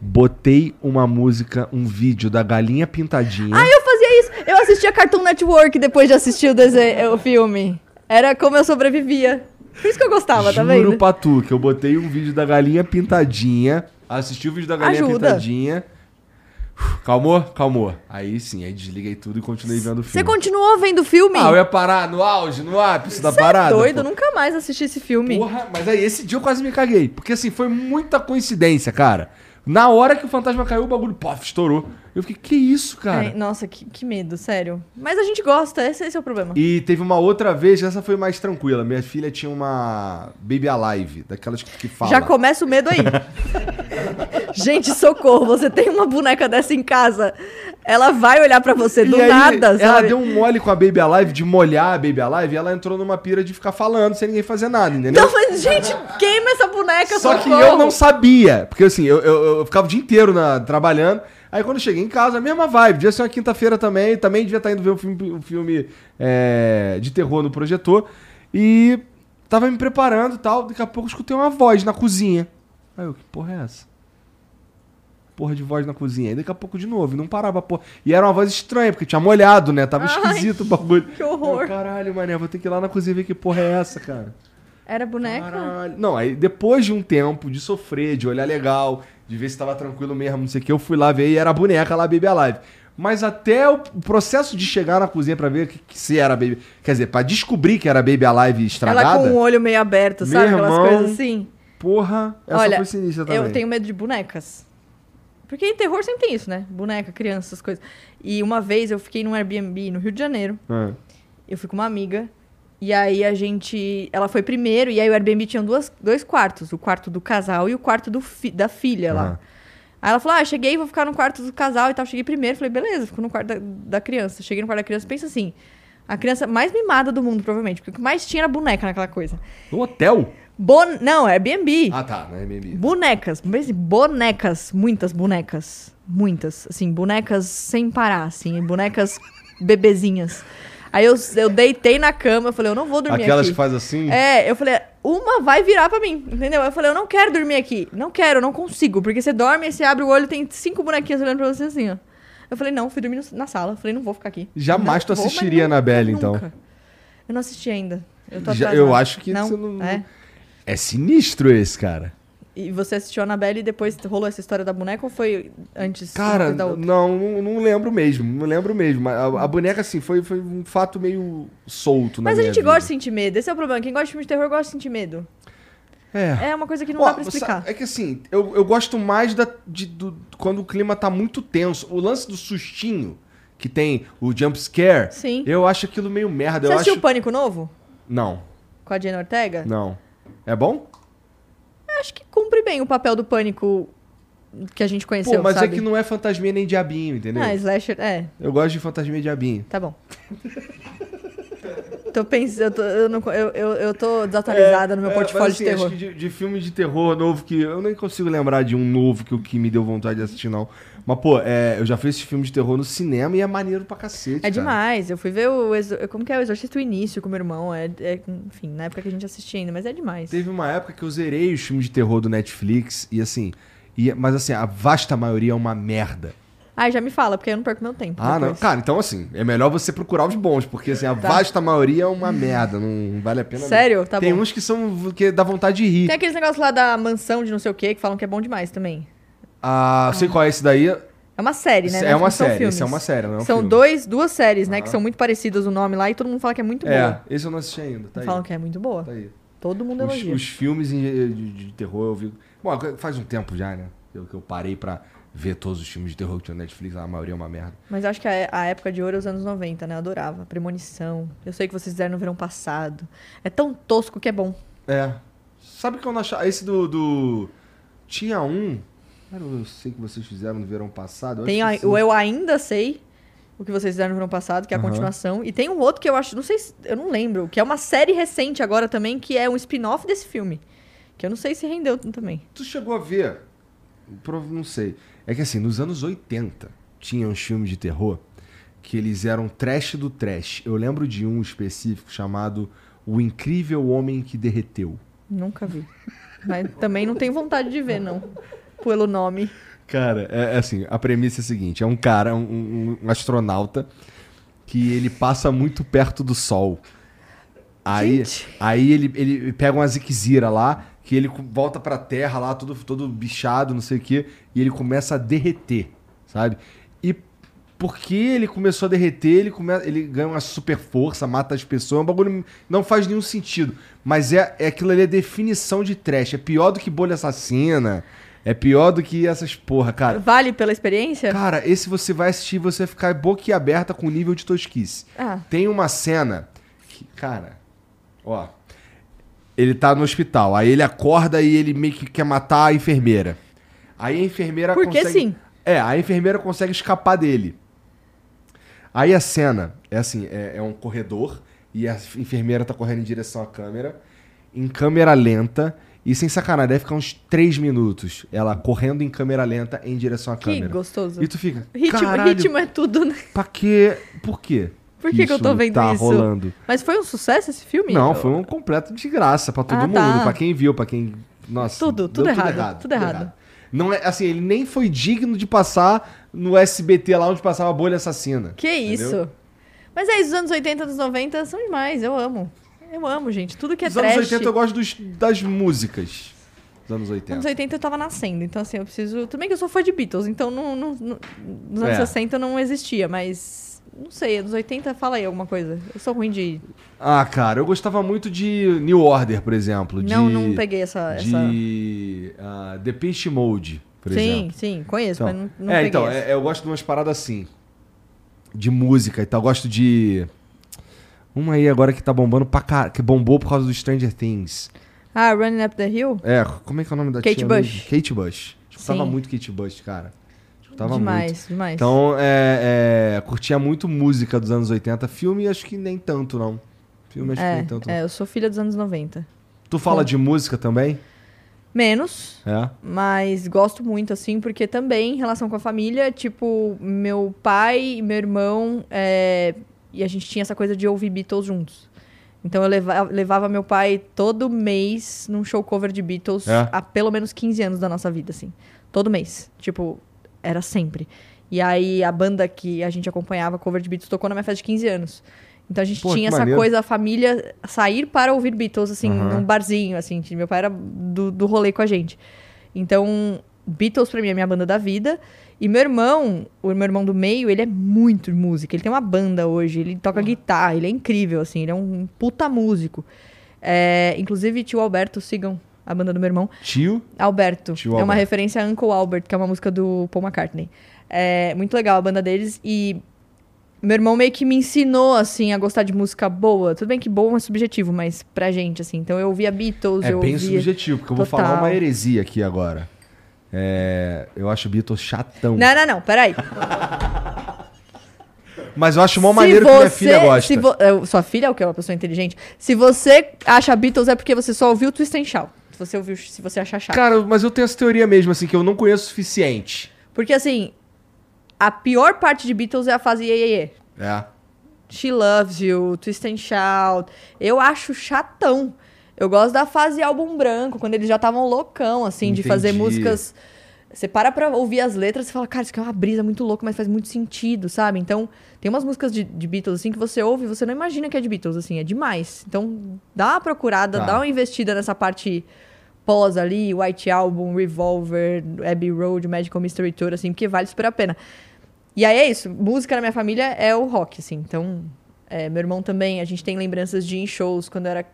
A: botei uma música, um vídeo da galinha pintadinha.
B: Ah, eu fazia isso. Eu assistia Cartoon Network depois de assistir o, desenho, o filme. Era como eu sobrevivia. Por isso que eu gostava, tá
A: Juro
B: vendo?
A: pra tu que eu botei um vídeo da galinha pintadinha, assisti o vídeo da galinha
B: Ajuda.
A: pintadinha. Calmou? Calmou. Aí sim, aí desliguei tudo e continuei vendo o
B: Você
A: filme.
B: continuou vendo o filme?
A: Ah, eu ia parar no auge, no ápice da
B: Você é
A: parada.
B: doido,
A: pô.
B: nunca mais assisti esse filme.
A: Porra, mas aí esse dia eu quase me caguei. Porque assim, foi muita coincidência, cara. Na hora que o fantasma caiu, o bagulho, pof, estourou. Eu fiquei, que isso, cara?
B: Ai, nossa, que, que medo, sério. Mas a gente gosta, esse, esse é o problema.
A: E teve uma outra vez, essa foi mais tranquila. Minha filha tinha uma Baby Alive, daquelas que, que fala.
B: Já começa o medo aí. gente, socorro, você tem uma boneca dessa em casa. Ela vai olhar pra você do
A: E aí,
B: nada,
A: Ela
B: sabe?
A: deu um mole com a Baby Alive, de molhar a Baby Alive, e ela entrou numa pira de ficar falando sem ninguém fazer nada, entendeu?
B: Não, mas, gente, queima essa boneca,
A: Só que
B: socorro.
A: eu não sabia. Porque assim, eu, eu, eu ficava o dia inteiro na- trabalhando. Aí quando eu cheguei em casa, a mesma vibe. Devia ser uma quinta-feira também. Também devia estar indo ver um filme, um filme é, de terror no projetor. E tava me preparando e tal. Daqui a pouco eu escutei uma voz na cozinha. Aí eu, que porra é essa? Porra de voz na cozinha. Aí daqui a pouco de novo. Não parava a porra. E era uma voz estranha, porque tinha molhado, né? Tava
B: Ai,
A: esquisito o bagulho.
B: que horror.
A: Eu, Caralho, mané, vou ter que ir lá na cozinha ver que porra é essa, cara.
B: Era boneca?
A: Caralho. Não, aí depois de um tempo de sofrer, de olhar legal, de ver se tava tranquilo mesmo, não sei o que, eu fui lá ver e era boneca lá, Baby Alive. Mas até o processo de chegar na cozinha pra ver que, que se era Baby... Quer dizer, pra descobrir que era Baby Alive estragada...
B: Ela com o olho meio aberto, sabe? Aquelas
A: irmão,
B: coisas assim.
A: Porra, essa
B: Olha,
A: foi sinistra também.
B: Eu tenho medo de bonecas. Porque em terror sempre tem isso, né? Boneca, criança, essas coisas. E uma vez eu fiquei num Airbnb no Rio de Janeiro.
A: Ah,
B: Eu fui com uma amiga. E aí a gente. Ela foi primeiro, e aí o Airbnb tinha duas, dois quartos: o quarto do casal e o quarto do fi- da filha lá. Aí ela falou: Ah, cheguei, vou ficar no quarto do casal e tal. Cheguei primeiro, falei, beleza, fico no quarto da, da criança. Cheguei no quarto da criança, pensa assim. A criança mais mimada do mundo, provavelmente. Porque o que mais tinha era boneca naquela coisa.
A: No hotel?
B: Bon... Não, Airbnb.
A: Ah, tá, né, Airbnb.
B: Bonecas, assim, bonecas, muitas bonecas, muitas, assim, bonecas sem parar, assim, bonecas bebezinhas. Aí eu, eu deitei na cama, eu falei, eu não vou dormir
A: Aquelas
B: aqui.
A: que faz assim...
B: É, eu falei, uma vai virar pra mim, entendeu? Eu falei, eu não quero dormir aqui, não quero, eu não consigo, porque você dorme, você abre o olho, tem cinco bonequinhas olhando pra você assim, ó. Eu falei, não, fui dormir na sala, eu falei, não vou ficar aqui.
A: Jamais
B: Não
A: tu
B: vou,
A: assistiria
B: nunca,
A: Annabelle, então.
B: nunca. Eu não assisti ainda. Eu tô
A: Já- eu acho que
B: não,
A: você não-
B: É.
A: É sinistro esse, cara.
B: E você assistiu a Annabelle e depois rolou essa história da boneca ou foi antes
A: Cara,
B: da outra?
A: não, não, não lembro mesmo, não lembro mesmo. A, a boneca, assim, foi, foi um fato meio solto na
B: Mas a gente
A: vida.
B: gosta de sentir medo. Esse é o problema. Quem gosta de filme de terror gosta de sentir medo.
A: É.
B: É uma coisa que não
A: Ó,
B: dá pra explicar.
A: É que assim, eu, eu gosto mais da, de, do, quando o clima tá muito tenso. O lance do sustinho, que tem o jump scare.
B: Sim.
A: Eu acho aquilo meio merda.
B: Você
A: eu
B: assistiu
A: acho...
B: o Pânico Novo?
A: Não,
B: Com a Jenna Ortega?
A: não. É bom?
B: Acho que cumpre bem o papel do Pânico que a gente conheceu,
A: Pô, mas
B: sabe?
A: é que não é fantasminha nem diabinho, entendeu?
B: Ah, slasher, é,
A: Eu gosto de fantasminha e diabinho.
B: tá bom. tô pensando, eu tô, eu, não, eu, eu, eu tô desatualizada no meu
A: É,
B: portfólio
A: mas, assim,
B: de terror.
A: Acho que de, de filme de terror novo que. Eu nem consigo lembrar de um novo que, o que me deu vontade de assistir, não. Mas, pô, é, eu já fiz esse filme de terror no cinema e é maneiro pra cacete.
B: É
A: cara.
B: demais. Eu fui ver o. Como que é o Exorcista o Início com meu irmão. É, é- enfim, na época que a gente assistia ainda, mas é demais.
A: Teve uma época que eu zerei os filmes de terror do Netflix e assim. e- mas assim, a vasta maioria é uma merda.
B: Ai, já me fala, porque eu não perco meu tempo.
A: Ah, não.
B: depois.
A: Cara, então assim, é melhor você procurar os bons, porque assim, a
B: Tá.
A: vasta maioria é uma merda. Não vale a pena.
B: Sério? Tá
A: Tem
B: bom.
A: uns que são. que dá vontade de rir.
B: Tem aqueles negócios lá da mansão de não sei o que que falam que é bom demais também.
A: Ah, sei qual é esse daí.
B: É uma série, né?
A: É uma série, esse é uma série, não é um
B: São
A: filme.
B: dois, duas séries, né?
A: Ah.
B: Que são muito parecidas o nome lá e todo mundo fala que é muito
A: É,
B: boa.
A: esse eu não assisti ainda. Tá
B: falam que é muito boa.
A: Tá aí.
B: Todo mundo
A: Os,
B: elogia.
A: os filmes em- de, de terror eu vi. Bom, faz um tempo já, né? Eu, que eu parei pra ver todos os filmes de terror que tinha na Netflix, a maioria é uma merda.
B: Mas acho que a, a época de ouro é os anos 90, né? Eu adorava. Premonição. Eu sei que vocês fizeram no verão passado. É tão tosco que é bom.
A: É. Sabe que eu não achava. Esse do. do... Tinha um. Cara, eu sei que vocês fizeram no verão passado. Eu
B: Tem a- o. Eu Ainda Sei, o que vocês fizeram no verão passado, que é a
A: Aham.
B: continuação. E tem um outro que eu acho, não sei se, eu não lembro, que é uma série recente agora também, que é um spin-off desse filme. Que eu não sei se rendeu também.
A: Tu chegou a ver? Não sei. É que assim, nos anos 80, tinha uns filmes de terror que eles eram trash do trash. Eu lembro de um específico chamado O Incrível Homem que Derreteu.
B: Nunca vi. Mas também não tenho vontade de ver, não. Pelo nome.
A: Cara, é, é assim, a premissa é a seguinte: é um cara, um, um- astronauta, que ele passa muito perto do Sol. Aí,
B: Gente.
A: aí ele, ele pega uma ziquezira lá, que ele volta pra Terra lá, todo, todo bichado, não sei o quê, e ele começa a derreter, sabe? E porque ele começou a derreter, ele, come, ele ganha uma super força, mata as pessoas, é um bagulho não faz nenhum sentido. Mas é, é aquilo ali, é definição de trash. É pior do que bolha assassina, é pior do que essas porra, cara.
B: Vale pela experiência?
A: Cara, esse você vai assistir, você vai ficar boquiaberta com o nível de tosquice.
B: Ah,
A: Tem uma cena que, cara, ó. Ele tá no hospital, aí ele acorda e ele meio que quer matar a enfermeira. Aí a enfermeira
B: Porque
A: consegue.
B: sim.
A: É, a enfermeira consegue escapar dele. Aí a cena é assim: é, é um corredor e a enfermeira tá correndo em direção à câmera, em câmera lenta, e sem sacanagem, deve ficar uns 3 minutos. Ela correndo em câmera lenta em direção à
B: que
A: câmera.
B: gostoso.
A: E tu fica.
B: Ritmo,
A: Caralho,
B: ritmo é tudo, né?
A: Pra quê? Por quê?
B: Por que, que eu tô
A: isso
B: vendo
A: tá
B: isso?
A: rolando?
B: Mas foi um sucesso esse filme?
A: Não, foi um completo de graça pra todo
B: Ah,
A: mundo,
B: tá.
A: pra quem viu, pra quem. Nossa,
B: Tudo,
A: deu
B: tudo errado, tudo errado.
A: Não é assim, ele nem foi digno de passar no SBT lá onde passava a bolha assassina.
B: Que
A: entendeu?
B: isso? Mas é, os anos 80 dos 90 são demais, eu amo. Eu amo, gente. Tudo que é
A: Nos
B: trash.
A: anos 80 eu gosto dos- das músicas. Dos anos 80.
B: Anos 80 eu tava nascendo, então assim, eu preciso. Tudo bem que eu sou fã de Beatles, então não, não- não- nos anos
A: É.
B: 60 não existia, mas. Não sei, anos 80 fala aí alguma coisa. Eu sou ruim de.
A: Ah, cara, eu gostava muito de New Order, por exemplo.
B: Não,
A: de,
B: não peguei essa. essa...
A: De ah, The Pinch Mode, por
B: sim,
A: exemplo.
B: sim, conheço,
A: Então,
B: mas não, não
A: é,
B: peguei
A: então,
B: essa.
A: é- eu gosto de umas paradas assim. De música e tal. Eu gosto de. Uma aí agora que tá bombando pra car... que bombou por causa do Stranger Things.
B: Ah, Running Up the Hill?
A: É, como é que é o nome da
B: Kate
A: tia
B: Bush.
A: Kate Bush. Escutava
B: Sim.
A: muito Kate Bush, cara. Escutava
B: demais,
A: muito.
B: demais.
A: Então, é, é, curtia muito música dos anos 80. Filme, acho que nem tanto, não. Filme, acho que
B: é,
A: nem tanto. não.
B: é, eu sou filha dos anos 90.
A: Tu fala
B: bom.
A: de música também?
B: Menos,
A: É.
B: mas gosto muito, assim, porque também, em relação com a família, tipo, meu pai e meu irmão, é, e a gente tinha essa coisa de ouvir Beatles juntos. Então eu leva- levava meu pai todo mês num show cover de Beatles
A: É?
B: há pelo menos 15 anos da nossa vida, assim. Todo mês. Tipo, era sempre. E aí a banda que a gente acompanhava, cover de Beatles, tocou na minha festa de 15 anos. Então a gente
A: Pô,
B: tinha essa
A: maneiro.
B: coisa, a família sair para ouvir Beatles, assim,
A: Aham.
B: num barzinho, assim. Meu pai era do, do rolê com a gente. Então, Beatles pra mim é minha banda da vida. E meu irmão, o meu irmão do meio, ele é muito música. Ele tem uma banda hoje, ele toca guitarra, ele é incrível, assim, ele é um puta músico. É, inclusive, tio Alberto, sigam a banda do meu irmão.
A: Tio?
B: Alberto.
A: Tio
B: é uma referência a Uncle Albert, que é uma música do Paul McCartney. É muito legal a banda deles. E Meu irmão meio que me ensinou, assim, a gostar de música boa. Tudo bem que boa é subjetivo, mas pra gente, assim. Então eu ouvia Beatles,
A: É
B: eu
A: bem
B: ouvia...
A: subjetivo, porque eu vou falar uma heresia aqui agora. É, eu acho Beatles chatão.
B: Não, não, não, peraí.
A: Mas eu acho mó
B: Se
A: maneiro que minha filha gosta.
B: vo- Sua filha é o que? É uma pessoa inteligente? Se você acha Beatles é porque você só ouviu Twist and Shout. Se você ouviu, se você achar chato.
A: Cara, mas eu tenho essa teoria mesmo, assim, que eu não conheço o suficiente.
B: Porque assim, a pior parte de Beatles é a fase Ye, Ye, Ye.
A: É.
B: She Loves You, Twist and Shout. Eu acho chatão. Eu gosto da fase álbum branco, quando eles já estavam loucão, assim, de fazer
A: Entendi.
B: músicas. Você para pra ouvir as letras e fala, cara, isso aqui é uma brisa muito louca, mas faz muito sentido, sabe? Então, tem umas músicas de, de Beatles, assim, que você ouve e você não imagina que é de Beatles, assim, é demais. Então, dá uma procurada,
A: Tá.
B: dá uma investida nessa parte pós ali, White Album, Revolver, Abbey Road, Magical Mystery Tour, assim, porque vale super a pena. E aí é isso, música na minha família é o rock, assim, então... é, meu irmão também, a gente tem lembranças de ir em shows quando eu era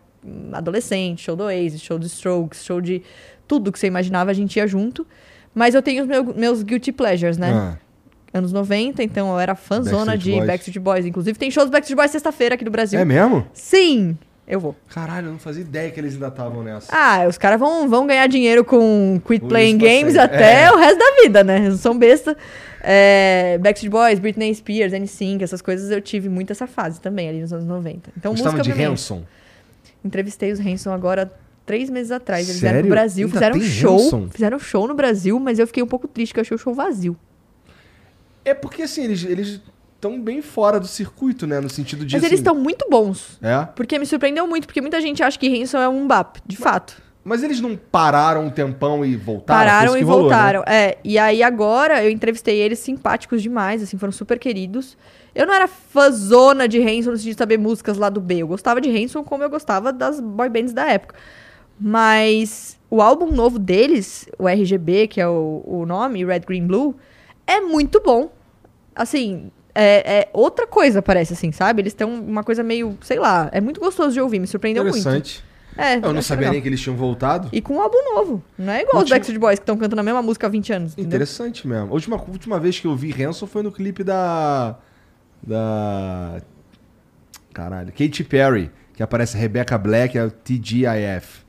B: adolescente, show do Oasis, show do Strokes, show de tudo que você imaginava, a gente ia junto. Mas eu tenho os meu- meus guilty pleasures, né?
A: Ah,
B: Anos 90, então eu era fãzona
A: Backstreet
B: de
A: Boys.
B: Backstreet Boys. Inclusive tem shows do Backstreet Boys sexta-feira aqui no Brasil.
A: é mesmo?
B: Sim, eu vou.
A: Caralho, eu não fazia ideia que eles ainda estavam nessa.
B: Ah, os caras vão, vão ganhar dinheiro com Quit Playing Games
A: passeio.
B: até
A: É.
B: o resto da vida, né? Eles são besta. É, Backstreet Boys, Britney Spears, NSYNC, essas coisas eu tive muito essa fase também, ali nos anos 90. Então,
A: Gostava
B: música
A: de Hanson.
B: Entrevistei os Hanson agora três meses atrás. Eles
A: Sério?
B: vieram no Brasil,
A: Ainda
B: fizeram um show.
A: Hanson?
B: Fizeram show no Brasil, mas eu fiquei um pouco triste que eu achei o show vazio.
A: É porque, assim, eles eles estão bem fora do circuito, né? No sentido de.
B: mas
A: assim,
B: eles estão muito bons.
A: É?
B: Porque me surpreendeu muito, porque muita gente acha que Hanson é um bap, de fato.
A: Mas eles não pararam um tempão e voltaram?
B: Pararam e
A: rolou, né?
B: voltaram. É, e aí agora eu entrevistei eles simpáticos demais, assim, foram super queridos. Eu não era fãzona de Hanson no sentido de saber músicas lá do B. Eu gostava de Hanson como eu gostava das boy bands da época. Mas o álbum novo deles, o RGB, que é o, o nome, Red, Green, Blue, é muito bom. Assim, é, é outra coisa, parece, assim, sabe? Eles têm uma coisa meio, sei lá, é muito gostoso de ouvir, me surpreendeu muito.
A: Interessante.
B: É,
A: Eu não
B: achei
A: sabia
B: legal.
A: nem que eles tinham voltado.
B: E com um álbum novo. Não é igual os
A: Último-
B: Backstreet Boys que estão cantando a mesma música há 20 anos. Entendeu?
A: Interessante mesmo. A última, última vez que eu vi Hanson foi no clipe da. Da. Caralho. Katy Perry, que aparece Rebecca Black, é o TGIF.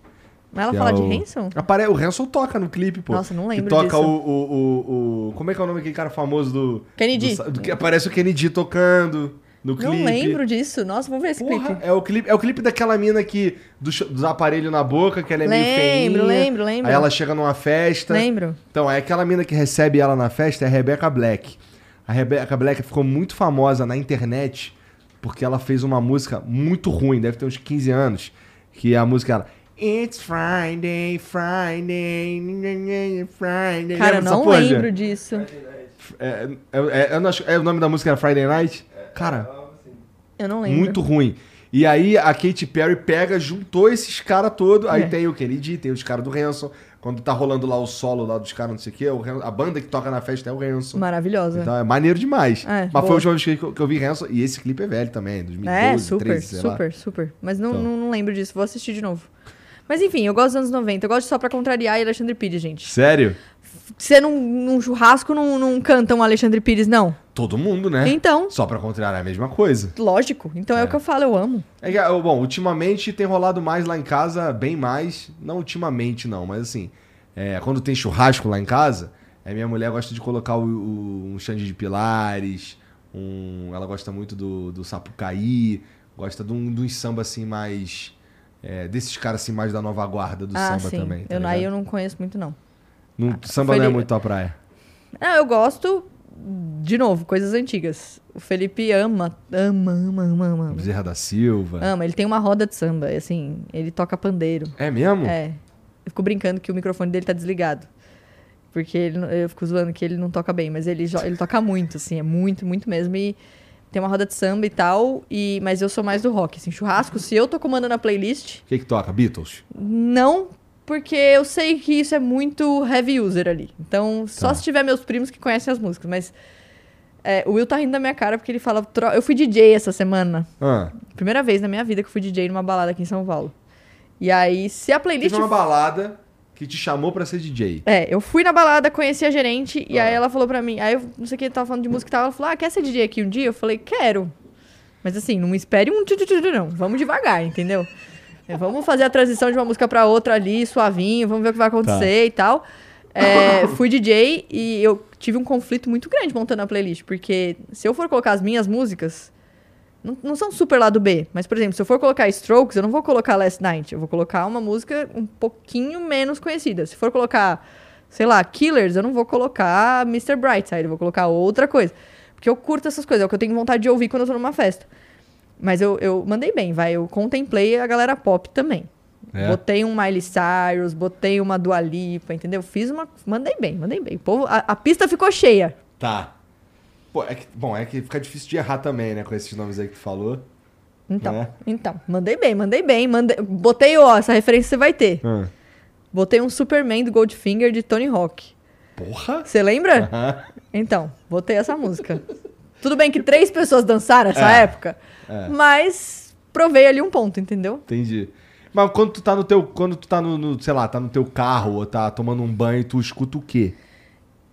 B: Mas ela
A: que
B: fala
A: é
B: de
A: o-
B: Hanson?
A: Apare... O Hanson toca no clipe, pô.
B: Nossa, não
A: que
B: lembro
A: toca
B: disso.
A: O, o, o, o- Como é que é o nome daquele cara famoso do.
B: Kennedy.
A: Do, do que aparece o Kennedy tocando no clipe.
B: Não lembro disso. Nossa, vamos ver esse
A: Porra,
B: clipe.
A: é o clipe, é o clipe daquela mina que dos aparelhos na boca, que ela é meio feinha.
B: Lembro, lembro, lembro.
A: Aí ela chega numa festa.
B: Lembro.
A: Então, é aquela mina que recebe ela na festa é a Rebecca Black. A Rebecca Black ficou muito famosa na internet porque ela fez uma música muito ruim, deve ter uns 15 anos, que é a música ela It's Friday, Friday, Friday.
B: Cara, eu não
A: porra,
B: lembro disso.
A: É, é, é, não é o nome da música era Friday Night? Cara,
B: Eu não lembro.
A: muito ruim. E aí a Katy Perry pega, juntou esses caras todos. Aí
B: É.
A: tem o Kennedy, tem os caras do Hanson. Quando tá rolando lá o solo lá dos caras, não sei o quê, o a banda que toca na festa é o Hanson.
B: Maravilhosa.
A: Então é maneiro demais.
B: É,
A: Mas
B: boa.
A: foi última vez que eu, que eu vi Hanson. E esse clipe é velho também, 2012,
B: é, super,
A: 13, sei lá.
B: super, super. Mas não,
A: Então.
B: não, lembro disso. Vou assistir de novo. Mas enfim, eu gosto dos anos 90. Eu gosto só pra contrariar e Alexandre Pires, gente.
A: Sério?
B: Você num, num churrasco não, não canta um Alexandre Pires, não?
A: Todo mundo, né?
B: Então,
A: Só pra contrariar é a mesma coisa.
B: lógico. Então é.
A: É.
B: o que eu falo, eu amo.
A: É ah, bom, ultimamente tem rolado mais lá em casa, bem mais. Não ultimamente, não, mas assim, é, quando tem churrasco lá em casa, é, minha mulher gosta de colocar o, o- um Xande de Pilares, um, ela gosta muito do, do Sapucaí, gosta de um, de um samba assim mais. é, desses caras assim mais da nova guarda do
B: ah,
A: samba
B: sim.
A: também. tá
B: eu, aí eu não conheço muito, não.
A: Não- samba não é
B: Felipe-
A: muito a praia.
B: Não, eu gosto, de novo, coisas antigas. O Felipe ama, ama, ama, ama, ama.
A: Bezerra da Silva.
B: Ama, ele tem uma roda de samba, assim, ele toca pandeiro.
A: É mesmo?
B: É. Eu fico brincando que o microfone dele tá desligado. Porque ele, eu fico zoando que ele não toca bem, mas ele, ele toca muito, assim, é muito, muito mesmo. E tem uma roda de samba e tal, e, mas eu sou mais do rock, assim, churrasco. Se eu tô comandando a playlist,
A: O que que toca? Beatles?
B: não, porque eu sei que isso é muito heavy user ali. Então, só
A: Tá.
B: se tiver meus primos que conhecem as músicas, mas. é, o Will tá rindo da minha cara porque ele fala. "Tro- Eu fui DJ essa semana.
A: Ah,
B: Primeira vez na minha vida que eu fui DJ numa balada aqui em São Paulo. E aí, se a playlist.
A: teve uma balada que te chamou pra ser DJ.
B: É, eu fui na balada, conheci a gerente, e
A: Ah.
B: aí ela falou pra mim, aí eu não sei o que, tava falando de música e tal, ela falou, ah, quer ser DJ aqui um dia? Eu falei, quero. Mas assim, não espere um não. Vamos devagar, entendeu? É, vamos fazer a transição de uma música pra outra ali, suavinho, vamos ver o que vai acontecer e tal. É, fui DJ e eu tive um conflito muito grande montando a playlist, porque se eu for colocar as minhas músicas, não, não são super lado B, mas por exemplo, se eu for colocar Strokes, eu não vou colocar Last Night, eu vou colocar uma música um pouquinho menos conhecida. Se for colocar, sei lá, Killers, eu não vou colocar Mr. Brightside, eu vou colocar outra coisa. Porque eu curto essas coisas, é o que eu tenho vontade de ouvir quando eu tô numa festa. Mas eu, eu mandei bem, vai. Eu contemplei a galera pop também.
A: É.
B: Botei um Miley Cyrus, botei uma Dua Lipa, entendeu? Fiz uma. Mandei bem, mandei bem. O povo, a, a pista ficou cheia.
A: Tá. Pô, é que, bom, é que fica difícil de errar também, né? Com esses nomes aí que tu falou.
B: Então,
A: É.
B: então, mandei bem, mandei bem. Mandei, botei, ó, essa referência você vai ter.
A: Ah.
B: Botei um Superman do Goldfinger de Tony Hawk.
A: Porra!
B: Você lembra?
A: Aham.
B: Então, botei essa música. Tudo bem que três pessoas dançaram essa
A: É,
B: época, mas provei ali um ponto, entendeu?
A: Entendi. Mas quando tu tá no teu. Quando tu tá no, no, sei lá, tá no teu carro ou tá tomando um banho, tu escuta o quê?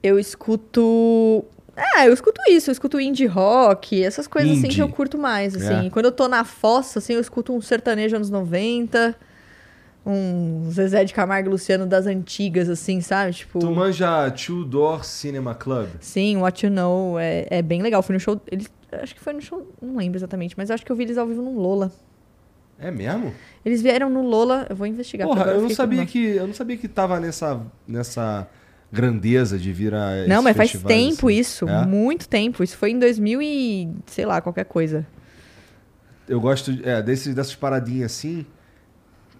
B: Eu escuto. Ah, eu escuto isso, eu escuto indie rock, essas coisas assim
A: Indie.
B: que eu curto mais, assim.
A: É.
B: Quando eu tô na fossa, assim, eu escuto um sertanejo anos 90, um Zezé de Camargo e Luciano das antigas, assim, sabe? Tipo,
A: Tu manja Two Door Cinema Club?
B: sim, What You Know, é, é bem legal. Fui no show, eles, acho que foi no show, não lembro exatamente, mas acho que eu vi eles ao vivo no Lola.
A: É mesmo?
B: Eles vieram no Lola, eu vou investigar.
A: Porra, eu não sabia que. Eu não sabia que tava nessa. nessa grandeza de vir a.
B: Não, mas faz
A: festivais,
B: tempo
A: assim.
B: isso,
A: É?
B: muito tempo. Isso foi em 2000 e, sei lá, qualquer coisa.
A: Eu gosto é, desses, dessas paradinhas assim.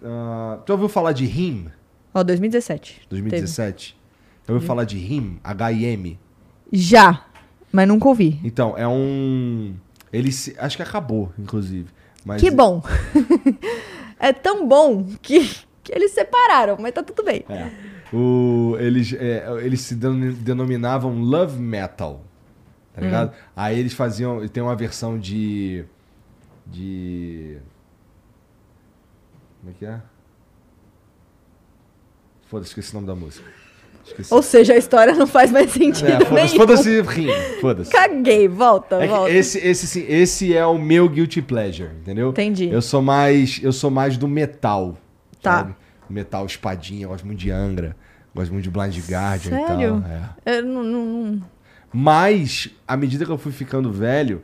A: Ah, tu ouviu falar de RIM
B: Ó, 2017.
A: 2017? Tu ouviu falar de RIM? H-I-M?
B: Teve. Já, mas nunca ouvi.
A: Então, é um. Ele se, acho que acabou, inclusive. Mas
B: Que bom. é tão bom que, que eles separaram, mas tá tudo bem.
A: É. O, eles, é, eles se den- denominavam Love Metal. Tá ligado? Aí eles faziam. Tem uma versão de. De. Como é que é? Foda-se, esqueci o nome da música. Esqueci.
B: Ou seja, a história não faz mais sentido
A: É, foda-se, foda-se, rim. Foda-se.
B: Caguei, volta,
A: É
B: volta.
A: esse, esse, esse é o meu guilty pleasure, entendeu?
B: Entendi.
A: Eu sou mais, eu sou mais do metal.
B: Tá.
A: sabe? Metal espadinha, eu gosto muito de Angra, gosto muito de Blind Guardian
B: Sério?
A: e é.
B: Eu não- não-
A: Mas, à medida que eu fui ficando velho,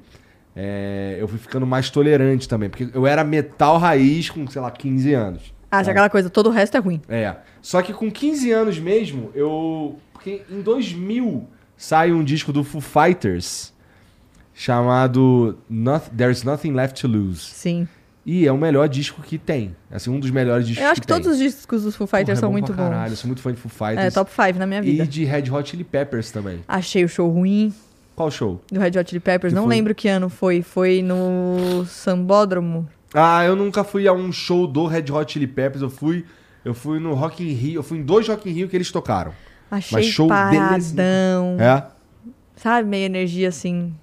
A: é, eu fui ficando mais tolerante também. Porque eu era metal raiz com, sei lá, 15 anos.
B: Ah, já aquela coisa, todo o resto é ruim.
A: É. Só que com 15 anos mesmo, eu. Porque em 2000 sai um disco do Foo Fighters chamado There's Nothing Left to Lose.
B: Sim.
A: E é o melhor disco que tem. Assim, um dos melhores discos
B: Eu acho que,
A: tem.
B: todos os discos dos Foo Fighters
A: Porra, é
B: são
A: bom
B: muito
A: pra Caralho, eu
B: bons.
A: sou muito fã de Foo
B: É,
A: Fighters.
B: top 5 na minha
A: e
B: vida.
A: de Red Hot Chili Peppers também.
B: Achei o show ruim
A: Qual show?
B: do Red Hot Chili Peppers.
A: Que
B: não
A: foi?
B: lembro que ano foi. Foi no Sambódromo.
A: Ah, eu nunca fui a um show do Red Hot Chili Peppers. Eu fui, eu fui no Rock in Rio. Eu fui em dois Rock in Rio que eles tocaram.
B: Achei
A: Mas show
B: paradão.
A: É?
B: Sabe, meio energia assim,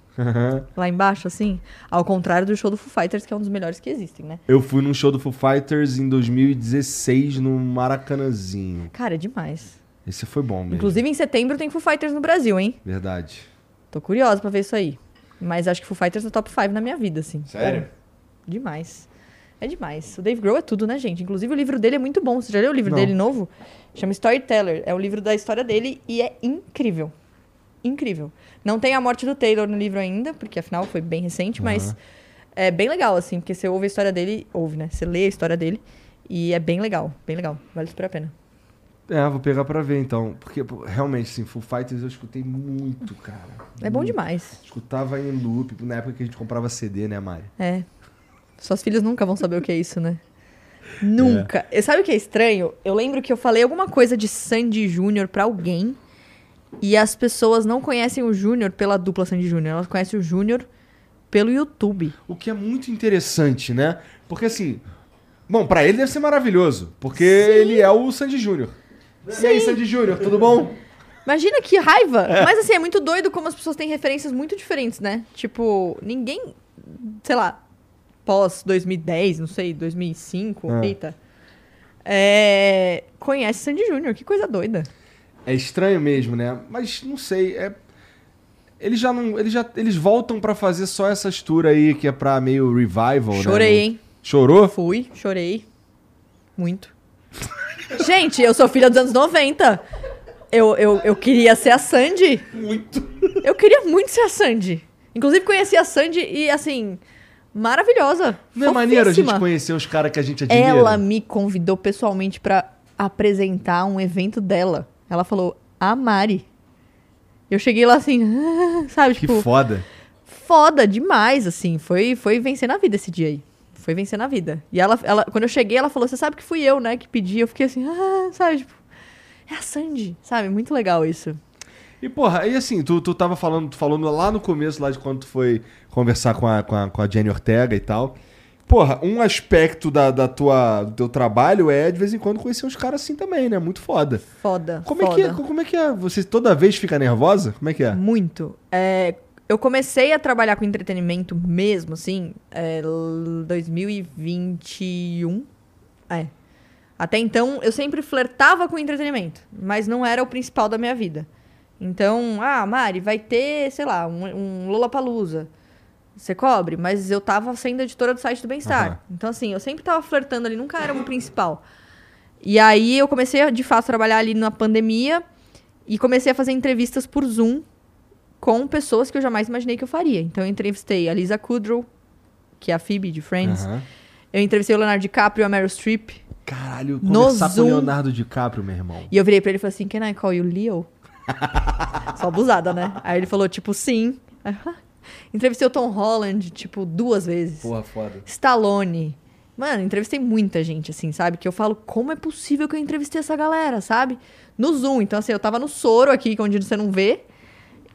B: lá embaixo, assim. Ao contrário do show do Foo Fighters, que é um dos melhores que existem, né?
A: Eu fui num show do Foo Fighters em 2016 no Maracanãzinho.
B: Cara, é demais.
A: Esse foi bom mesmo.
B: Inclusive, em setembro tem Foo Fighters no Brasil, hein?
A: Verdade.
B: Tô curiosa pra ver isso aí. Mas acho que Foo Fighters é top 5 na minha vida, assim.
A: Sério?
B: É, demais. É demais. O Dave Grohl é tudo, né, gente? Inclusive, o livro dele é muito bom. Você já leu o livro
A: Não.
B: dele novo? Chama Storyteller. É o livro da história dele e é incrível. Incrível. Não tem a morte do Taylor no livro ainda, porque afinal foi bem recente, mas é bem legal, assim, porque você ouve a história dele, ouve, né? Você lê a história dele e é bem legal, bem legal. Vale super a pena.
A: É, vou pegar pra ver então. Porque pô, realmente, assim, Foo Fighters eu escutei muito, cara.
B: É bom
A: Muito.
B: demais.
A: Escutava em loop, na época que a gente comprava CD, né, Mari?
B: É. Suas filhas nunca vão saber o que é isso, né? Nunca. E Sabe o que é estranho? Eu lembro que eu falei alguma coisa de Sandy Júnior pra alguém e as pessoas não conhecem o Júnior pela dupla Sandy Júnior, elas conhecem o Júnior pelo YouTube.
A: O que é muito interessante, né? Porque assim, bom, pra ele deve ser maravilhoso, porque ele é o Sandy Júnior. E aí, Sandy Júnior, tudo bom?
B: Imagina que raiva! Mas assim, é muito doido como as pessoas têm referências muito diferentes, né? Tipo, ninguém, sei lá, pós 2010, não sei, 2005,
A: Ah.
B: eita. é, conhece Sandy Júnior. Que coisa doida.
A: É estranho mesmo, né? Mas não sei, é... Eles já não. Eles já. Eles voltam pra fazer só essas tours aí que é pra meio revival, né?
B: Chorei, hein?
A: Chorou?
B: Fui, chorei. Muito. Gente, eu sou filha dos anos 90. Eu, eu, eu queria ser a Sandy.
A: Muito.
B: Eu queria muito ser a Sandy. Inclusive, conheci a Sandy e, assim, maravilhosa.
A: Não é maneiro a gente conhecer os caras que a gente admira?
B: Ela me convidou pessoalmente pra apresentar um evento dela. Ela falou, a Mari. Eu cheguei lá assim, sabe,
A: Que
B: tipo,
A: foda.
B: foda demais, assim. Foi, foi vencer na vida esse dia aí. Foi vencer na vida. E ela, ela, quando eu cheguei, ela falou: Você sabe que fui eu, né, que pedi. Eu fiquei assim, ah, sabe, tipo, é a Sandy, sabe? Muito legal isso.
A: E, porra, aí assim, tu, tu tava falando, tu falando lá no começo, lá de quando tu foi conversar com a, com a, com a Jenny Ortega e tal. Porra, um aspecto da, da tua, do teu trabalho é, de vez em quando, conhecer uns caras assim também, né? Muito foda.
B: Foda.
A: Como é,
B: foda.
A: que é, como é que é? Você toda vez fica nervosa? Como é que é?
B: Muito. É, eu comecei a trabalhar com entretenimento mesmo, assim, é, l- 2021. É. Até então, eu sempre flertava com entretenimento, mas não era o principal da minha vida. Então, ah, Mari, vai ter, sei lá, um, um Lollapalooza. Você cobre, mas eu tava sendo editora do site do Bem-Estar.
A: Aham.
B: Então, assim, eu sempre tava flertando ali, nunca era o principal. E aí eu comecei, a, de fato, trabalhar ali na pandemia e comecei a fazer entrevistas por Zoom com pessoas que eu jamais imaginei que eu faria. Então eu entrevistei a Lisa Kudrow, que é a Phoebe de Friends.
A: Aham.
B: Eu entrevistei o Leonardo DiCaprio e a Meryl Streep.
A: Caralho,
B: No
A: conversar com o. Leonardo DiCaprio, meu irmão.
B: E eu virei pra ele e falei assim, can I call you Leo? Só abusada, né? Aí ele falou, tipo, sim. Entrevistei o Tom Holland, tipo, duas vezes.
A: Porra, foda.
B: Stallone. Mano, entrevistei muita gente, assim, sabe? Que eu falo, como é possível que eu entrevistei essa galera, sabe? No Zoom. Então, assim, eu tava no soro aqui, que é onde você não vê.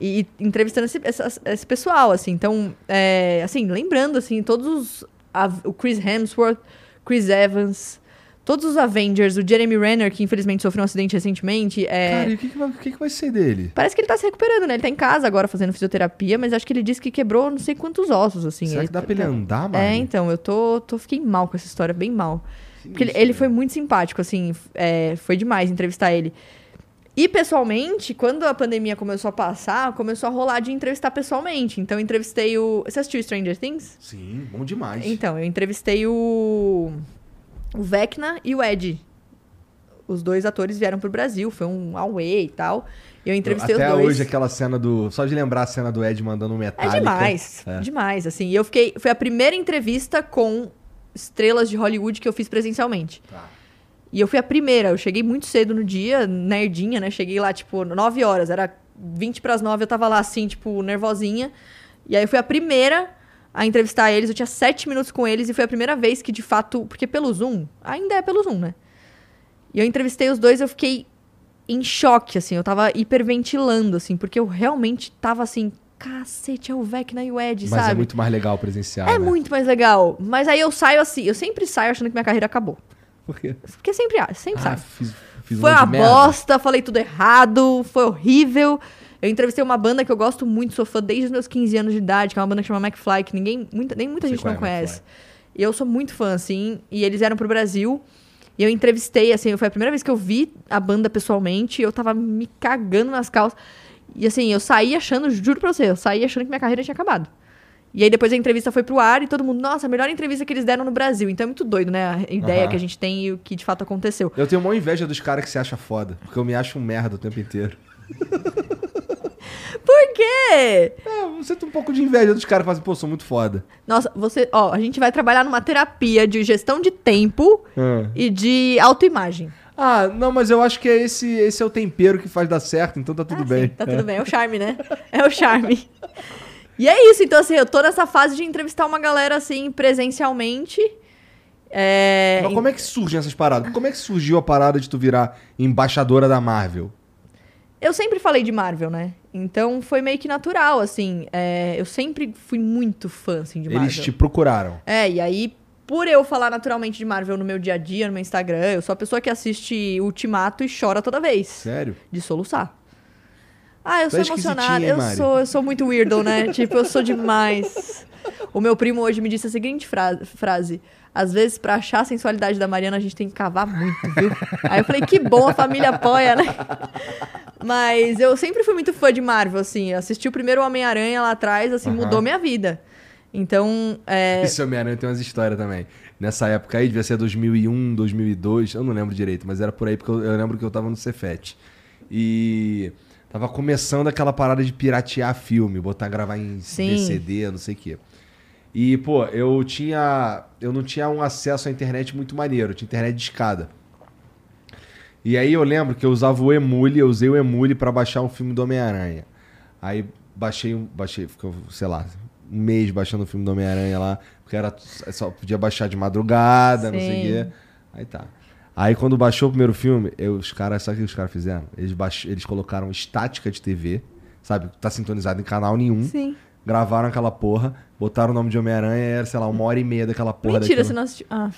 B: E entrevistando esse, essa- esse pessoal, assim. Então, é, assim, lembrando, assim, todos os... a- o Chris Hemsworth, Chris Evans, todos os Avengers, o Jeremy Renner, que infelizmente sofreu um acidente recentemente. É,
A: Cara, e o que, que, vai, o que, que vai ser dele?
B: Parece que ele tá se recuperando, né? Ele tá em casa agora fazendo fisioterapia, mas acho que ele disse que quebrou não sei quantos ossos, assim.
A: Será
B: Ele
A: que dá
B: tá-
A: pra ele
B: tá-
A: andar, mano?
B: é, então, eu tô, tô fiquei mal com essa história, bem mal. Porque ele, ele foi muito simpático, assim, é, foi demais entrevistar ele. E pessoalmente, quando a pandemia começou a passar, começou a rolar de entrevistar pessoalmente. Então eu entrevistei o. Você assistiu Stranger Things?
A: Sim, bom demais.
B: Então, eu entrevistei o. O Vecna e o Ed. Os dois atores vieram pro Brasil, foi um away e tal. E eu entrevistei
A: Até
B: os dois.
A: hoje, aquela cena do. Só de lembrar a cena do Ed mandando um
B: É
A: metálica.
B: demais,
A: É.
B: demais, assim. E eu fiquei. Foi a primeira entrevista com estrelas de Hollywood que eu fiz presencialmente.
A: Tá.
B: E eu fui a primeira. Eu cheguei muito cedo no dia, nerdinha, né? Cheguei lá, tipo, 9 horas. Era 20 pras 9, eu tava lá, assim, tipo, nervosinha. E aí eu fui a primeira a entrevistar eles. Eu tinha sete minutos com eles e foi a primeira vez que, de fato. Porque pelo Zoom, ainda é pelo Zoom, né? E eu entrevistei os dois, eu fiquei em choque, assim. Eu tava hiperventilando, assim, porque eu realmente tava assim. Cacete, é o Vecna e o Ed,
A: Mas
B: sabe?
A: é muito mais legal presencial.
B: É
A: né?
B: muito mais legal. Mas aí eu saio assim, eu sempre saio achando que minha carreira acabou.
A: Por quê?
B: Porque sempre, sempre
A: Ah,
B: sai.
A: fiz, fiz
B: Foi
A: um
B: uma bosta, falei tudo errado, foi horrível. Eu entrevistei uma banda que eu gosto muito, sou fã desde os meus 15 anos de idade, que é uma banda que chama McFly, que ninguém, muita, nem muita gente
A: qual
B: não
A: é,
B: conhece. E eu sou muito fã, assim, e eles vieram pro Brasil. E eu entrevistei, assim, foi a primeira vez que eu vi a banda pessoalmente, e eu tava me cagando nas calças. E assim, eu saí achando, juro pra você, eu saí achando que minha carreira tinha acabado. E aí depois a entrevista foi pro ar e todo mundo, nossa, a melhor entrevista que eles deram no Brasil. Então é muito doido, né? A ideia
A: Aham.
B: que a gente tem e o que de fato aconteceu.
A: Eu tenho uma inveja dos caras que se acham foda. Porque eu me acho um merda o tempo inteiro.
B: Por quê?
A: É, você tem um pouco de inveja dos caras que fazem, pô, sou muito foda.
B: Nossa, você, ó, a gente vai trabalhar numa terapia de gestão de tempo
A: Ah.
B: e de autoimagem.
A: Ah, não, mas eu acho que é esse, esse é o tempero que faz dar certo, então tá tudo
B: Ah,
A: bem.
B: sim, tá tudo bem, é o charme, né? É o charme. E é isso, então assim, eu tô nessa fase de entrevistar uma galera assim presencialmente. É,
A: Mas como é que surgem essas paradas? Como é que surgiu a parada de tu virar embaixadora da Marvel?
B: Eu sempre falei de Marvel, né? Então foi meio que natural, assim. é, eu sempre fui muito fã, assim, de Marvel.
A: Eles te procuraram.
B: É, e aí, por eu falar naturalmente de Marvel no meu dia a dia, no meu Instagram, eu sou a pessoa que assiste Ultimato e chora toda vez.
A: Sério?
B: De soluçar. Ah, eu
A: Tu é
B: sou emocionada.
A: esquisitinha, hein,
B: Eu
A: Mari?
B: sou, eu sou muito weirdo, né? tipo, eu sou demais. O meu primo hoje me disse a seguinte fra- frase. Às vezes, pra achar a sensualidade da Mariana, a gente tem que cavar muito, viu? Aí eu falei, que bom, a família apoia, né? Mas eu sempre fui muito fã de Marvel, assim. Assisti o primeiro Homem-Aranha lá atrás, assim,
A: Aham.
B: mudou minha vida. Então, é,
A: Esse Homem-Aranha tem umas histórias também. Nessa época aí, devia ser 2001, 2002, eu não lembro direito, mas era por aí, porque eu, eu lembro que eu tava no Cefet. E tava começando aquela parada de piratear filme, botar, gravar em
B: Sim.
A: VCD, não sei o quê. E, pô, eu tinha. Eu não tinha um acesso à internet muito maneiro, tinha internet de escada. E aí eu lembro que eu usava o Emule, eu usei o Emule pra baixar um filme do Homem-Aranha. Aí baixei um. Baixei, ficou, sei lá, um mês baixando o filme do Homem-Aranha lá, porque era só podia baixar de madrugada, não sei o
B: Sim.
A: quê. Aí tá. Aí quando baixou o primeiro filme, eu, os caras, sabe o que os caras fizeram? Eles, baix, eles colocaram estática de TV, sabe? Tá sintonizado em canal nenhum.
B: sim.
A: Gravaram aquela porra, botaram o nome de Homem-Aranha e era, sei lá, uma hora e meia daquela porra
B: Mentira,
A: daquilo.
B: você não assistiu. Ah,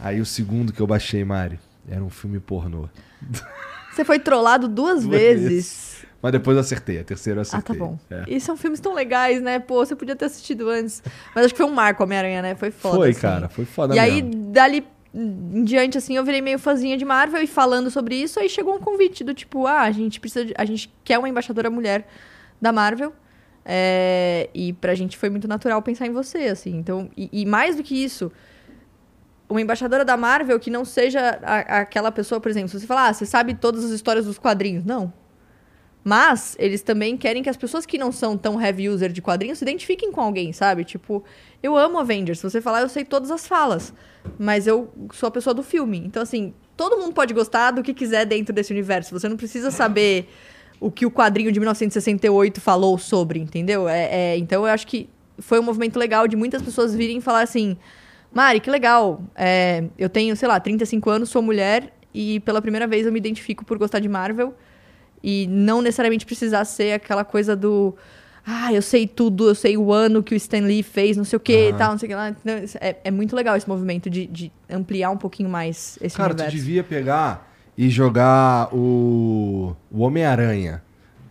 A: Aí o segundo que eu baixei, Mari, era um filme pornô.
B: você foi trollado duas,
A: Duas
B: vezes.
A: Mas depois eu acertei, a terceira eu
B: Ah, tá
A: acertei.
B: bom.
A: É.
B: E são filmes tão legais, né? Pô, você podia ter assistido antes. Mas acho que foi um marco Homem-Aranha, né? Foi foda.
A: Foi,
B: assim.
A: cara, foi foda
B: E aí,
A: mesmo.
B: dali em diante, assim, eu virei meio fãzinha de Marvel e falando sobre isso, aí chegou um convite do tipo, ah, a gente precisa de, a gente quer uma embaixadora mulher da Marvel. É, e pra gente foi muito natural pensar em você, assim. Então, e, e mais do que isso, uma embaixadora da Marvel que não seja a- aquela pessoa, por exemplo, se você falar, ah, você sabe todas as histórias dos quadrinhos. Não. Mas eles também querem que as pessoas que não são tão heavy user de quadrinhos se identifiquem com alguém, sabe? Tipo, eu amo Avengers. Se você falar, eu sei todas as falas. Mas eu sou a pessoa do filme. Então, assim, todo mundo pode gostar do que quiser dentro desse universo. Você não precisa saber o que o quadrinho de 1968 falou sobre, entendeu? É, é- então, eu acho que foi um movimento legal de muitas pessoas virem e falar assim: Mari, que legal. é, eu tenho, sei lá, 35 anos, sou mulher e pela primeira vez eu me identifico por gostar de Marvel. E não necessariamente precisar ser aquela coisa do. Ah, eu sei tudo, eu sei o ano que o Stan Lee fez, não sei o que e tal, não sei o que lá. Isso É, é muito legal esse movimento de, de ampliar um pouquinho mais esse
A: Cara, tu
B: universo.
A: devia pegar e jogar o, o Homem-Aranha.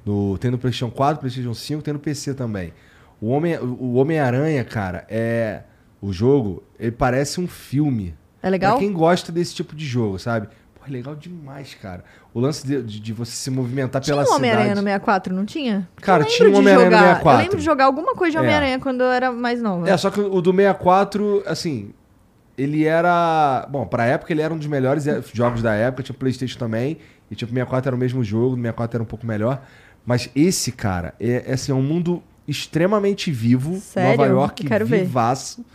A: No, tem no PlayStation 4, PlayStation 5, tem no PC também. O Homem- o Homem-Aranha, cara, é. O jogo, ele parece um filme.
B: É legal?
A: Pra quem gosta desse tipo de jogo, sabe? Pô, é legal demais, cara. O lance de, de- de você se movimentar
B: Tinha
A: pela
B: um Homem-Aranha
A: cidade.
B: no 64, não tinha?
A: Cara, tinha um Homem-Aranha no
B: jogar-
A: 64.
B: Eu lembro de jogar alguma coisa de
A: É.
B: Homem-Aranha quando eu era mais nova.
A: É, só que o do 64, assim, ele era. Bom, pra época ele era um dos melhores jogos da época, tinha PlayStation também, e tipo, o 64 era o mesmo jogo, o 64 era um pouco melhor. Mas esse, cara, é, é, assim, é um mundo extremamente vivo,
B: Sério?
A: Nova York,
B: Quero ver.
A: vivaço.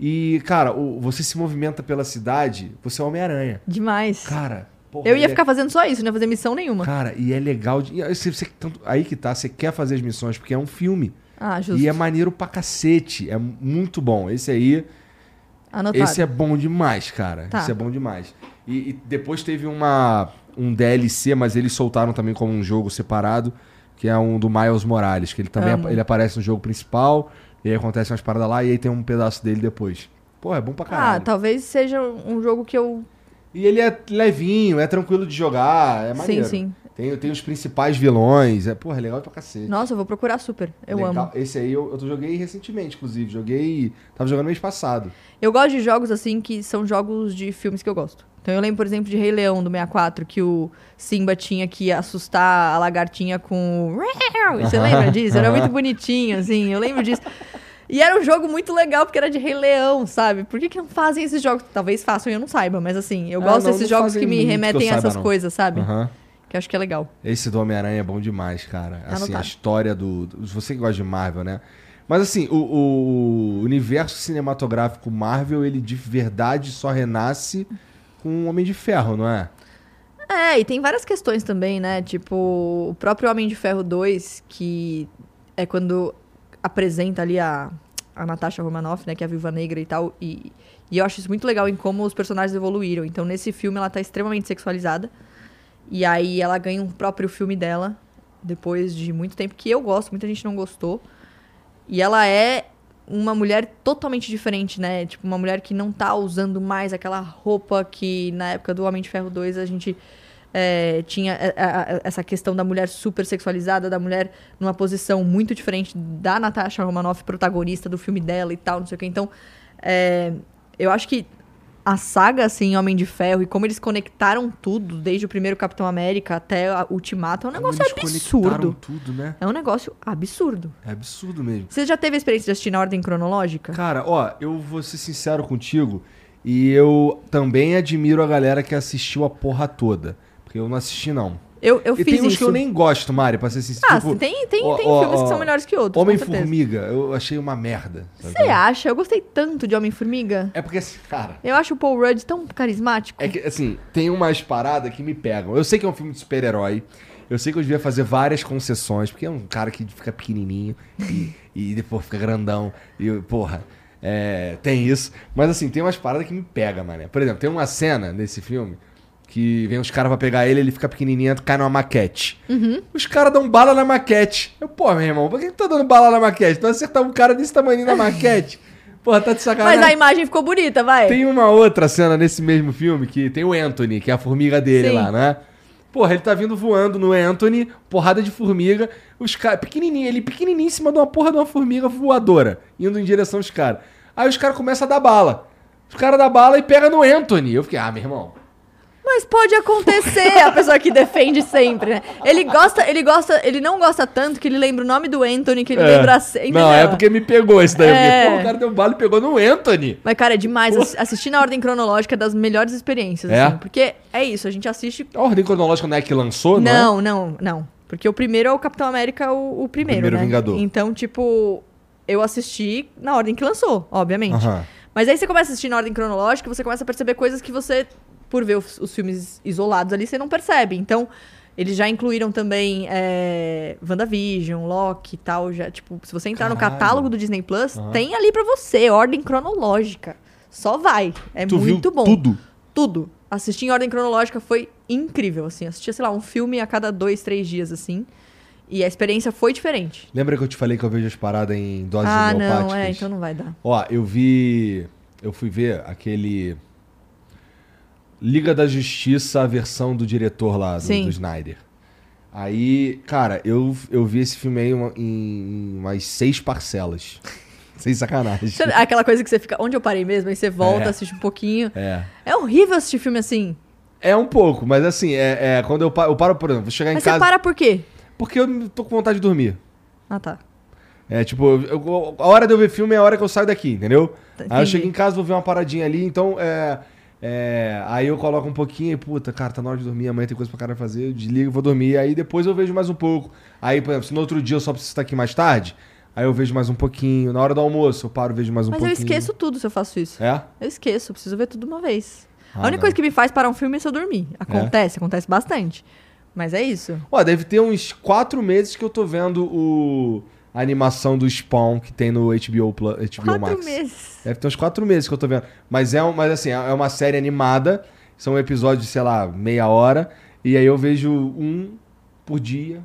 A: E, cara, o- você se movimenta pela cidade, você é Homem-Aranha.
B: Demais.
A: Cara, porra,
B: eu ia
A: é-
B: ficar fazendo só isso, não ia fazer missão nenhuma.
A: Cara, e é legal. De, aí você, você- tanto- aí que tá, você quer fazer as missões, porque é um filme.
B: Ah, justo.
A: E é maneiro pra cacete. É muito bom. Esse aí.
B: Anotado.
A: Esse é bom demais, cara.
B: Tá.
A: Esse é bom demais. E, e depois teve uma, um DLC, mas eles soltaram também como um jogo separado, que é um do Miles Morales, que ele também apa- ele aparece no jogo principal, e aí acontece umas paradas lá, e aí tem um pedaço dele depois. Pô, é bom pra
B: Ah,
A: caralho.
B: talvez seja um jogo que eu.
A: E ele é levinho, é tranquilo de jogar, é maneiro.
B: Sim, sim.
A: Tem, tem os principais vilões, é, porra, é legal pra cacete.
B: Nossa, eu vou procurar super. Eu
A: Legal.
B: amo.
A: Esse aí eu, eu joguei recentemente, inclusive. Joguei. Tava jogando mês passado.
B: Eu gosto de jogos assim que são jogos de filmes que eu gosto. Então eu lembro, por exemplo, de Rei Leão do 64, que o Simba tinha que assustar a lagartinha com. Você lembra disso? Era muito bonitinho, assim. Eu lembro disso. E era um jogo muito legal porque era de Rei Leão, sabe? Por que, que não fazem esses jogos? Talvez façam e eu não saiba, mas assim, eu
A: Ah,
B: gosto
A: não,
B: desses
A: não
B: jogos que me
A: muito que
B: remetem a
A: saiba,
B: essas
A: não.
B: coisas, sabe?
A: Aham.
B: Que eu acho que é legal.
A: Esse do Homem-Aranha é bom demais, cara. Assim,
B: Anotado.
A: a história do, do- Você que gosta de Marvel, né? Mas assim, o, o universo cinematográfico Marvel, ele de verdade só renasce com o Homem de Ferro, não é?
B: É, e tem várias questões também, né? Tipo, o próprio Homem de Ferro 2, que é quando apresenta ali a, a Natasha Romanoff, né? Que é a Viúva Negra e tal. E, e eu acho isso muito legal em como os personagens evoluíram. Então, nesse filme, ela tá extremamente sexualizada. E aí, ela ganha um próprio filme dela, depois de muito tempo, que eu gosto, muita gente não gostou. E ela é uma mulher totalmente diferente, né? Tipo, uma mulher que não tá usando mais aquela roupa que na época do Homem de Ferro 2 a gente é, tinha é, é, essa questão da mulher super sexualizada, da mulher numa posição muito diferente da Natasha Romanoff, protagonista do filme dela e tal, não sei o que. Então, é, eu acho que a saga, assim, Homem de Ferro e como eles conectaram tudo, desde o primeiro Capitão América até Ultimato, é um negócio absurdo.
A: tudo, né?
B: É um negócio absurdo.
A: É absurdo mesmo.
B: Você já teve a experiência de assistir na ordem cronológica?
A: Cara, ó, eu vou ser sincero contigo e eu também admiro a galera que assistiu a porra toda. Porque eu não assisti, não.
B: Eu, eu
A: e
B: fiz
A: tem uns
B: isso.
A: que eu nem gosto, Mari, pra ser sincero.
B: Ah,
A: tipo,
B: tem, tem,
A: ó,
B: tem
A: ó,
B: filmes
A: ó,
B: que são melhores que outros.
A: Homem-Formiga, eu achei uma merda.
B: Você acha? Eu gostei tanto de Homem-Formiga.
A: É porque, assim, cara,
B: Eu acho o Paul Rudd tão carismático.
A: é que, assim, tem umas paradas que me pegam. Eu sei que é um filme de super-herói. Eu sei que eu devia fazer várias concessões, porque é um cara que fica pequenininho e, e depois fica grandão. E, porra, é, tem isso. Mas, assim, tem umas paradas que me pegam, mané. Por exemplo, tem uma cena nesse filme que vem os caras pra pegar ele, ele fica pequenininho, cai numa maquete.
B: Uhum.
A: Os caras dão bala na maquete. Eu, pô, meu irmão, por que que tá dando bala na maquete? Tu vai acertar um cara desse tamanho na maquete? Porra, tá de sacanagem.
B: Mas a imagem ficou bonita, vai.
A: Tem uma outra cena nesse mesmo filme que tem o Anthony, que é a formiga dele
B: Sim.
A: lá, né? Porra, ele tá vindo voando no Anthony, porrada de formiga, os caras, pequenininho, ele pequenininho em cima de uma porra de uma formiga voadora, indo em direção aos caras. Aí os caras começam a dar bala. Os caras dão bala e pega no Anthony. Eu fiquei, ah, meu irmão.
B: Mas pode acontecer, a pessoa que defende sempre, né? Ele gosta, ele gosta, ele não gosta tanto que ele lembra o nome do Anthony, que ele
A: É.
B: lembra.
A: Não, é porque me pegou esse daí.
B: É.
A: Porque, pô, o cara deu bala e pegou no Anthony.
B: Mas, cara, é demais. Ass- Assistir na ordem cronológica é das melhores experiências,
A: É?
B: assim. Porque é isso, a gente assiste.
A: A ordem cronológica não é que lançou, não? é?
B: Não, não, não. Porque o primeiro é o Capitão América, o, o primeiro.
A: Primeiro
B: né?
A: Vingador.
B: Então, tipo, eu assisti na ordem que lançou, obviamente. Mas aí você começa a assistir na ordem cronológica, você começa a perceber coisas que você, por ver os, os filmes isolados ali, você não percebe. Então, eles já incluíram também é, WandaVision, Loki e tal. Já, tipo, se você entrar no
A: Caralho.
B: catálogo do Disney Plus,
A: Aham.
B: tem ali pra você, ordem cronológica. Só vai. É
A: Tu
B: muito bom.
A: tudo?
B: Tudo. Assistir em ordem cronológica foi incrível, assim. Assistia, sei lá, um filme a cada dois, três dias, assim. E a experiência foi diferente.
A: Lembra que eu te falei que eu vejo as paradas em doses
B: ah,
A: homeopáticas?
B: não, é, então não vai dar.
A: Ó, eu vi. Eu fui ver aquele. Liga da Justiça, a versão do diretor lá, do, do Snyder. Aí, cara, eu, eu vi esse filme aí uma- em umas seis parcelas. Sem sacanagem.
B: Aquela coisa que você fica. Onde eu parei mesmo? Aí você volta,
A: É.
B: assiste um pouquinho.
A: É.
B: É horrível assistir filme assim.
A: É um pouco, mas assim, é, é quando eu paro, eu paro, por exemplo, vou chegar em
B: Mas
A: casa.
B: você para por quê?
A: Porque eu tô com vontade de dormir.
B: Ah, tá.
A: É, tipo, eu- a hora de eu ver filme é a hora que eu saio daqui, entendeu? Aí eu
B: Entendi.
A: chego em casa, vou ver uma paradinha ali, então é. É, aí eu coloco um pouquinho e, puta, cara, tá na hora de dormir, amanhã tem coisa pra cara fazer, eu desligo, vou dormir, aí depois eu vejo mais um pouco. Aí, por exemplo, se no outro dia eu só preciso estar aqui mais tarde, aí eu vejo mais um pouquinho. Na hora do almoço, eu paro, vejo mais um
B: Mas eu
A: pouquinho.
B: esqueço tudo se eu faço isso.
A: É?
B: Eu esqueço, eu preciso ver tudo de uma vez.
A: Ah,
B: a única
A: não.
B: coisa que me faz parar um filme é se eu dormir. Acontece, acontece bastante. Mas é isso.
A: Ó, deve ter uns quatro meses que eu tô vendo o. A animação do Spawn que tem no HBO, Plus, HBO
B: Quatro
A: Max.
B: meses.
A: Deve ter uns quatro meses que eu tô vendo. Mas é, um, mas assim, é uma série animada. São episódios, de, sei lá, meia hora. E aí eu vejo um por dia.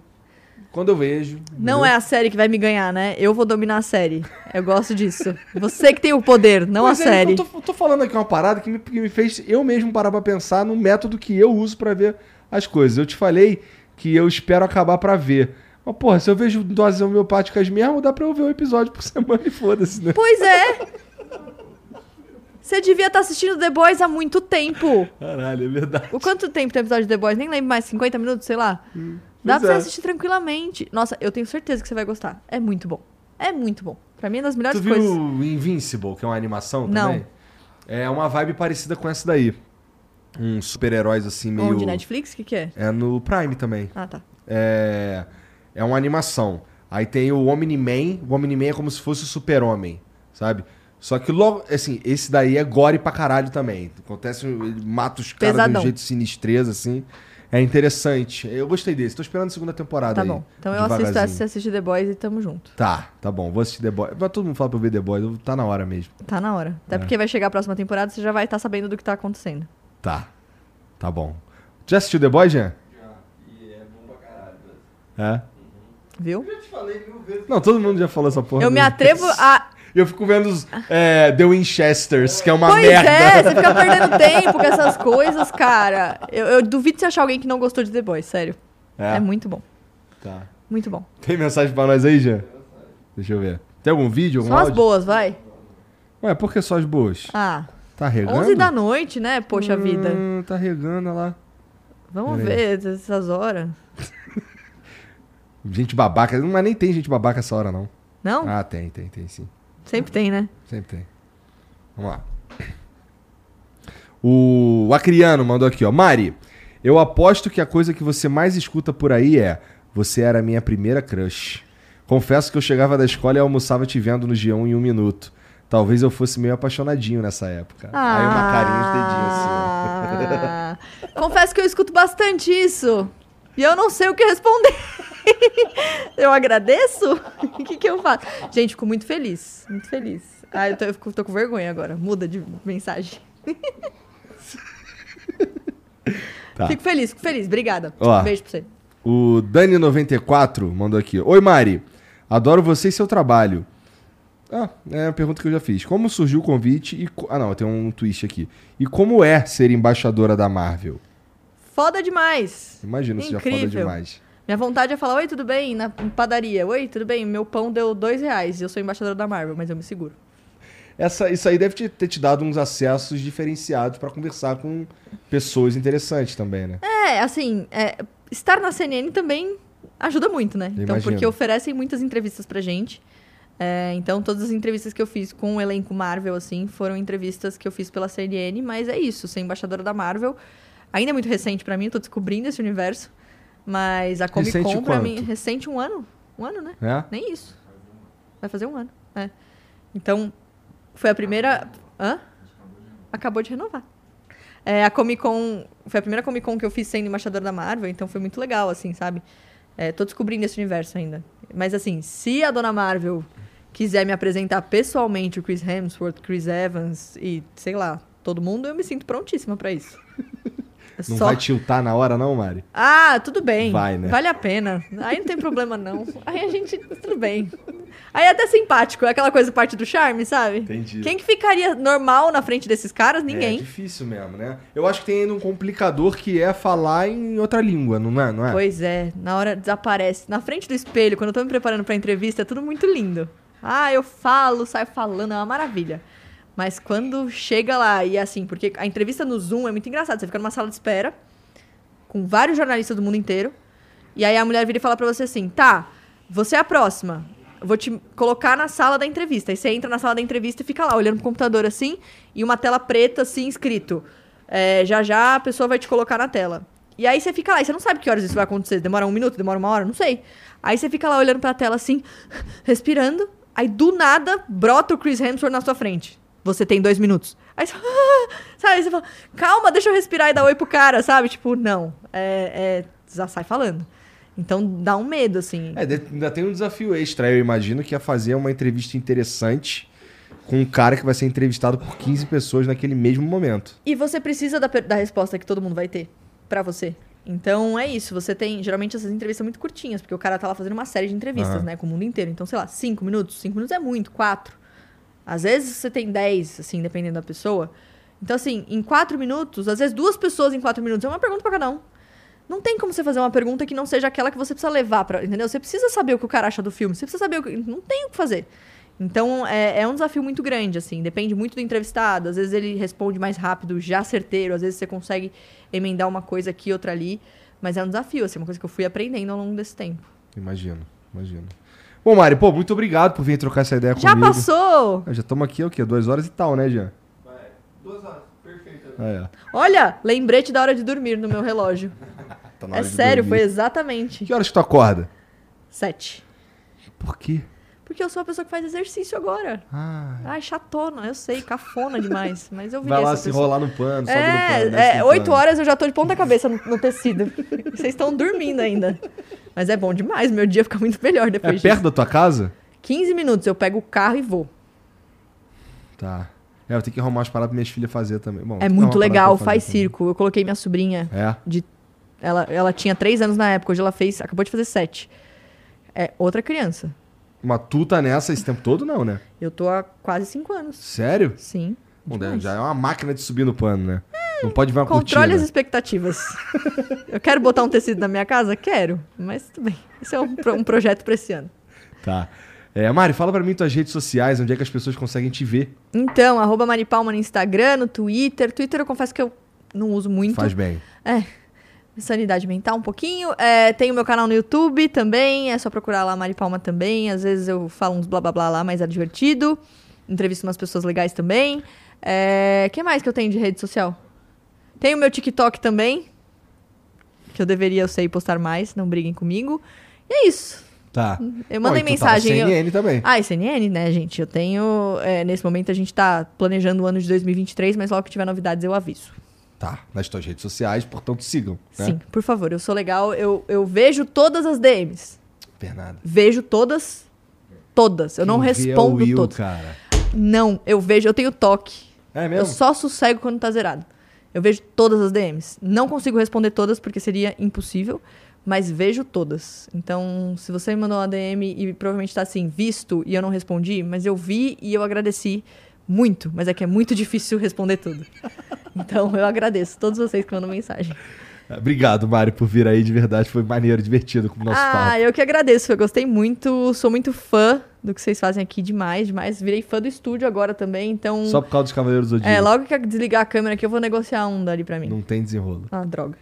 A: Quando eu vejo.
B: Não
A: entendeu?
B: é a série que vai me ganhar, né? Eu vou dominar a série. Eu gosto disso. Você que tem o poder, não a
A: é,
B: série.
A: Eu tô, eu tô falando aqui uma parada que me, que me fez eu mesmo parar pra pensar no método que eu uso pra ver as coisas. Eu te falei que eu espero acabar pra ver. Mas, porra, se eu vejo doses homeopáticas mesmo, dá pra eu ver um episódio por semana e foda-se, né?
B: Pois é. Você devia estar assistindo The Boys há muito tempo.
A: Caralho, é verdade.
B: O quanto tempo tem episódio de The Boys? Nem lembro mais, 50 minutos, sei lá. Dá
A: Pois
B: pra você
A: é.
B: assistir tranquilamente. Nossa, eu tenho certeza que você vai gostar. É muito bom. É muito bom. Pra mim é das melhores
A: Tu viu
B: coisas.
A: Invincible, que é uma animação
B: Não.
A: também? É uma vibe parecida com essa daí. Uns super-heróis assim, meio.
B: Onde? Netflix? O que, que é?
A: É no Prime também.
B: Ah, tá.
A: É. É uma animação. Aí tem o Omni-Man. O Omni-Man é como se fosse o super-homem, sabe? Só que logo, assim, esse daí é gore pra caralho também. Acontece, ele mata os caras de um jeito sinistreza, assim. É interessante. Eu gostei desse. Tô esperando a segunda temporada
B: Tá
A: aí.
B: bom. Então eu assisto essa, você assiste The Boys e tamo junto.
A: Tá, tá bom. Vou assistir The Boys. Mas todo mundo fala pra eu ver The Boys. Tá na hora mesmo.
B: Tá na hora. Até
A: É.
B: porque vai chegar a próxima temporada, você já vai estar sabendo do que tá acontecendo.
A: Tá. Tá bom. Já assistiu The Boys, Jean?
C: E é bom pra caralho. velho.
A: É?
B: Viu?
C: Eu já te falei mil vezes.
A: Não, todo mundo já falou essa porra.
B: Eu me atrevo a.
A: Eu fico vendo os, é, The Winchesters, que é uma
B: pois
A: merda.
B: é, você fica perdendo tempo com essas coisas, cara. Eu, eu duvido você achar alguém que não gostou de The Boys, sério.
A: É?
B: É muito bom.
A: Tá.
B: Muito bom.
A: Tem mensagem pra nós aí, Jean? Deixa eu ver. Tem algum vídeo, algum
B: Só as
A: áudio?
B: boas, vai.
A: Ué, por que só as boas?
B: Ah,
A: Tá regando?
B: 11 da noite, né? Poxa vida.
A: Hum, tá regando olha lá.
B: Vamos ver essas horas.
A: Gente babaca. Mas nem tem gente babaca essa hora, não.
B: Não?
A: Ah, tem, tem, tem sim.
B: Sempre tem, né?
A: Sempre tem. Vamos lá. O Acriano mandou aqui, ó. Mari, eu aposto que a coisa que você mais escuta por aí é Você era a minha primeira crush. Confesso que eu chegava da escola e almoçava te vendo no G1 em um minuto. Talvez eu fosse meio apaixonadinho nessa época. Aí uma carinha de dedinho assim. ó.
B: Ah, Confesso que eu escuto bastante isso. E eu não sei o que responder. eu agradeço? O que, que eu faço? Gente, fico muito feliz. Muito feliz. Ah, eu tô, eu tô com vergonha agora. Muda de mensagem.
A: Tá.
B: Fico feliz, fico feliz. Obrigada.
A: Ó.
B: Um beijo pra você.
A: O Dani94 mandou aqui. Oi, Mari. Adoro você e seu trabalho. Ah, é a pergunta que eu já fiz. Como surgiu o convite e... Ah, não, tem um twist aqui. E como é ser embaixadora da Marvel?
B: Foda demais.
A: Imagina se já foda demais.
B: Minha vontade é falar, oi, tudo bem? Na padaria. Oi, tudo bem? Meu pão deu dois reais. Eu sou embaixadora da Marvel, mas eu me seguro.
A: Essa, isso aí deve te- ter te dado uns acessos diferenciados pra conversar com pessoas interessantes também, né?
B: É, assim, é, estar na CNN também ajuda muito, né? Então,
A: Imagino.
B: porque oferecem muitas entrevistas pra gente. É, então, todas as entrevistas que eu fiz com o elenco Marvel, assim, foram entrevistas que eu fiz pela CNN, mas é isso, ser embaixadora da Marvel. Ainda é muito recente pra mim, eu tô descobrindo esse universo. Mas a Comic Con, pra
A: quanto?
B: mim, recente um ano. Um ano, né?
A: É?
B: Nem isso. Vai fazer um ano. É. Então, foi a primeira. Hã? Acabou de renovar. É, a Comic Con. Foi a primeira Comic Con que eu fiz sendo embaixadora da Marvel, então foi muito legal, assim, sabe? É, tô descobrindo esse universo ainda. Mas assim, se a dona Marvel quiser me apresentar pessoalmente o Chris Hemsworth, Chris Evans e, sei lá, todo mundo, eu me sinto prontíssima pra isso. É
A: Não
B: só-
A: vai tiltar na hora, não, Mari?
B: ah, tudo bem.
A: Vai, né?
B: Vale a pena. Aí não tem problema, não. Aí a gente. Tudo bem. Aí é até simpático, é aquela coisa parte do charme, sabe?
A: Entendi.
B: Quem que ficaria normal na frente desses caras?
A: É
B: Ninguém.
A: difícil mesmo, né? Eu acho que tem ainda um complicador que é falar em outra língua, não é? Não é?
B: Pois é, na hora desaparece. Na frente do espelho, quando eu tô me preparando pra entrevista, é tudo muito lindo. Ah, eu falo, saio falando, é uma maravilha. Mas quando chega lá, e é assim, porque a entrevista no Zoom é muito engraçado. Você fica numa sala de espera, com vários jornalistas do mundo inteiro, e aí a mulher vira e fala pra você assim: tá, você é a próxima. Vou te colocar na sala da entrevista. Aí você entra na sala da entrevista e fica lá, olhando pro computador assim, e uma tela preta assim, escrito. é, já já a pessoa vai te colocar na tela. E aí você fica lá, e você não sabe que horas isso vai acontecer. Demora um minuto, demora uma hora, não sei. Aí você fica lá olhando pra tela assim, respirando. Aí do nada brota o Chris Hemsworth na sua frente. Você tem dois minutos. Aí você, sabe? Aí você fala, calma, deixa eu respirar e dar oi pro cara, sabe? Tipo, não. É, é, já sai falando. Então dá um medo, assim.
A: É, ainda tem um desafio extra, eu imagino, que é fazer uma entrevista interessante com um cara que vai ser entrevistado por 15 pessoas naquele mesmo momento.
B: E você precisa da, da resposta que todo mundo vai ter pra você. Então é isso. Você tem. Geralmente essas entrevistas são muito curtinhas, porque o cara tá lá fazendo uma série de entrevistas,
A: Aham.
B: né? Com o mundo inteiro. Então, sei lá, cinco minutos. Cinco minutos é muito, quatro. Às vezes você tem dez, assim, dependendo da pessoa. Então, assim, em quatro minutos, às vezes duas pessoas em quatro minutos, é uma pergunta pra cada um. Não tem como você fazer uma pergunta que não seja aquela que você precisa levar pra. Entendeu? Você precisa saber o que o cara acha do filme. Você precisa saber o que. Não tem o que fazer. Então, é, é um desafio muito grande, assim. Depende muito do entrevistado. Às vezes ele responde mais rápido, já certeiro. Às vezes você consegue emendar uma coisa aqui, outra ali. Mas é um desafio, assim. Uma coisa que eu fui aprendendo ao longo desse tempo.
A: Imagino, imagino. Bom, Mari, pô, muito obrigado por vir trocar essa ideia
B: Já
A: comigo.
B: passou!
A: Ah, Já estamos aqui, é o quê? Duas horas e tal, né, Jean?
C: Vai. Duas horas. Perfeito.
A: Ah, é.
B: Olha, lembrete da hora de dormir no meu relógio.
A: Tá na
B: é sério,
A: dormir.
B: foi exatamente
A: Que horas que tu acorda?
B: sete.
A: Por quê?
B: Porque eu sou a pessoa que faz exercício agora.
A: Ah,
B: Ai, chatona, eu sei, cafona demais. Mas eu vi
A: vai lá
B: essa
A: se
B: pessoa.
A: enrolar no pano, sobe no pano.
B: É, é, oito horas eu já tô de ponta cabeça no, no tecido. Vocês estão dormindo ainda. Mas é bom demais, meu dia fica muito melhor
A: É
B: depois
A: perto
B: disso.
A: da tua casa?
B: 15 minutos, eu pego o carro e vou.
A: Tá. É, eu tenho que arrumar umas paradas pra minhas filhas fazer também. Bom,
B: É
A: que
B: muito legal, faz
A: também.
B: circo. Eu coloquei minha sobrinha
A: É.
B: de. Ela, ela tinha três anos na época, hoje ela fez. Acabou de fazer sete. É outra criança.
A: Mas tu tá nessa esse tempo todo, não, né?
B: Eu tô há quase cinco anos.
A: Sério?
B: Sim.
A: Bom, já é uma máquina de subir no pano, né? Não pode ver uma
B: Controle
A: cortina.
B: as expectativas. eu quero botar um tecido na minha casa? Quero. Mas tudo bem. Esse é um, pro- um projeto pra esse ano.
A: Tá. É, Mari, fala pra mim tuas redes sociais, onde é que as pessoas conseguem te ver.
B: Então, arroba Maripalma no Instagram, no Twitter. Twitter eu confesso que eu não uso muito.
A: Faz bem.
B: É. Sanidade mental um pouquinho. É, tem o meu canal no YouTube também. É só procurar lá Mari Palma também. Às vezes eu falo uns blá blá blá lá, mas é divertido. Entrevisto umas pessoas legais também. É, que mais que eu tenho de rede social? Tem o meu TikTok também. Que eu deveria, eu sei, postar mais. Não briguem comigo. E é isso.
A: Tá.
B: Eu mandei
A: Bom, e tu tá
B: mensagem. eu-
A: CNN também.
B: Ah, e CNN, né, gente? Eu tenho. é, nesse momento a gente tá planejando o ano de 2023, mas logo que tiver novidades eu aviso.
A: Tá, nas tuas redes sociais, portanto sigam. Né?
B: Sim, por favor, eu sou legal. Eu, eu vejo todas as DMs.
A: Bernardo.
B: Vejo todas. Todas. Eu não
A: Quem vê é o
B: respondo
A: Will,
B: todas.
A: cara.
B: Não, eu vejo, eu tenho toque.
A: É
B: Eu
A: mesmo?
B: só sossego quando tá zerado. Eu vejo todas as DMs. Não consigo responder todas porque seria impossível, mas vejo todas. Então, se você me mandou uma DM e provavelmente tá assim, visto e eu não respondi, mas eu vi e eu agradeci muito, mas é que é muito difícil responder tudo. Então, eu agradeço todos vocês que mandam mensagem.
A: Obrigado, Mari, por vir aí. De verdade, foi maneiro, divertido com o nosso
B: ah,
A: papo.
B: eu que agradeço. Eu gostei muito, sou muito fã do que vocês fazem aqui demais, demais. Virei fã do estúdio agora também, então
A: Só por causa dos Cavaleiros do Zodíaco.
B: é, logo que eu desligar a câmera aqui eu vou negociar um dali pra mim.
A: Não tem desenrolo.
B: Ah, droga.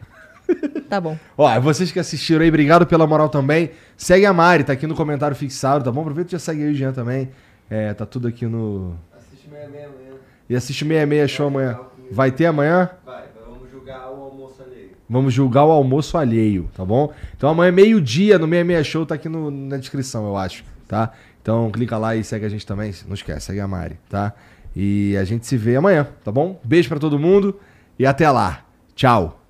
B: tá bom.
A: Ó, vocês que assistiram aí, obrigado pela moral também. Segue a Mari, tá aqui no comentário fixado, tá bom? Aproveita e já segue aí o Jean também. É, tá tudo aqui no.
C: Assiste meia meia amanhã.
A: E assiste 66 show amanhã. Vai ter amanhã?
C: Vai, vamos julgar o almoço alheio.
A: Vamos julgar o almoço alheio, tá bom? Então amanhã, meio-dia, no 66 Show, tá aqui no- na descrição, eu acho, tá? Então clica lá e segue a gente também. Não esquece, segue a Mari, tá? E a gente se vê amanhã, tá bom? Beijo pra todo mundo e até lá. Tchau.